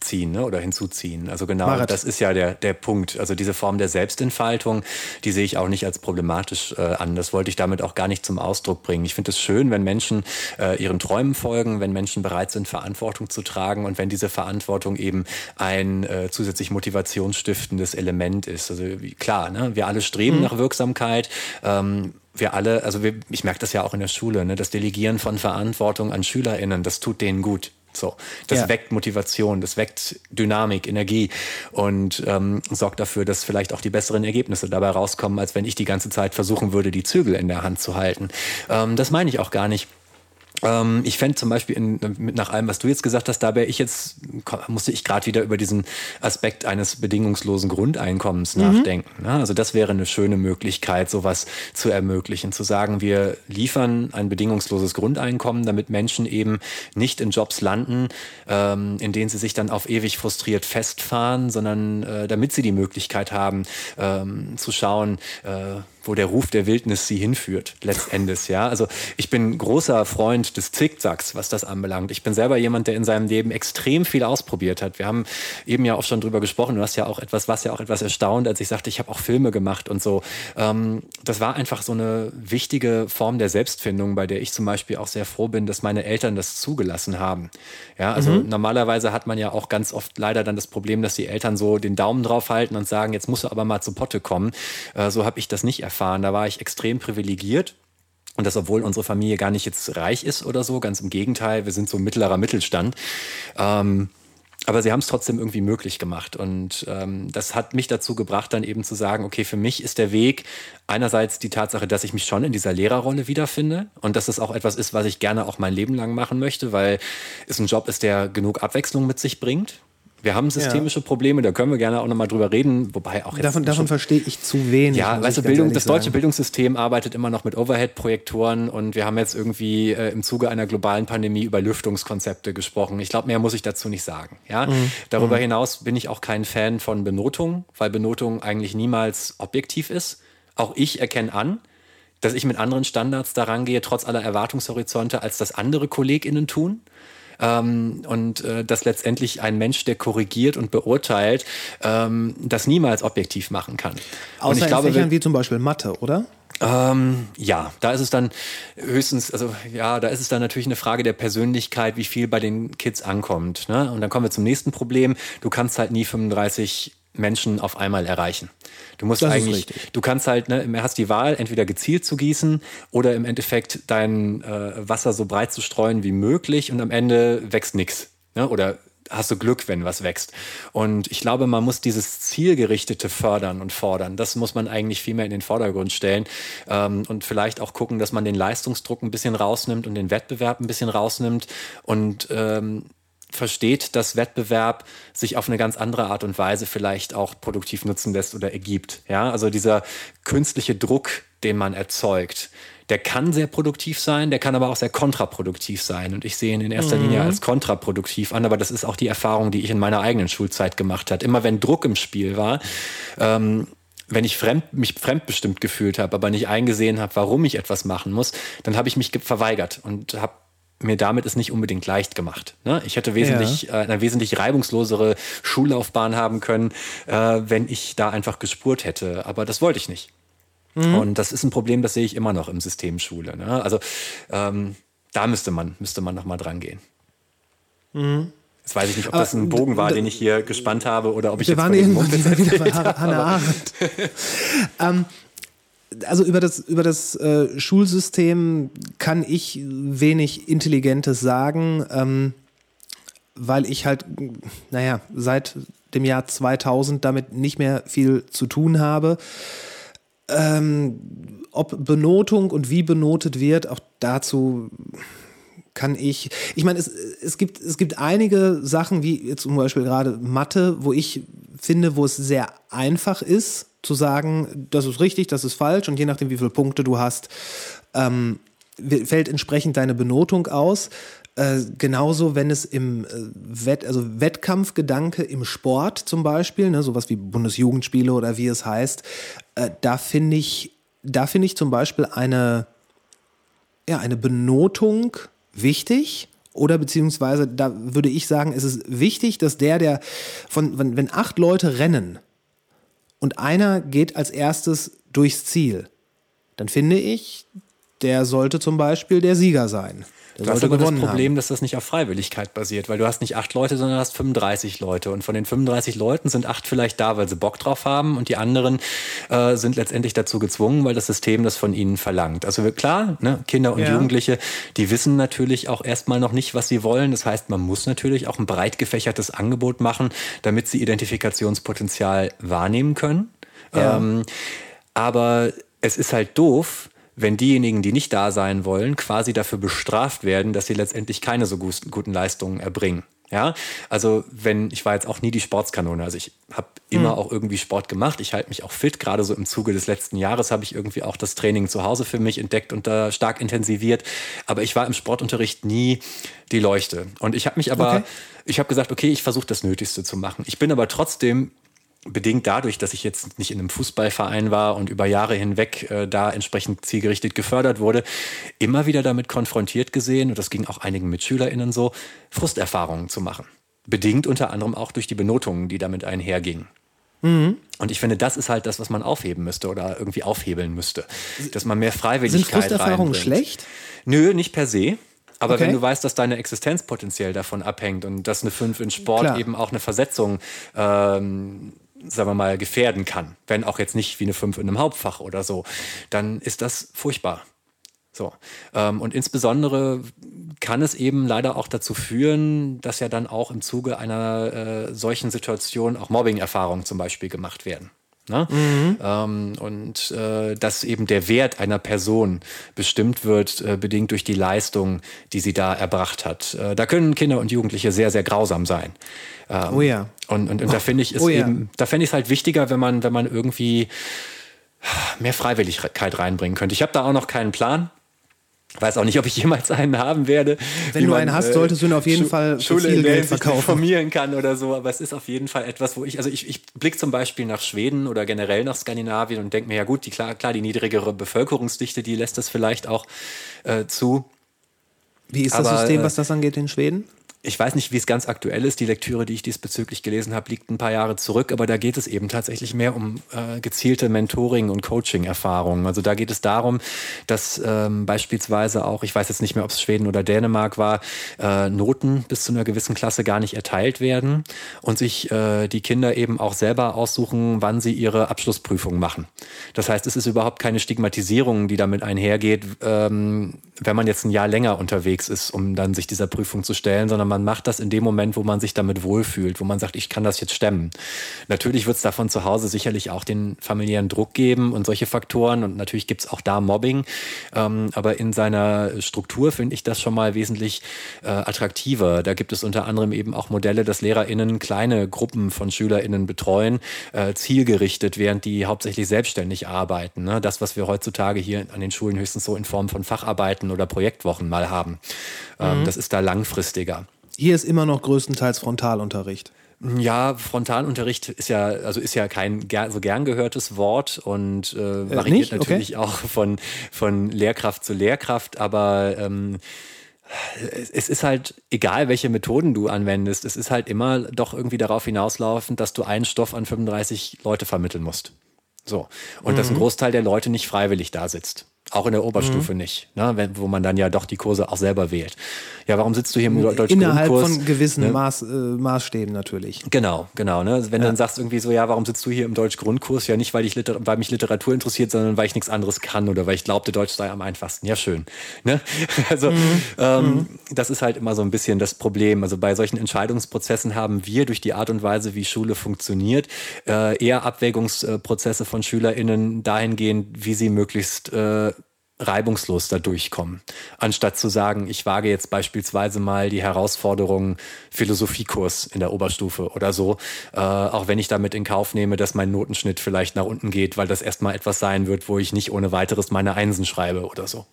herbeiziehen ne, oder hinzuziehen. Also genau, Marit. das ist ja der, der Punkt. Also diese Form der Selbstentfaltung, die sehe ich auch nicht als problematisch äh, an. Das wollte ich damit auch gar nicht zum Ausdruck bringen. Ich finde es schön, wenn Menschen äh, ihren Träumen folgen, wenn Menschen bereit sind, Verantwortung zu tragen und wenn diese Verantwortung eben ein äh, zusätzlich motivationsstiftendes Element ist. Also wie, klar, ne, wir alle streben nach Wirksamkeit. Ähm, wir alle, also wir, ich merke das ja auch in der Schule, ne, das Delegieren von Verantwortung an SchülerInnen, das tut denen gut. So, das Ja. weckt Motivation, das weckt Dynamik, Energie und ähm, sorgt dafür, dass vielleicht auch die besseren Ergebnisse dabei rauskommen, als wenn ich die ganze Zeit versuchen würde, die Zügel in der Hand zu halten. Ähm, das meine ich auch gar nicht. Ähm, ich fände zum Beispiel in, mit nach allem, was du jetzt gesagt hast, da wäre ich jetzt, musste ich gerade wieder über diesen Aspekt eines bedingungslosen Grundeinkommens nachdenken. Ne? Also das wäre eine schöne Möglichkeit, sowas zu ermöglichen, zu sagen, wir liefern ein bedingungsloses Grundeinkommen, damit Menschen eben nicht in Jobs landen, ähm, in denen sie sich dann auf ewig frustriert festfahren, sondern äh, damit sie die Möglichkeit haben, ähm, zu schauen, äh, wo der Ruf der Wildnis sie hinführt, letztendlich, ja. Also ich bin großer Freund des Zickzacks, was das anbelangt. Ich bin selber jemand, der in seinem Leben extrem viel ausprobiert hat. Wir haben eben ja auch schon drüber gesprochen. Du hast ja auch etwas, was ja auch etwas erstaunt, als ich sagte, ich habe auch Filme gemacht und so. Ähm, das war einfach so eine wichtige Form der Selbstfindung, bei der ich zum Beispiel auch sehr froh bin, dass meine Eltern das zugelassen haben. Ja, also normalerweise hat man ja auch ganz oft leider dann das Problem, dass die Eltern so den Daumen drauf halten und sagen, jetzt musst du aber mal zu Potte kommen. Äh, so habe ich das nicht erfahren. Da war ich extrem privilegiert. Und das, obwohl unsere Familie gar nicht jetzt reich ist oder so, ganz im Gegenteil, wir sind so mittlerer Mittelstand. Ähm, aber sie haben es trotzdem irgendwie möglich gemacht. Und ähm, das hat mich dazu gebracht, dann eben zu sagen, okay, für mich ist der Weg einerseits die Tatsache, dass ich mich schon in dieser Lehrerrolle wiederfinde und dass es auch etwas ist, was ich gerne auch mein Leben lang machen möchte, weil es ein Job ist, der genug Abwechslung mit sich bringt. Wir haben systemische Probleme, da können wir gerne auch nochmal drüber reden, wobei auch jetzt Davon, davon verstehe ich zu wenig. ja, weißt du, Bildung, das deutsche sagen. Bildungssystem arbeitet immer noch mit Overhead-Projektoren und wir haben jetzt irgendwie äh, im Zuge einer globalen Pandemie über Lüftungskonzepte gesprochen. Ich glaube, mehr muss ich dazu nicht sagen. Ja? Mhm. Darüber hinaus bin ich auch kein Fan von Benotung, weil Benotung eigentlich niemals objektiv ist. Auch ich erkenne an, dass ich mit anderen Standards daran gehe, trotz aller Erwartungshorizonte, als das andere KollegInnen tun. Ähm, und äh, dass letztendlich ein Mensch, der korrigiert und beurteilt, ähm, das niemals objektiv machen kann. und Außer ich glaube, in wir- Fächern wie zum Beispiel Mathe, oder? ähm, ja, da ist es dann höchstens, also ja, da ist es dann natürlich eine Frage der Persönlichkeit, wie viel bei den Kids ankommt. Ne? Und dann kommen wir zum nächsten Problem. Du kannst halt nie 35 Menschen auf einmal erreichen. Du musst Das eigentlich, du kannst halt, ne, hast die Wahl, entweder gezielt zu gießen oder im Endeffekt dein äh, Wasser so breit zu streuen wie möglich und am Ende wächst nix. Ne? Oder hast du Glück, wenn was wächst. Und ich glaube, man muss dieses Zielgerichtete fördern und fordern. Das muss man eigentlich viel mehr in den Vordergrund stellen ähm, und vielleicht auch gucken, dass man den Leistungsdruck ein bisschen rausnimmt und den Wettbewerb ein bisschen rausnimmt und ähm, versteht, dass Wettbewerb sich auf eine ganz andere Art und Weise vielleicht auch produktiv nutzen lässt oder ergibt. Ja, also dieser künstliche Druck, den man erzeugt, der kann sehr produktiv sein, der kann aber auch sehr kontraproduktiv sein. Und ich sehe ihn in erster Linie als kontraproduktiv an, aber das ist auch die Erfahrung, die ich in meiner eigenen Schulzeit gemacht habe. Immer wenn Druck im Spiel war, ähm, wenn ich fremd, mich fremdbestimmt gefühlt habe, aber nicht eingesehen habe, warum ich etwas machen muss, dann habe ich mich ge- verweigert und habe mir damit es nicht unbedingt leicht gemacht. Ne? Ich hätte wesentlich, äh, eine wesentlich reibungslosere Schullaufbahn haben können, äh, wenn ich da einfach gespurt hätte. Aber das wollte ich nicht. Und das ist ein Problem, das sehe ich immer noch im System Schule. Ne? Also ähm, da müsste man, müsste man noch mal dran gehen. Jetzt weiß ich nicht, ob das ein Bogen war, den ich hier gespannt habe, oder ob ich Wir jetzt waren irgendwann wieder, bei Hannah Arendt. ähm, also über das, über das äh, Schulsystem kann ich wenig Intelligentes sagen, ähm, weil ich halt, naja, seit dem Jahr 2000 damit nicht mehr viel zu tun habe. Ähm, ob Benotung und wie benotet wird, auch dazu kann ich, ich meine, es, es, gibt, es gibt einige Sachen, wie zum Beispiel gerade Mathe, wo ich finde, wo es sehr einfach ist, zu sagen, das ist richtig, das ist falsch und je nachdem, wie viele Punkte du hast, ähm, fällt entsprechend deine Benotung aus. Äh, genauso, wenn es im äh, Wett, also Wettkampfgedanke im Sport zum Beispiel, ne, sowas wie Bundesjugendspiele oder wie es heißt, äh, da finde ich, da finde ich zum Beispiel eine, ja, eine Benotung wichtig. Oder beziehungsweise, da würde ich sagen, es ist wichtig, dass der, der von, wenn, wenn acht Leute rennen und einer geht als erstes durchs Ziel, dann finde ich, der sollte zum Beispiel der Sieger sein. Du hast sollte aber das Problem, haben. dass das nicht auf Freiwilligkeit basiert, weil du hast nicht acht Leute, sondern hast 35 Leute. Und von den 35 Leuten sind acht vielleicht da, weil sie Bock drauf haben und die anderen äh, sind letztendlich dazu gezwungen, weil das System das von ihnen verlangt. Also wir- klar, ne, Kinder und Ja. Jugendliche, die wissen natürlich auch erstmal noch nicht, was sie wollen. Das heißt, man muss natürlich auch ein breit gefächertes Angebot machen, damit sie Identifikationspotenzial wahrnehmen können. Ja. Ähm, aber es ist halt doof, wenn diejenigen, die nicht da sein wollen, quasi dafür bestraft werden, dass sie letztendlich keine so guten Leistungen erbringen. Ja, also wenn ich war jetzt auch nie die Sportskanone, also ich habe immer auch irgendwie Sport gemacht. Ich halte mich auch fit. Gerade so im Zuge des letzten Jahres habe ich irgendwie auch das Training zu Hause für mich entdeckt und da stark intensiviert. Aber ich war im Sportunterricht nie die Leuchte. Und ich habe mich aber, Okay. ich habe gesagt, okay, ich versuche das Nötigste zu machen. Ich bin aber trotzdem bedingt dadurch, dass ich jetzt nicht in einem Fußballverein war und über Jahre hinweg äh, da entsprechend zielgerichtet gefördert wurde, immer wieder damit konfrontiert gesehen, und das ging auch einigen MitschülerInnen so, Frusterfahrungen zu machen. Bedingt unter anderem auch durch die Benotungen, die damit einhergingen. Und ich finde, das ist halt das, was man aufheben müsste oder irgendwie aufhebeln müsste. Dass man mehr Sind Freiwilligkeit Frusterfahrungen reinbringt. schlecht? Nö, nicht per se. Aber Okay. wenn du weißt, dass deine Existenz potenziell davon abhängt und dass eine 5 in Sport Klar. eben auch eine Versetzung, ähm, sagen wir mal, gefährden kann, wenn auch jetzt nicht wie eine 5 in einem Hauptfach oder so, dann ist das furchtbar. So. Ähm, und insbesondere kann es eben leider auch dazu führen, dass ja dann auch im Zuge einer äh, solchen Situation auch Mobbing-Erfahrungen zum Beispiel gemacht werden. Ne? Ähm, und äh, dass eben der Wert einer Person bestimmt wird, äh, bedingt durch die Leistung, die sie da erbracht hat. Äh, da können Kinder und Jugendliche sehr, sehr grausam sein. Ähm, Oh ja. Und, und, und da finde ich es Oh ja. eben, da fände ich es halt wichtiger, wenn man, wenn man irgendwie mehr Freiwilligkeit reinbringen könnte. Ich habe da auch noch keinen Plan. Weiß auch nicht, ob ich jemals einen haben werde. Wenn du man, einen hast, äh, solltest du ihn auf jeden Schu- Fall Schule viel in der Geld verkaufen. informieren kann oder so. Aber es ist auf jeden Fall etwas, wo ich, also ich, ich blicke zum Beispiel nach Schweden oder generell nach Skandinavien und denke mir, ja gut, die, klar, klar, die niedrigere Bevölkerungsdichte, die lässt das vielleicht auch äh, zu. Wie ist das Aber, System, äh, was das angeht in Schweden? Ich weiß nicht, wie es ganz aktuell ist. Die Lektüre, die ich diesbezüglich gelesen habe, liegt ein paar Jahre zurück, aber da geht es eben tatsächlich mehr um äh, gezielte Mentoring- und Coaching-Erfahrungen. Also da geht es darum, dass ähm, beispielsweise auch, ich weiß jetzt nicht mehr, ob es Schweden oder Dänemark war, äh, Noten bis zu einer gewissen Klasse gar nicht erteilt werden und sich äh, die Kinder eben auch selber aussuchen, wann sie ihre Abschlussprüfung machen. Das heißt, es ist überhaupt keine Stigmatisierung, die damit einhergeht, ähm, wenn man jetzt ein Jahr länger unterwegs ist, um dann sich dieser Prüfung zu stellen, sondern man macht das in dem Moment, wo man sich damit wohlfühlt, wo man sagt, ich kann das jetzt stemmen. Natürlich wird es davon zu Hause sicherlich auch den familiären Druck geben und solche Faktoren und natürlich gibt es auch da Mobbing, ähm, aber in seiner Struktur finde ich das schon mal wesentlich äh, attraktiver. Da gibt es unter anderem eben auch Modelle, dass LehrerInnen kleine Gruppen von SchülerInnen betreuen, äh, zielgerichtet, während die hauptsächlich selbstständig arbeiten. Ne? Das, was wir heutzutage hier an den Schulen höchstens so in Form von Facharbeiten oder Projektwochen mal haben. Ähm, Das ist da langfristiger. Hier ist immer noch größtenteils Frontalunterricht. Ja, Frontalunterricht ist ja, also ist ja kein ger so gern gehörtes Wort und äh, variiert nicht? Okay. natürlich auch von, von Lehrkraft zu Lehrkraft, aber ähm, es- ist halt egal, welche Methoden du anwendest, es ist halt immer doch irgendwie darauf hinauslaufend, dass du einen Stoff an 35 Leute vermitteln musst. So. Und dass ein Mhm. Großteil der Leute nicht freiwillig da sitzt. Auch in der Mhm. Oberstufe nicht, ne? Wenn, wo man dann ja doch die Kurse auch selber wählt. Ja, warum sitzt du hier im deutschen Innerhalb Grundkurs? von gewissen ne? Maß, äh, Maßstäben natürlich. Genau, genau. Ne? Also Wenn du dann sagst irgendwie so, ja, warum sitzt du hier im Deutsch-Grundkurs? Ja, nicht, weil, ich Liter weil mich Literatur interessiert, sondern weil ich nichts anderes kann oder weil ich glaubte, Deutsch sei am einfachsten. Ja, schön. Ne? Also ähm, das ist halt immer so ein bisschen das Problem. Also bei solchen Entscheidungsprozessen haben wir durch die Art und Weise, wie Schule funktioniert, äh, eher Abwägungsprozesse von SchülerInnen dahingehend, wie sie möglichst äh, reibungslos da durchkommen. Anstatt zu sagen, ich wage jetzt beispielsweise mal die Herausforderung Philosophiekurs in der Oberstufe oder so, äh, auch wenn ich damit in Kauf nehme, dass mein Notenschnitt vielleicht nach unten geht, weil das erstmal etwas sein wird, wo ich nicht ohne weiteres meine Einsen schreibe oder so.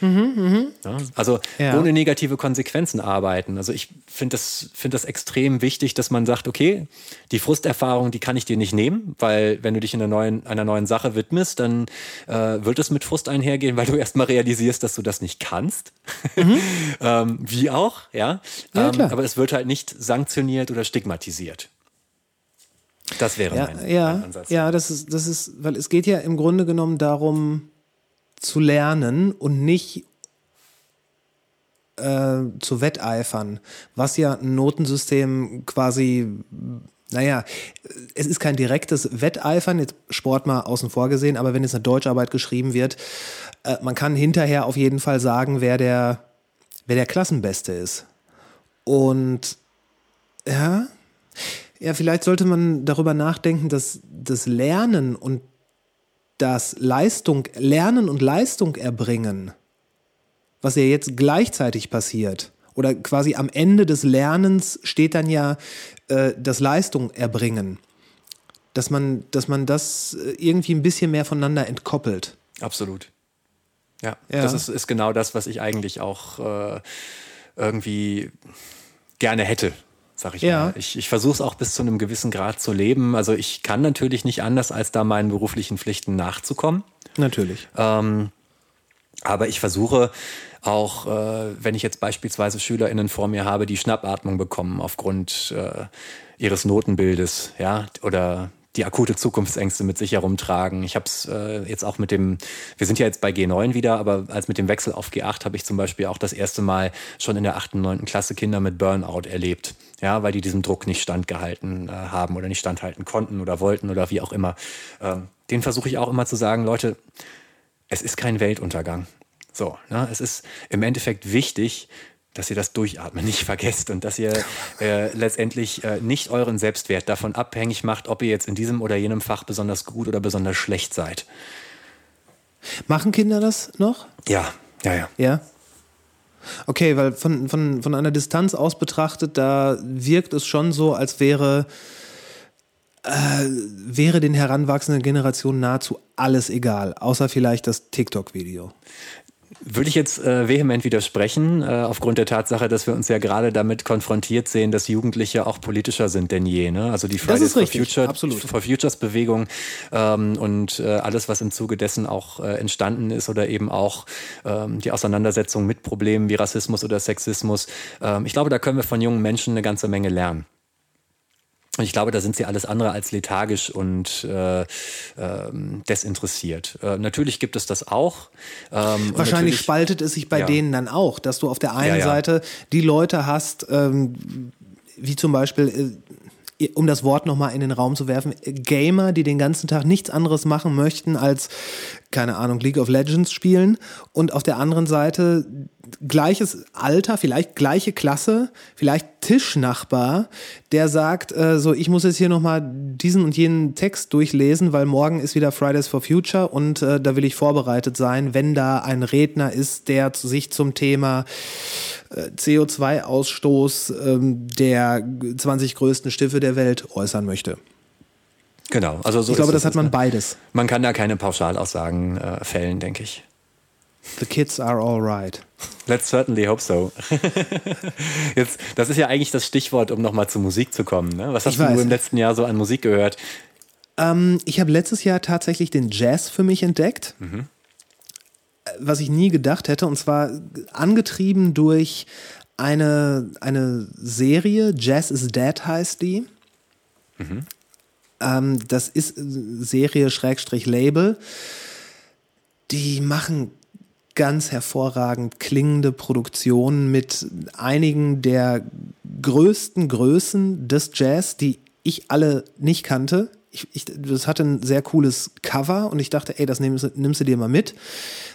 Ja, also Ja. ohne negative Konsequenzen arbeiten. Also ich finde das, finde das extrem wichtig, dass man sagt, okay, die Frusterfahrung, die kann ich dir nicht nehmen, weil wenn du dich in einer neuen, einer neuen Sache widmest, dann äh, wird es mit Frust einhergehen, weil du erstmal realisierst, dass du das nicht kannst. ähm, wie auch, ja. Mhm. Ja, ähm, aber es wird halt nicht sanktioniert oder stigmatisiert. Das wäre Ja, mein, ja, mein Ansatz. ja, das ist, das ist, weil es geht ja im Grunde genommen darum, zu lernen und nicht äh, zu wetteifern, was ja ein Notensystem quasi, naja, es ist kein direktes Wetteifern, jetzt Sport mal außen vor gesehen, aber wenn jetzt eine Deutscharbeit geschrieben wird, äh, man kann hinterher auf jeden Fall sagen, wer der, wer der Klassenbeste ist. Und ja, ja, vielleicht sollte man darüber nachdenken, dass das Lernen und das Leistung, Lernen und Leistung erbringen, was ja jetzt gleichzeitig passiert, oder quasi am Ende des Lernens steht dann ja äh, das Leistung erbringen, dass man, dass man das äh, irgendwie ein bisschen mehr voneinander entkoppelt. Absolut. Ja, Ja. das ist, ist genau das, was ich eigentlich auch äh, irgendwie gerne hätte, sag ich Ja. mal. Ich, ich versuche es auch bis zu einem gewissen Grad zu leben. Also ich kann natürlich nicht anders, als da meinen beruflichen Pflichten nachzukommen. Natürlich. Ähm, aber ich versuche auch, äh, wenn ich jetzt beispielsweise SchülerInnen vor mir habe, die Schnappatmung bekommen aufgrund äh, ihres Notenbildes, ja, oder die akute Zukunftsängste mit sich herumtragen. Ich habe es äh, jetzt auch mit dem, wir sind ja jetzt bei G9 wieder, aber als mit dem Wechsel auf G8 habe ich zum Beispiel auch das erste Mal schon in der 8. und 9. Klasse Kinder mit Burnout erlebt. Ja, weil die diesem Druck nicht standgehalten äh, haben oder nicht standhalten konnten oder wollten oder wie auch immer. Ähm, den versuche ich auch immer zu sagen, Leute, es ist kein Weltuntergang. So, ne? es ist im Endeffekt wichtig, dass ihr das Durchatmen nicht vergesst und dass ihr äh, letztendlich äh, nicht euren Selbstwert davon abhängig macht, ob ihr jetzt in diesem oder jenem Fach besonders gut oder besonders schlecht seid. Machen Kinder das noch? Ja, ja, ja. Ja. Okay, weil von, von, von einer Distanz aus betrachtet, da wirkt es schon so, als wäre, äh, wäre den heranwachsenden Generationen nahezu alles egal, außer vielleicht das TikTok-Video. Würde ich jetzt äh, vehement widersprechen, äh, aufgrund der Tatsache, dass wir uns ja gerade damit konfrontiert sehen, dass Jugendliche auch politischer sind denn je. Ne? Also die Fridays for, Future, for Futures Bewegung ähm, und äh, alles, was im Zuge dessen auch äh, entstanden ist oder eben auch ähm, die Auseinandersetzung mit Problemen wie Rassismus oder Sexismus. Ähm, ich glaube, da können wir von jungen Menschen eine ganze Menge lernen. Und ich glaube, da sind sie alles andere als lethargisch und äh, ähm, desinteressiert. Äh, natürlich gibt es das auch. Ähm, Wahrscheinlich spaltet es sich bei Ja. denen dann auch, dass du auf der einen Ja, ja. Seite die Leute hast, ähm, wie zum Beispiel, äh, um das Wort nochmal in den Raum zu werfen, Gamer, die den ganzen Tag nichts anderes machen möchten als, keine Ahnung, League of Legends spielen. Und auf der anderen Seite gleiches Alter, vielleicht gleiche Klasse, vielleicht Tischnachbar, der sagt, äh, so, ich muss jetzt hier nochmal diesen und jenen Text durchlesen, weil morgen ist wieder Fridays for Future und äh, da will ich vorbereitet sein, wenn da ein Redner ist, der sich zum Thema äh, CO2-Ausstoß ähm, der 20 größten Stiffe der Welt äußern möchte. Genau. Also so Ich glaube, das es, hat man ne? beides. Man kann da keine Pauschalaussagen äh, fällen, denke ich. The kids are all right. Let's certainly hope so. Jetzt, das ist ja eigentlich das Stichwort, um nochmal zur Musik zu kommen. Ne? Was hast Ich du weiß. im letzten Jahr so an Musik gehört? Ähm, ich habe letztes Jahr tatsächlich den Jazz für mich entdeckt, Mhm. Äh, was ich nie gedacht hätte, und zwar angetrieben durch eine, eine Serie, Jazz is Dead heißt die. Ähm, das ist äh, Serie Schrägstrich Label. Die machen ganz hervorragend klingende Produktionen mit einigen der größten Größen des Jazz, die ich alle nicht kannte. Ich, ich, das hatte ein sehr cooles Cover und ich dachte, ey, das nimmst, nimmst du dir mal mit.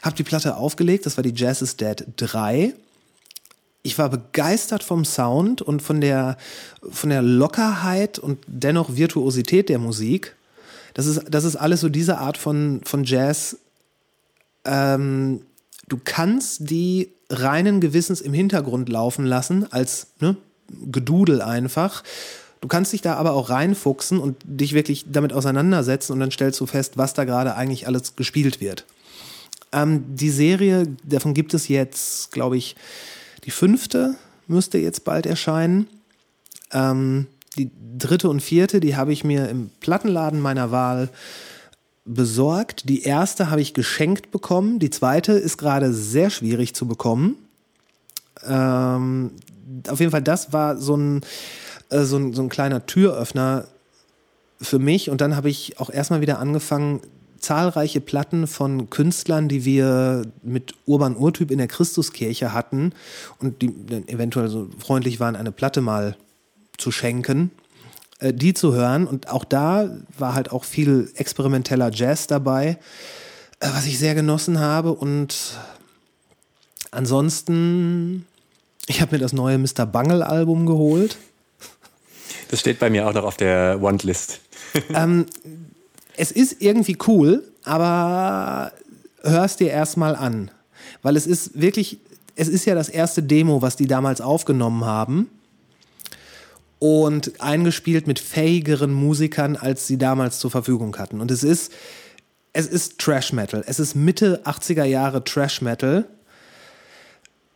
Hab die Platte aufgelegt, das war die Jazz is Dead 3 ich war begeistert vom Sound und von der, von der Lockerheit und dennoch Virtuosität der Musik. Das ist, das ist alles so diese Art von, von Jazz, ähm, du kannst die reinen Gewissens im Hintergrund laufen lassen, als ne, Gedudel einfach. Du kannst dich da aber auch reinfuchsen und dich wirklich damit auseinandersetzen und dann stellst du fest, was da gerade eigentlich alles gespielt wird. Ähm, die Serie, davon gibt es jetzt, glaube ich, die fünfte müsste jetzt bald erscheinen. Ähm, die dritte und vierte, die habe ich mir im Plattenladen meiner Wahl besorgt. Die erste habe ich geschenkt bekommen. Die zweite ist gerade sehr schwierig zu bekommen. Ähm, auf jeden Fall, das war so ein, äh, so ein, so ein kleiner Türöffner für mich. Und dann habe ich auch erstmal wieder angefangen, zahlreiche Platten von Künstlern, die wir mit Urban Urtyp in der Christuskirche hatten und die eventuell so freundlich waren, eine Platte mal zu schenken, äh, die zu hören. Und auch da war halt auch viel experimenteller Jazz dabei, äh, was ich sehr genossen habe. Und ansonsten, ich habe mir das neue Mr. Bungle Album geholt. Das steht bei mir auch noch auf der Want-List. ähm, es ist irgendwie cool, aber hörst dir erstmal an. Weil es ist wirklich, es ist ja das erste Demo, was die damals aufgenommen haben. Und eingespielt mit fähigeren Musikern, als sie damals zur Verfügung hatten. Und es ist, es ist Trash Metal. Es ist Mitte 80er Jahre Trash Metal.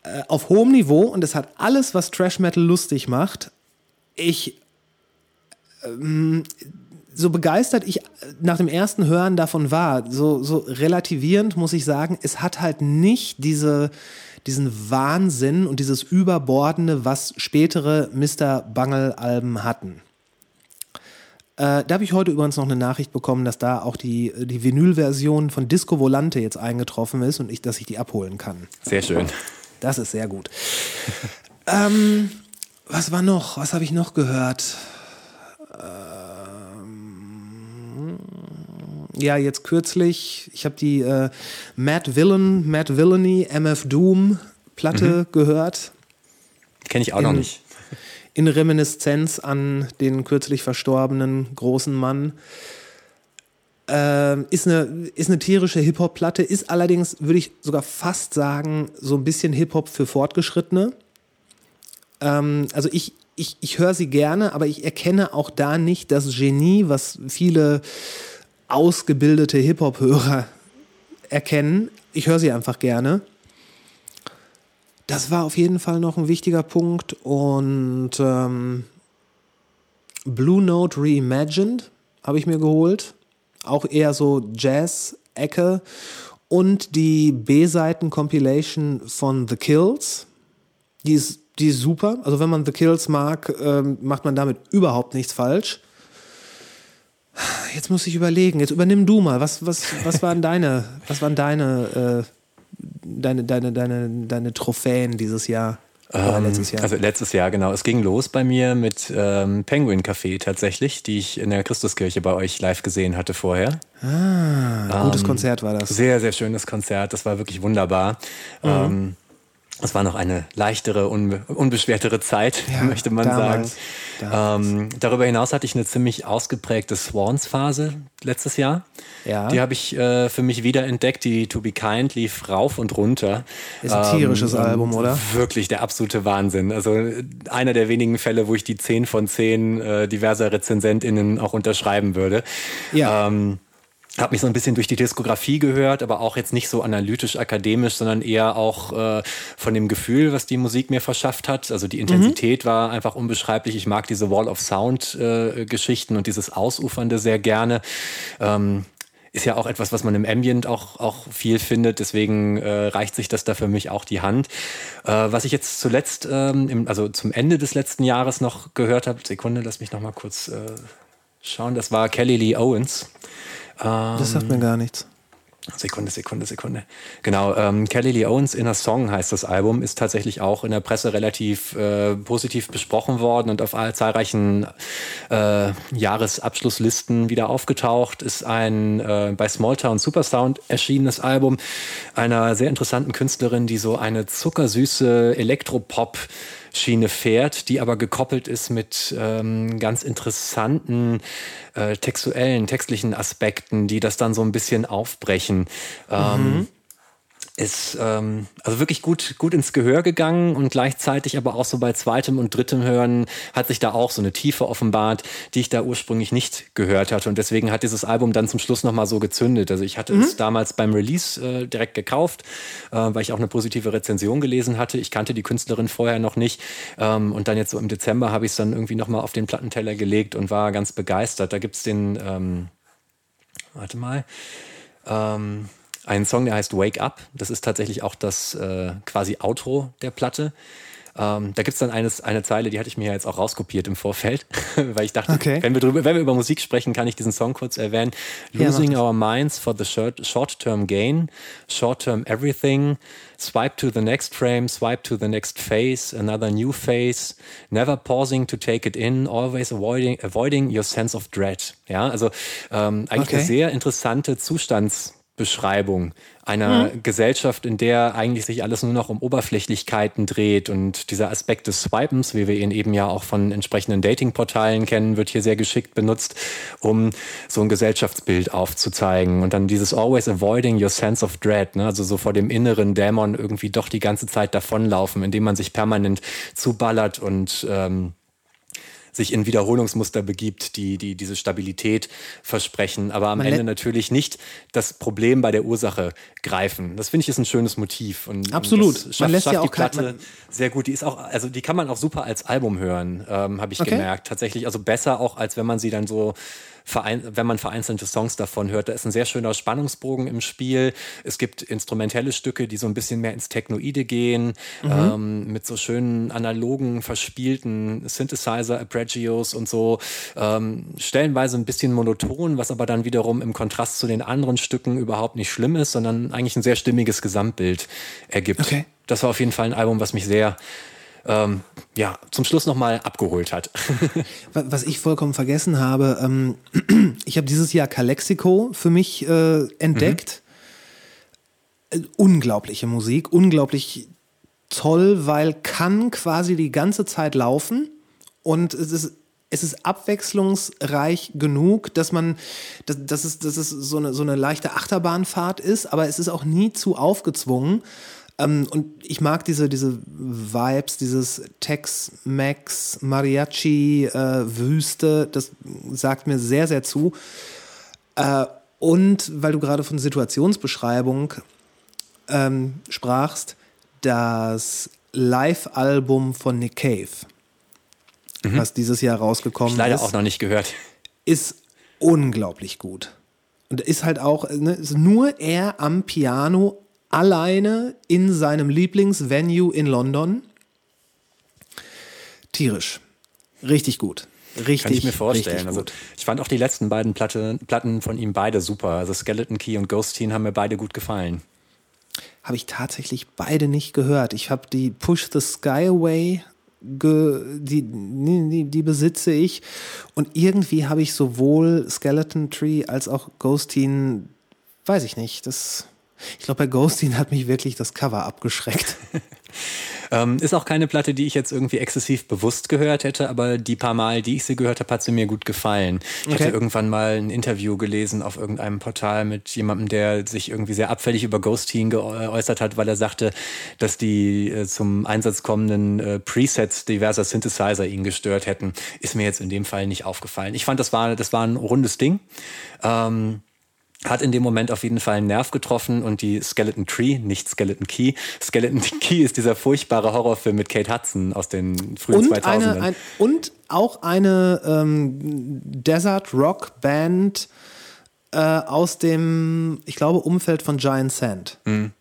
Äh, auf hohem Niveau und es hat alles, was Trash Metal lustig macht. Ich, ähm, so begeistert ich nach dem ersten Hören davon war, so, so relativierend muss ich sagen, es hat halt nicht diese, diesen Wahnsinn und dieses Überbordende, was spätere Mr. Bungle-Alben hatten. Äh, da habe ich heute übrigens noch eine Nachricht bekommen, dass da auch die, die Vinyl-Version von Disco Volante jetzt eingetroffen ist und ich, dass ich die abholen kann. Sehr schön. Das ist sehr gut. ähm, was war noch? Was habe ich noch gehört? Ja, jetzt kürzlich, ich habe die äh, Matt Villain, Matt Villainy, MF Doom Platte mhm. gehört. Kenne ich auch in, noch nicht. In Reminiszenz an den kürzlich verstorbenen großen Mann. Äh, ist, eine, ist eine tierische Hip-Hop-Platte, ist allerdings, würde ich sogar fast sagen, so ein bisschen Hip-Hop für Fortgeschrittene. Ähm, also ich, ich, ich höre sie gerne, aber ich erkenne auch da nicht das Genie, was viele ausgebildete Hip-Hop-Hörer erkennen. Ich höre sie einfach gerne. Das war auf jeden Fall noch ein wichtiger Punkt. Und ähm, Blue Note Reimagined habe ich mir geholt. Auch eher so Jazz-Ecke. Und die B-Seiten-Compilation von The Kills. Die ist, die ist super. Also wenn man The Kills mag, ähm, macht man damit überhaupt nichts falsch. Jetzt muss ich überlegen. Jetzt übernimm du mal. Was, was, was waren deine, was waren deine, äh, deine, deine, deine, deine Trophäen dieses Jahr? Ähm, letztes Jahr. Also letztes Jahr, genau. Es ging los bei mir mit ähm, Penguin Café tatsächlich, die ich in der Christuskirche bei euch live gesehen hatte vorher. Ah, gutes ähm, Konzert war das. Sehr, sehr schönes Konzert. Das war wirklich wunderbar. Mhm. Es war noch eine leichtere, unbe unbeschwertere Zeit, ja, möchte man damals, sagen. Damals. Ähm, darüber hinaus hatte ich eine ziemlich ausgeprägte Swans-Phase letztes Jahr. Ja. Die habe ich äh, für mich wieder entdeckt. Die To Be Kind lief rauf und runter. Ist ein tierisches ähm, Album, oder? Wirklich der absolute Wahnsinn. Also einer der wenigen Fälle, wo ich die 10 von 10 äh, diverser RezensentInnen auch unterschreiben würde. Ja. Ähm, habe mich so ein bisschen durch die Diskografie gehört, aber auch jetzt nicht so analytisch akademisch, sondern eher auch äh, von dem Gefühl, was die Musik mir verschafft hat. Also die Intensität mhm. war einfach unbeschreiblich. Ich mag diese Wall of Sound äh, Geschichten und dieses Ausufernde sehr gerne. Ähm, ist ja auch etwas, was man im Ambient auch, auch viel findet. Deswegen äh, reicht sich das da für mich auch die Hand. Äh, was ich jetzt zuletzt, ähm, im, also zum Ende des letzten Jahres noch gehört habe, Sekunde, lass mich noch mal kurz äh, schauen, das war Kelly Lee Owens. Ähm, das sagt mir gar nichts. Sekunde, Sekunde, Sekunde. Genau, ähm, Kelly Lee Owens Inner Song heißt das Album, ist tatsächlich auch in der Presse relativ äh, positiv besprochen worden und auf zahlreichen äh, Jahresabschlusslisten wieder aufgetaucht. Ist ein äh, bei Smalltown Supersound erschienenes Album einer sehr interessanten Künstlerin, die so eine zuckersüße Elektropop Schiene fährt, die aber gekoppelt ist mit ähm, ganz interessanten äh, textuellen, textlichen Aspekten, die das dann so ein bisschen aufbrechen. Ähm, mhm. Ist ähm, also wirklich gut, gut ins Gehör gegangen und gleichzeitig aber auch so bei zweitem und drittem Hören hat sich da auch so eine Tiefe offenbart, die ich da ursprünglich nicht gehört hatte. Und deswegen hat dieses Album dann zum Schluss nochmal so gezündet. Also ich hatte mhm. es damals beim Release äh, direkt gekauft, äh, weil ich auch eine positive Rezension gelesen hatte. Ich kannte die Künstlerin vorher noch nicht. Ähm, und dann jetzt so im Dezember habe ich es dann irgendwie nochmal auf den Plattenteller gelegt und war ganz begeistert. Da gibt's den, ähm, warte mal, ähm, einen Song, der heißt Wake Up. Das ist tatsächlich auch das äh, quasi Outro der Platte. Ähm, da gibt es dann eines, eine Zeile, die hatte ich mir jetzt auch rauskopiert im Vorfeld, weil ich dachte, okay. wenn, wir drüber, wenn wir über Musik sprechen, kann ich diesen Song kurz erwähnen. Losing ja, our minds for the short-term gain, short-term everything, swipe to the next frame, swipe to the next phase, another new phase, never pausing to take it in, always avoiding, avoiding your sense of dread. Ja, also ähm, eigentlich okay. eine sehr interessante Zustands- Beschreibung einer mhm. Gesellschaft, in der eigentlich sich alles nur noch um Oberflächlichkeiten dreht und dieser Aspekt des Swipens, wie wir ihn eben ja auch von entsprechenden Datingportalen kennen, wird hier sehr geschickt benutzt, um so ein Gesellschaftsbild aufzuzeigen und dann dieses always avoiding your sense of dread, ne? also so vor dem inneren Dämon irgendwie doch die ganze Zeit davonlaufen, indem man sich permanent zuballert und ähm, sich in Wiederholungsmuster begibt, die, die diese Stabilität versprechen, aber am Man Ende natürlich nicht das Problem bei der Ursache greifen. Das finde ich ist ein schönes Motiv. Und, Absolut. Und schafft, man lässt schafft ja auch die Platte sehr gut. Die ist auch, also die kann man auch super als Album hören, ähm, habe ich okay. gemerkt. Tatsächlich, also besser auch, als wenn man sie dann so wenn man vereinzelte Songs davon hört. Da ist ein sehr schöner Spannungsbogen im Spiel. Es gibt instrumentelle Stücke, die so ein bisschen mehr ins Technoide gehen, mhm. ähm, mit so schönen analogen, verspielten Synthesizer, Arpeggios und so. Ähm, stellenweise ein bisschen monoton, was aber dann wiederum im Kontrast zu den anderen Stücken überhaupt nicht schlimm ist, sondern eigentlich ein sehr stimmiges Gesamtbild ergibt. Okay. Das war auf jeden Fall ein Album, was mich sehr ähm, ja, zum Schluss nochmal abgeholt hat. Was ich vollkommen vergessen habe, ähm, ich habe dieses Jahr Calexico für mich äh, entdeckt. Mhm. Unglaubliche Musik, unglaublich toll, weil kann quasi die ganze Zeit laufen und es ist es ist abwechslungsreich genug, dass man, dass, dass, es, dass es so eine, so eine leichte Achterbahnfahrt ist, aber es ist auch nie zu aufgezwungen. Ähm, und ich mag diese, diese Vibes, dieses Tex-Mex, Mariachi, äh, Wüste, das sagt mir sehr, sehr zu. Äh, und weil du gerade von Situationsbeschreibung ähm, sprachst, das Live-Album von Nick Cave, mhm. was dieses Jahr rausgekommen ich leider ist. Leider auch noch nicht gehört. Ist unglaublich gut. Und ist halt auch ne, ist nur er am Piano alleine in seinem Lieblingsvenue in London. Tierisch. Richtig gut. Richtig. Kann ich mir vorstellen. Also, ich fand auch die letzten beiden Platte, Platten von ihm beide super. Also Skeleton Key und Ghost Teen haben mir beide gut gefallen. Habe ich tatsächlich beide nicht gehört. Ich habe die Push the Sky Away, die, die, die besitze ich. Und irgendwie habe ich sowohl Skeleton Tree als auch Ghost Teen, weiß ich nicht, das ich glaube, bei Ghostin hat mich wirklich das Cover abgeschreckt. ähm, ist auch keine Platte, die ich jetzt irgendwie exzessiv bewusst gehört hätte, aber die paar Mal, die ich sie gehört habe, hat sie mir gut gefallen. Ich okay. hatte irgendwann mal ein Interview gelesen auf irgendeinem Portal mit jemandem, der sich irgendwie sehr abfällig über Ghostin geäußert hat, weil er sagte, dass die äh, zum Einsatz kommenden äh, Presets diverser Synthesizer ihn gestört hätten. Ist mir jetzt in dem Fall nicht aufgefallen. Ich fand, das war, das war ein rundes Ding. Ähm, hat in dem Moment auf jeden Fall einen Nerv getroffen und die Skeleton Tree, nicht Skeleton Key. Skeleton Key ist dieser furchtbare Horrorfilm mit Kate Hudson aus den frühen und 2000ern. Eine, ein, und auch eine ähm, Desert Rock Band äh, aus dem, ich glaube, Umfeld von Giant Sand. Mhm.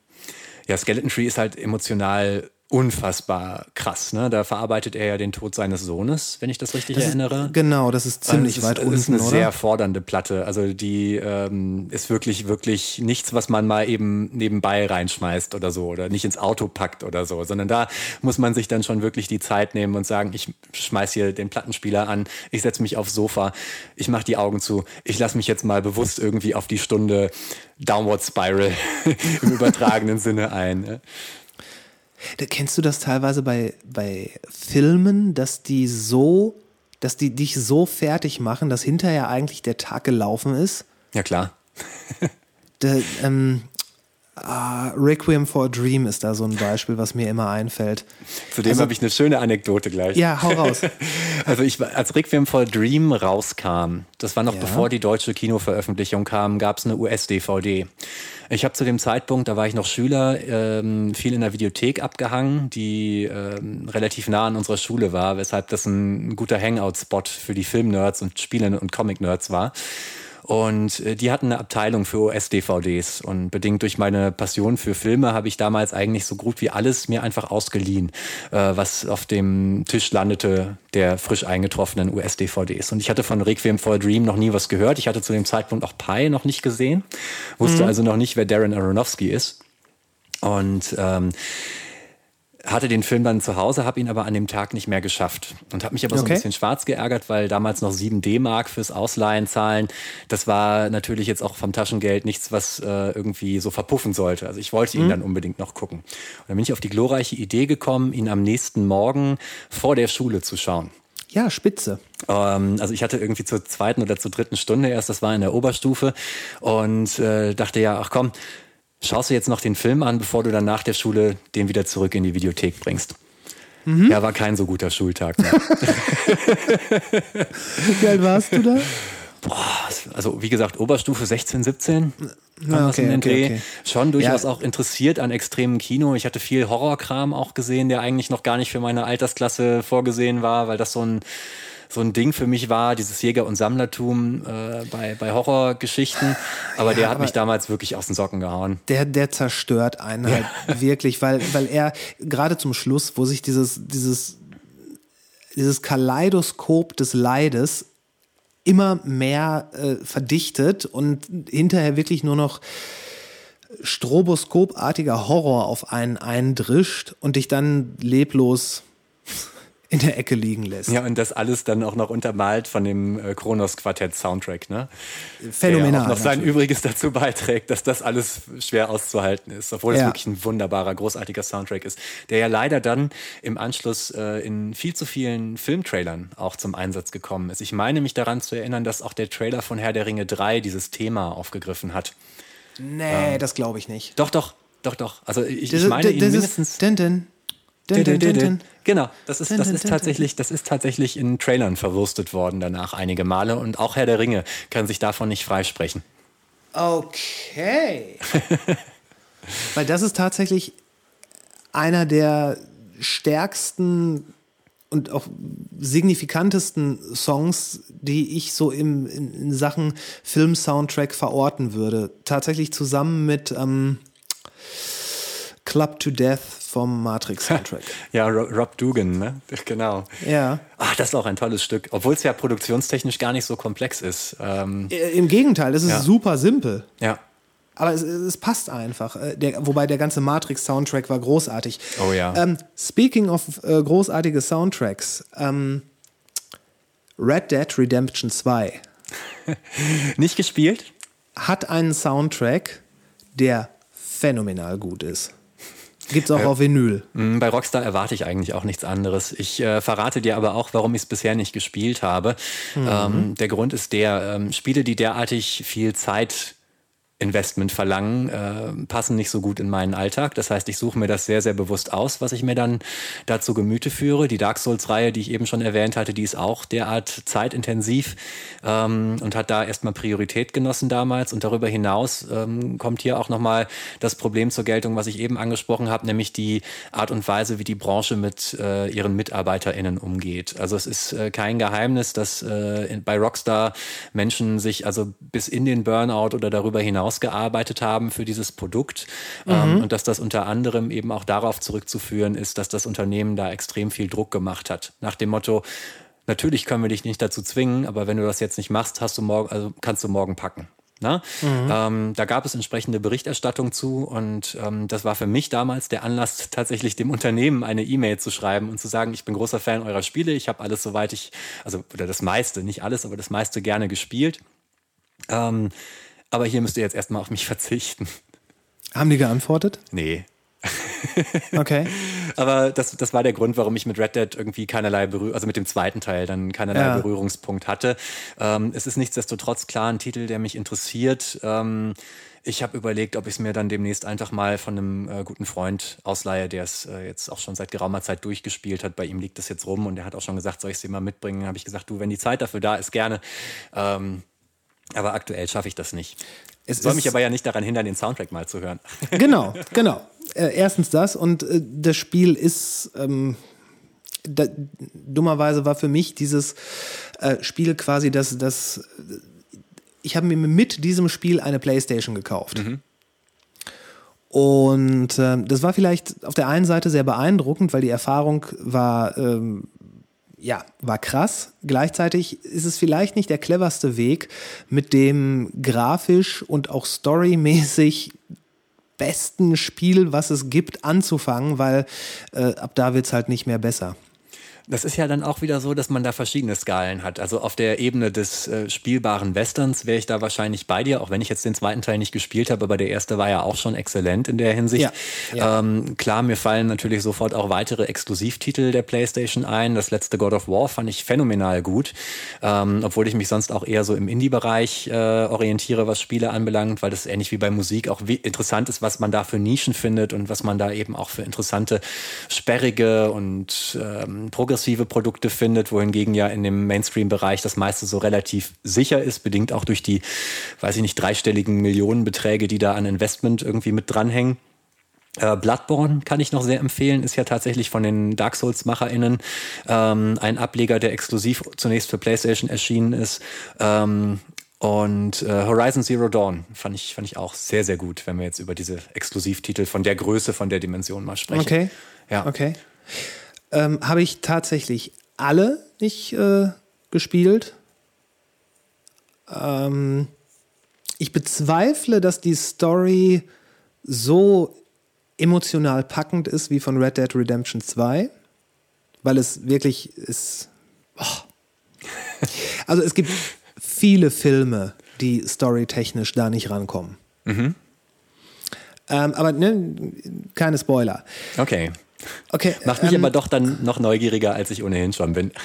Ja, Skeleton Tree ist halt emotional unfassbar krass. Ne? Da verarbeitet er ja den Tod seines Sohnes, wenn ich das richtig das erinnere. Ist, genau, das ist ziemlich also weit unten. Das ist eine oder? sehr fordernde Platte. Also die ähm, ist wirklich, wirklich nichts, was man mal eben nebenbei reinschmeißt oder so oder nicht ins Auto packt oder so, sondern da muss man sich dann schon wirklich die Zeit nehmen und sagen, ich schmeiß hier den Plattenspieler an, ich setze mich aufs Sofa, ich mache die Augen zu, ich lasse mich jetzt mal bewusst irgendwie auf die Stunde Downward Spiral im übertragenen Sinne ein. Ne? Kennst du das teilweise bei, bei Filmen, dass die so, dass die dich so fertig machen, dass hinterher eigentlich der Tag gelaufen ist? Ja, klar. da, ähm, Ah, Requiem for a Dream ist da so ein Beispiel, was mir immer einfällt. Zudem Also- habe ich eine schöne Anekdote gleich. Ja, hau raus. Also ich, als Requiem for a Dream rauskam, das war noch Ja. bevor die deutsche Kinoveröffentlichung kam, gab es eine US-DVD. Ich habe zu dem Zeitpunkt, da war ich noch Schüler, ähm, viel in der Videothek abgehangen, die ähm, relativ nah an unserer Schule war, weshalb das ein guter Hangout-Spot für die Film-Nerds und Spiele- und Comic-Nerds war. Und äh, die hatten eine Abteilung für US-DVDs. Und bedingt durch meine Passion für Filme habe ich damals eigentlich so gut wie alles mir einfach ausgeliehen, äh, was auf dem Tisch landete der frisch eingetroffenen US-DVDs. Und ich hatte von Requiem for a Dream noch nie was gehört. Ich hatte zu dem Zeitpunkt auch Pi noch nicht gesehen, wusste also noch nicht, wer Darren Aronofsky ist. Und ähm, hatte den Film dann zu Hause, habe ihn aber an dem Tag nicht mehr geschafft und habe mich aber so Okay. ein bisschen schwarz geärgert, weil damals noch 7 D-Mark fürs Ausleihen zahlen. Das war natürlich jetzt auch vom Taschengeld nichts, was äh, irgendwie so verpuffen sollte. Also ich wollte ihn dann unbedingt noch gucken. Und dann bin ich auf die glorreiche Idee gekommen, ihn am nächsten Morgen vor der Schule zu schauen. Ja, spitze. Ähm, also ich hatte irgendwie zur zweiten oder zur dritten Stunde erst, das war in der Oberstufe und äh, dachte ja, ach komm, schaust du jetzt noch den Film an, bevor du dann nach der Schule den wieder zurück in die Videothek bringst. Ja, war kein so guter Schultag. Mehr. Wie alt warst du da? Also wie gesagt, Oberstufe 16, 17. Ja, was in den okay, Dreh. okay. Schon durchaus Ja. auch interessiert an extremem Kino. Ich hatte viel Horrorkram auch gesehen, der eigentlich noch gar nicht für meine Altersklasse vorgesehen war, weil das so ein so ein Ding für mich war, dieses Jäger- und Sammlertum äh, bei, bei Horrorgeschichten. Aber der hat aber- mich damals wirklich aus den Socken gehauen. Der, der zerstört einen halt wirklich, weil, weil er gerade zum Schluss, wo sich dieses, dieses, dieses Kaleidoskop des Leides immer mehr äh, verdichtet und hinterher wirklich nur noch stroboskopartiger Horror auf einen eindrischt und dich dann leblos in der Ecke liegen lässt. Ja, und das alles dann auch noch untermalt von dem äh, Kronos-Quartett-Soundtrack, ne? Phänomenal. Der auch noch sein natürlich. Übriges dazu beiträgt, dass das alles schwer auszuhalten ist, obwohl es Ja. wirklich ein wunderbarer, großartiger Soundtrack ist, der ja leider dann im Anschluss äh, in viel zu vielen Filmtrailern auch zum Einsatz gekommen ist. Ich meine mich daran zu erinnern, dass auch der Trailer von Herr der Ringe 3 dieses Thema aufgegriffen hat. Nee, das glaube ich nicht. Doch, doch, doch, doch. Also ich, ich meine ihn das mindestens... ist, din, din, din, din, din. Genau, das ist, das ist tatsächlich, das ist tatsächlich in Trailern verwurstet worden danach einige Male und auch Herr der Ringe kann sich davon nicht freisprechen. Okay. Weil das ist tatsächlich einer der stärksten und auch signifikantesten Songs, die ich so im, in, in Sachen Film-Soundtrack verorten würde. Tatsächlich zusammen mit ähm, Club to Death vom Matrix-Soundtrack. Ja, Ro- Rob Dugan, ne? Genau. ja. Ach, das ist auch ein tolles Stück, obwohl es ja produktionstechnisch gar nicht so komplex ist. Ähm, Äh, Im Gegenteil, es ist Ja. super simpel. ja. Aber es, es passt einfach. Äh, Der, wobei der ganze Matrix-Soundtrack war großartig. Oh ja. Ähm, speaking of äh, großartige Soundtracks, ähm, Red Dead Redemption 2 Nicht gespielt? hat einen Soundtrack, der phänomenal gut ist. Gibt's auch auf Vinyl. Bei Rockstar erwarte ich eigentlich auch nichts anderes. Ich äh, verrate dir aber auch, warum ich es bisher nicht gespielt habe. Ähm, der Grund ist der, ähm, Spiele, die derartig viel Zeit Investment verlangen, äh, passen nicht so gut in meinen Alltag. Das heißt, ich suche mir das sehr, sehr bewusst aus, was ich mir dann dazu Gemüte führe. Die Dark Souls-Reihe, die ich eben schon erwähnt hatte, die ist auch derart zeitintensiv ähm, und hat da erstmal Priorität genossen damals. Und darüber hinaus ähm, kommt hier auch nochmal das Problem zur Geltung, was ich eben angesprochen habe, nämlich die Art und Weise, wie die Branche mit äh, ihren MitarbeiterInnen umgeht. Also es ist äh, kein Geheimnis, dass äh, bei Rockstar Menschen sich also bis in den Burnout oder darüber hinaus gearbeitet haben für dieses Produkt ähm, und dass das unter anderem eben auch darauf zurückzuführen ist, dass das Unternehmen da extrem viel Druck gemacht hat. Nach dem Motto, natürlich können wir dich nicht dazu zwingen, aber wenn du das jetzt nicht machst, hast du morgen, also kannst du morgen packen. Na? Ähm, da gab es entsprechende Berichterstattung zu und ähm, das war für mich damals der Anlass, tatsächlich dem Unternehmen eine E-Mail zu schreiben und zu sagen, ich bin großer Fan eurer Spiele, ich habe alles soweit ich, also oder das meiste, nicht alles, aber das meiste gerne gespielt. Ähm, aber hier müsst ihr jetzt erstmal auf mich verzichten. Haben die geantwortet? Nee. Okay. Aber das, das war der Grund, warum ich mit Red Dead irgendwie keinerlei Berührung, also mit dem zweiten Teil dann keinerlei Ja. Berührungspunkt hatte. Ähm, es ist nichtsdestotrotz klar ein Titel, der mich interessiert. Ähm, ich habe überlegt, ob ich es mir dann demnächst einfach mal von einem äh, guten Freund ausleihe, der es äh, jetzt auch schon seit geraumer Zeit durchgespielt hat. Bei ihm liegt das jetzt rum und er hat auch schon gesagt, soll ich es dir mal mitbringen? Habe ich gesagt, du, wenn die Zeit dafür da ist, gerne. Ähm, aber aktuell schaffe ich das nicht. Es Soll mich aber ja nicht daran hindern, den Soundtrack mal zu hören. Genau, genau. Äh, erstens das und äh, das Spiel ist ähm, da, dummerweise war für mich dieses äh, Spiel quasi das, das ich habe mir mit diesem Spiel eine Playstation gekauft. Und ähm, das war vielleicht auf der einen Seite sehr beeindruckend, weil die Erfahrung war, ähm, ja, war krass. Gleichzeitig ist es vielleicht nicht der cleverste Weg, mit dem grafisch und auch storymäßig besten Spiel, was es gibt, anzufangen, weil äh, ab da wird's halt nicht mehr besser. Das ist ja dann auch wieder so, dass man da verschiedene Skalen hat. Also auf der Ebene des äh, spielbaren Westerns wäre ich da wahrscheinlich bei dir, auch wenn ich jetzt den zweiten Teil nicht gespielt habe, aber der erste war ja auch schon exzellent in der Hinsicht. Ja, ja. Ähm, klar, mir fallen natürlich sofort auch weitere Exklusivtitel der PlayStation ein. Das letzte God of War fand ich phänomenal gut, ähm, obwohl ich mich sonst auch eher so im Indie-Bereich äh, orientiere, was Spiele anbelangt, weil das ähnlich wie bei Musik auch interessant ist, was man da für Nischen findet und was man da eben auch für interessante, sperrige und ähm, progressive Produkte findet, wohingegen ja in dem Mainstream-Bereich das meiste so relativ sicher ist, bedingt auch durch die, weiß ich nicht, dreistelligen Millionenbeträge, die da an Investment irgendwie mit dranhängen. Äh, Bloodborne kann ich noch sehr empfehlen, ist ja tatsächlich von den Dark Souls-MacherInnen ähm, ein Ableger, der exklusiv zunächst für PlayStation erschienen ist. Ähm, und äh, Horizon Zero Dawn fand ich, fand ich auch sehr, sehr gut, wenn wir jetzt über diese Exklusivtitel von der Größe, von der Dimension mal sprechen. Okay. Ja. Okay. Ähm, Habe ich tatsächlich alle nicht äh, gespielt. Ähm, ich bezweifle, dass die Story so emotional packend ist wie von Red Dead Redemption 2, weil es wirklich ist. Oh. Also es gibt viele Filme, die storytechnisch da nicht rankommen. Ähm, aber ne, keine Spoiler. Okay. Okay. Macht mich ähm, aber doch dann noch neugieriger, als ich ohnehin schon bin.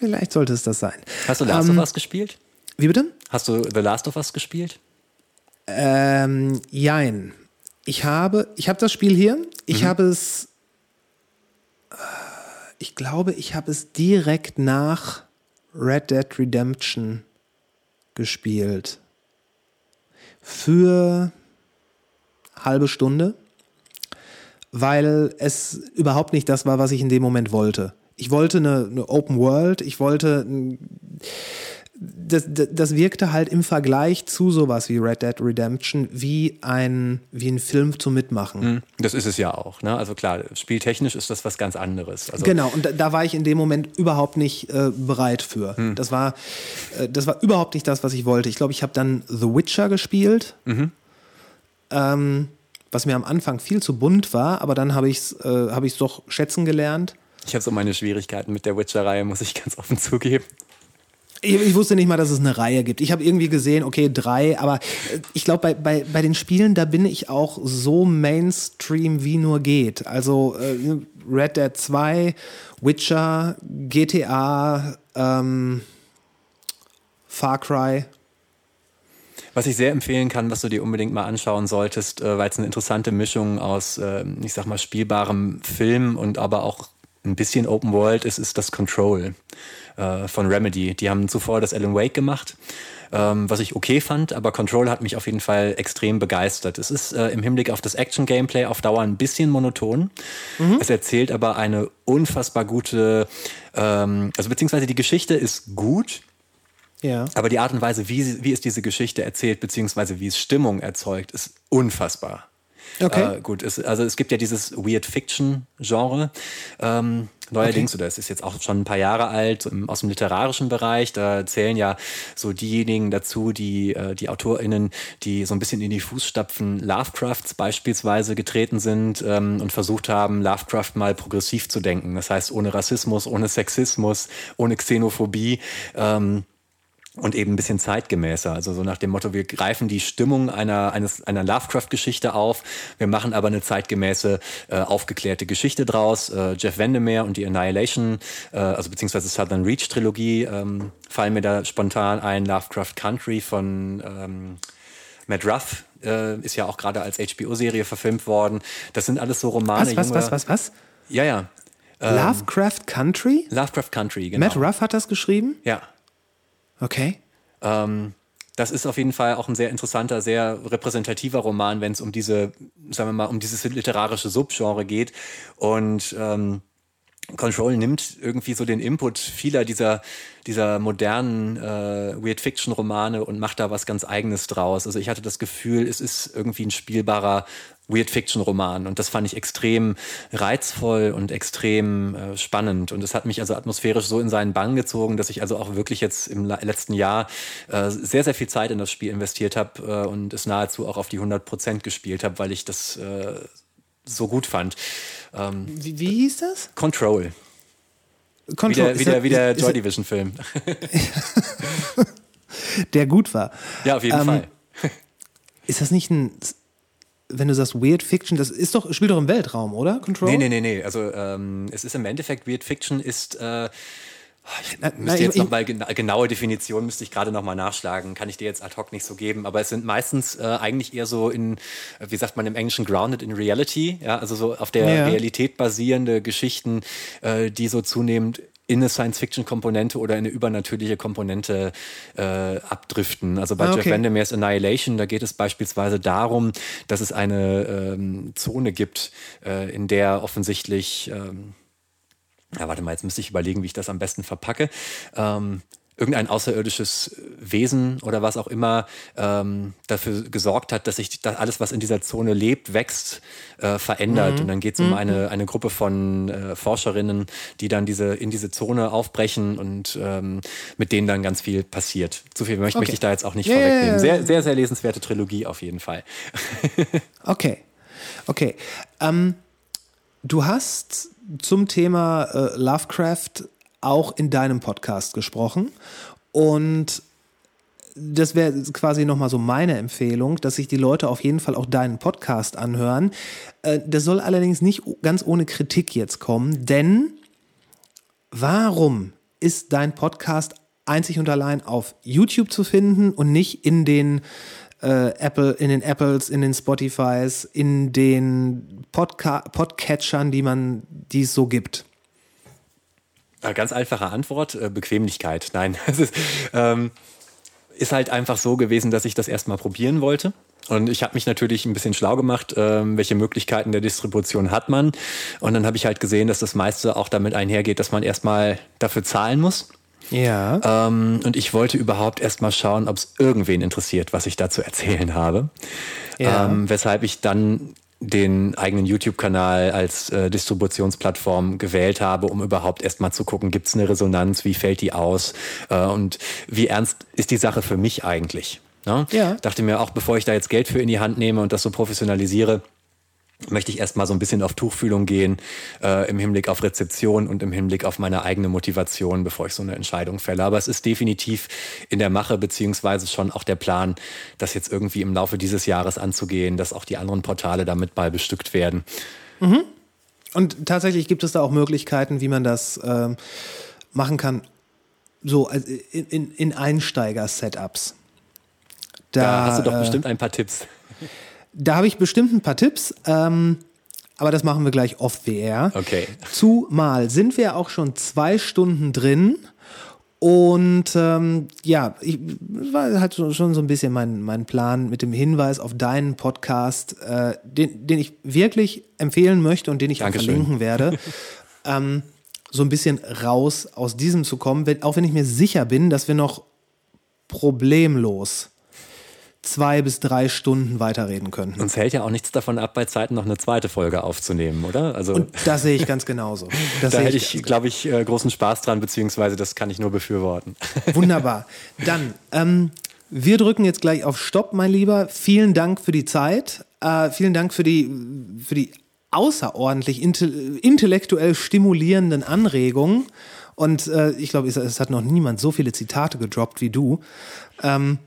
Vielleicht sollte es das sein. Hast du Last Ähm, of Us gespielt? Wie bitte? Hast du The Last of Us gespielt? Ähm, jein. Ich habe, ich habe das Spiel hier. Ich habe es, äh, ich glaube, ich habe es direkt nach Red Dead Redemption gespielt. Für halbe Stunde, weil es überhaupt nicht das war, was ich in dem Moment wollte. Ich wollte eine, eine Open World, ich wollte das, das, das wirkte halt im Vergleich zu sowas wie Red Dead Redemption wie ein, wie ein Film zum Mitmachen. Das ist es ja auch. Ne? Also klar, spieltechnisch ist das was ganz anderes. Also, Genau, und da, da war ich in dem Moment überhaupt nicht äh, bereit für. Das, war, äh, das war überhaupt nicht das, was ich wollte. Ich glaube, ich habe dann The Witcher gespielt, ähm, was mir am Anfang viel zu bunt war, aber dann habe ich es äh, hab ich's doch schätzen gelernt. Ich habe so meine Schwierigkeiten mit der Witcher-Reihe, muss ich ganz offen zugeben. Ich, ich wusste nicht mal, dass es eine Reihe gibt. Ich habe irgendwie gesehen, okay, drei, aber äh, ich glaube, bei, bei, bei den Spielen, da bin ich auch so Mainstream, wie nur geht. Also äh, Red Dead 2, Witcher, GTA, ähm, Far Cry. Was ich sehr empfehlen kann, was du dir unbedingt mal anschauen solltest, äh, weil es eine interessante Mischung aus, äh, ich sag mal, spielbarem Film und aber auch ein bisschen Open World ist, ist das Control äh, von Remedy. Die haben zuvor das Alan Wake gemacht, ähm, was ich okay fand, aber Control hat mich auf jeden Fall extrem begeistert. Es ist äh, im Hinblick auf das Action-Gameplay auf Dauer ein bisschen monoton. Es erzählt aber eine unfassbar gute, ähm, also beziehungsweise die Geschichte ist gut, Ja. aber die Art und Weise, wie, wie es diese Geschichte erzählt, beziehungsweise wie es Stimmung erzeugt, ist unfassbar. Okay. Äh, gut, es, also es gibt ja dieses Weird Fiction-Genre. Ähm, neuerdings, oder es ist jetzt auch schon ein paar Jahre alt, so im, aus dem literarischen Bereich. Da zählen ja so diejenigen dazu, die, äh, die AutorInnen, die so ein bisschen in die Fußstapfen Lovecrafts beispielsweise getreten sind ähm, und versucht haben, Lovecraft mal progressiv zu denken. Das heißt, ohne Rassismus, ohne Sexismus, ohne Xenophobie. Ähm, und eben ein bisschen zeitgemäßer. Also so nach dem Motto, wir greifen die Stimmung einer, eines, einer Lovecraft-Geschichte auf, wir machen aber eine zeitgemäße, äh, aufgeklärte Geschichte draus. Äh, Jeff Vandermeer und die Annihilation, äh, also beziehungsweise Southern Reach Trilogie, ähm, fallen mir da spontan ein. Lovecraft Country von ähm, Matt Ruff äh, ist ja auch gerade als HBO-Serie verfilmt worden. Das sind alles so Romane. Was, was, was, was, was? Ja, ja. Lovecraft Country? Lovecraft Country, genau. Matt Ruff hat das geschrieben? Ja. Okay. Ähm, das ist auf jeden Fall auch ein sehr interessanter, sehr repräsentativer Roman, wenn es um diese, sagen wir mal, um dieses literarische Subgenre geht. Und ähm, Control nimmt irgendwie so den Input vieler dieser, dieser modernen äh, Weird-Fiction-Romane und macht da was ganz Eigenes draus. Also ich hatte das Gefühl, es ist irgendwie ein spielbarer Weird-Fiction-Roman und das fand ich extrem reizvoll und extrem äh, spannend und es hat mich also atmosphärisch so in seinen Bann gezogen, dass ich also auch wirklich jetzt im letzten Jahr äh, sehr, sehr viel Zeit in das Spiel investiert habe äh, und es nahezu auch auf die 100 Prozent gespielt habe, weil ich das äh, so gut fand. Ähm, Wie, wie hieß das? Control. Wie Control. der, wie der, er- wie der ist- ist Joy er- Division Film. Der gut war. Ja, auf jeden Ähm, Fall. Ist das nicht ein, wenn du sagst Weird Fiction, das ist doch, spielt doch im Weltraum, oder? Control? Nee, nee, nee, nee. Also ähm, es ist im Endeffekt Weird Fiction ist äh, ich Na, müsste na, jetzt ich- noch mal gena genaue Definition müsste ich gerade noch mal nachschlagen, kann ich dir jetzt ad hoc nicht so geben, aber es sind meistens äh, eigentlich eher so in äh, wie sagt man im Englischen grounded in reality, ja, also so auf der Ja. Realität basierende Geschichten, äh, die so zunehmend in eine Science-Fiction-Komponente oder in eine übernatürliche Komponente äh, abdriften. Also bei Ah, Jeff okay. Vandermeers Annihilation, da geht es beispielsweise darum, dass es eine ähm, Zone gibt, äh, in der offensichtlich ähm, ja, warte mal, jetzt müsste ich überlegen, wie ich das am besten verpacke. Ähm, irgendein außerirdisches Wesen oder was auch immer ähm, dafür gesorgt hat, dass sich das alles, was in dieser Zone lebt, wächst, äh, verändert. Und dann geht es um eine, eine Gruppe von äh, Forscherinnen, die dann diese in diese Zone aufbrechen und ähm, mit denen dann ganz viel passiert. Zu viel möchte, Okay. möchte ich da jetzt auch nicht ja, vorwegnehmen. Sehr, sehr, sehr lesenswerte Trilogie auf jeden Fall. Okay. Okay. Ähm, du hast zum Thema äh, Lovecraft auch in deinem Podcast gesprochen. Und das wäre quasi nochmal so meine Empfehlung, dass sich die Leute auf jeden Fall auch deinen Podcast anhören. Äh, das soll allerdings nicht ganz ohne Kritik jetzt kommen, denn warum ist dein Podcast einzig und allein auf YouTube zu finden und nicht in den äh, Apple, in den Apples, in den Spotifys, in den Podca Podcatchern, die man, die es so gibt? Äh, Ganz einfache Antwort, äh, Bequemlichkeit. Nein, es ist, ähm, ist halt einfach so gewesen, dass ich das erstmal probieren wollte. Und ich habe mich natürlich ein bisschen schlau gemacht, ähm, welche Möglichkeiten der Distribution hat man. Und dann habe ich halt gesehen, dass das meiste auch damit einhergeht, dass man erstmal dafür zahlen muss. Ja. Ähm, und ich wollte überhaupt erstmal schauen, ob es irgendwen interessiert, was ich da zu erzählen habe. Ja. Ähm, weshalb ich dann den eigenen YouTube-Kanal als äh, Distributionsplattform gewählt habe, um überhaupt erstmal zu gucken, gibt es eine Resonanz, wie fällt die aus äh, und wie ernst ist die Sache für mich eigentlich. Ne? Ja. Dachte mir auch, bevor ich da jetzt Geld für in die Hand nehme und das so professionalisiere, möchte ich erstmal so ein bisschen auf Tuchfühlung gehen äh, im Hinblick auf Rezeption und im Hinblick auf meine eigene Motivation, bevor ich so eine Entscheidung fälle. Aber es ist definitiv in der Mache, beziehungsweise schon auch der Plan, das jetzt irgendwie im Laufe dieses Jahres anzugehen, dass auch die anderen Portale damit mal bestückt werden. Und tatsächlich gibt es da auch Möglichkeiten, wie man das ähm, machen kann, so also in, in, in Einsteiger-Setups. Da hast du doch äh, bestimmt ein paar Tipps. Da habe ich bestimmt ein paar Tipps, ähm, aber das machen wir gleich off-WR. Okay. Zumal sind wir auch schon zwei Stunden drin. Und ähm, ja, ich war halt schon so ein bisschen mein, mein Plan mit dem Hinweis auf deinen Podcast, äh, den, den ich wirklich empfehlen möchte und den ich auch Dankeschön. verlinken werde, ähm, so ein bisschen raus aus diesem zu kommen, wenn, auch wenn ich mir sicher bin, dass wir noch problemlos zwei bis drei Stunden weiterreden könnten. Uns hält ja auch nichts davon ab, bei Zeiten noch eine zweite Folge aufzunehmen, oder? Also Und das sehe ich ganz genauso. Das da sehe hätte ich, glaube ich, äh, großen Spaß dran, beziehungsweise das kann ich nur befürworten. Wunderbar. Dann, ähm, wir drücken jetzt gleich auf Stopp, mein Lieber. Vielen Dank für die Zeit. Äh, vielen Dank für die, für die außerordentlich inte intellektuell stimulierenden Anregungen. Und äh, ich glaube, es, es, hat noch niemand so viele Zitate gedroppt wie du. Ähm,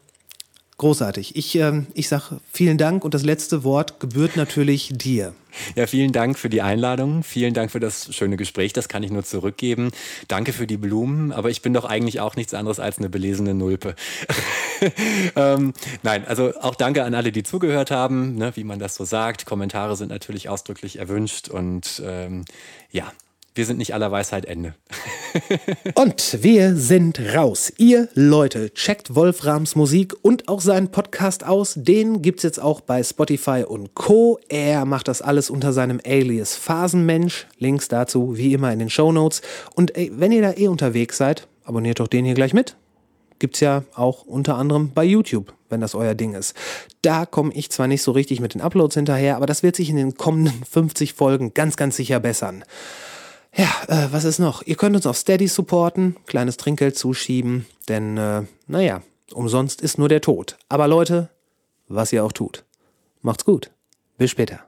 großartig. Ich, ähm, ich sage vielen Dank und das letzte Wort gebührt natürlich dir. Ja, vielen Dank für die Einladung. Vielen Dank für das schöne Gespräch. Das kann ich nur zurückgeben. Danke für die Blumen. Aber ich bin doch eigentlich auch nichts anderes als eine belesene Nulpe. ähm, nein, also auch danke an alle, die zugehört haben, ne, wie man das so sagt. Kommentare sind natürlich ausdrücklich erwünscht. Und ähm, ja, wir sind nicht aller Weisheit Ende. und wir sind raus. Ihr Leute, checkt Wolframs Musik und auch seinen Podcast aus. Den gibt's jetzt auch bei Spotify und Co. Er macht das alles unter seinem Alias Phasenmensch. Links dazu wie immer in den Show Notes. Und ey, wenn ihr da eh unterwegs seid, abonniert doch den hier gleich mit. Gibt's ja auch unter anderem bei YouTube, wenn das euer Ding ist. Da komme ich zwar nicht so richtig mit den Uploads hinterher, aber das wird sich in den kommenden 50 Folgen ganz, ganz sicher bessern. Ja, äh, was ist noch? Ihr könnt uns auf Steady supporten, kleines Trinkgeld zuschieben, denn, äh, naja, umsonst ist nur der Tod. Aber Leute, was ihr auch tut, macht's gut. Bis später.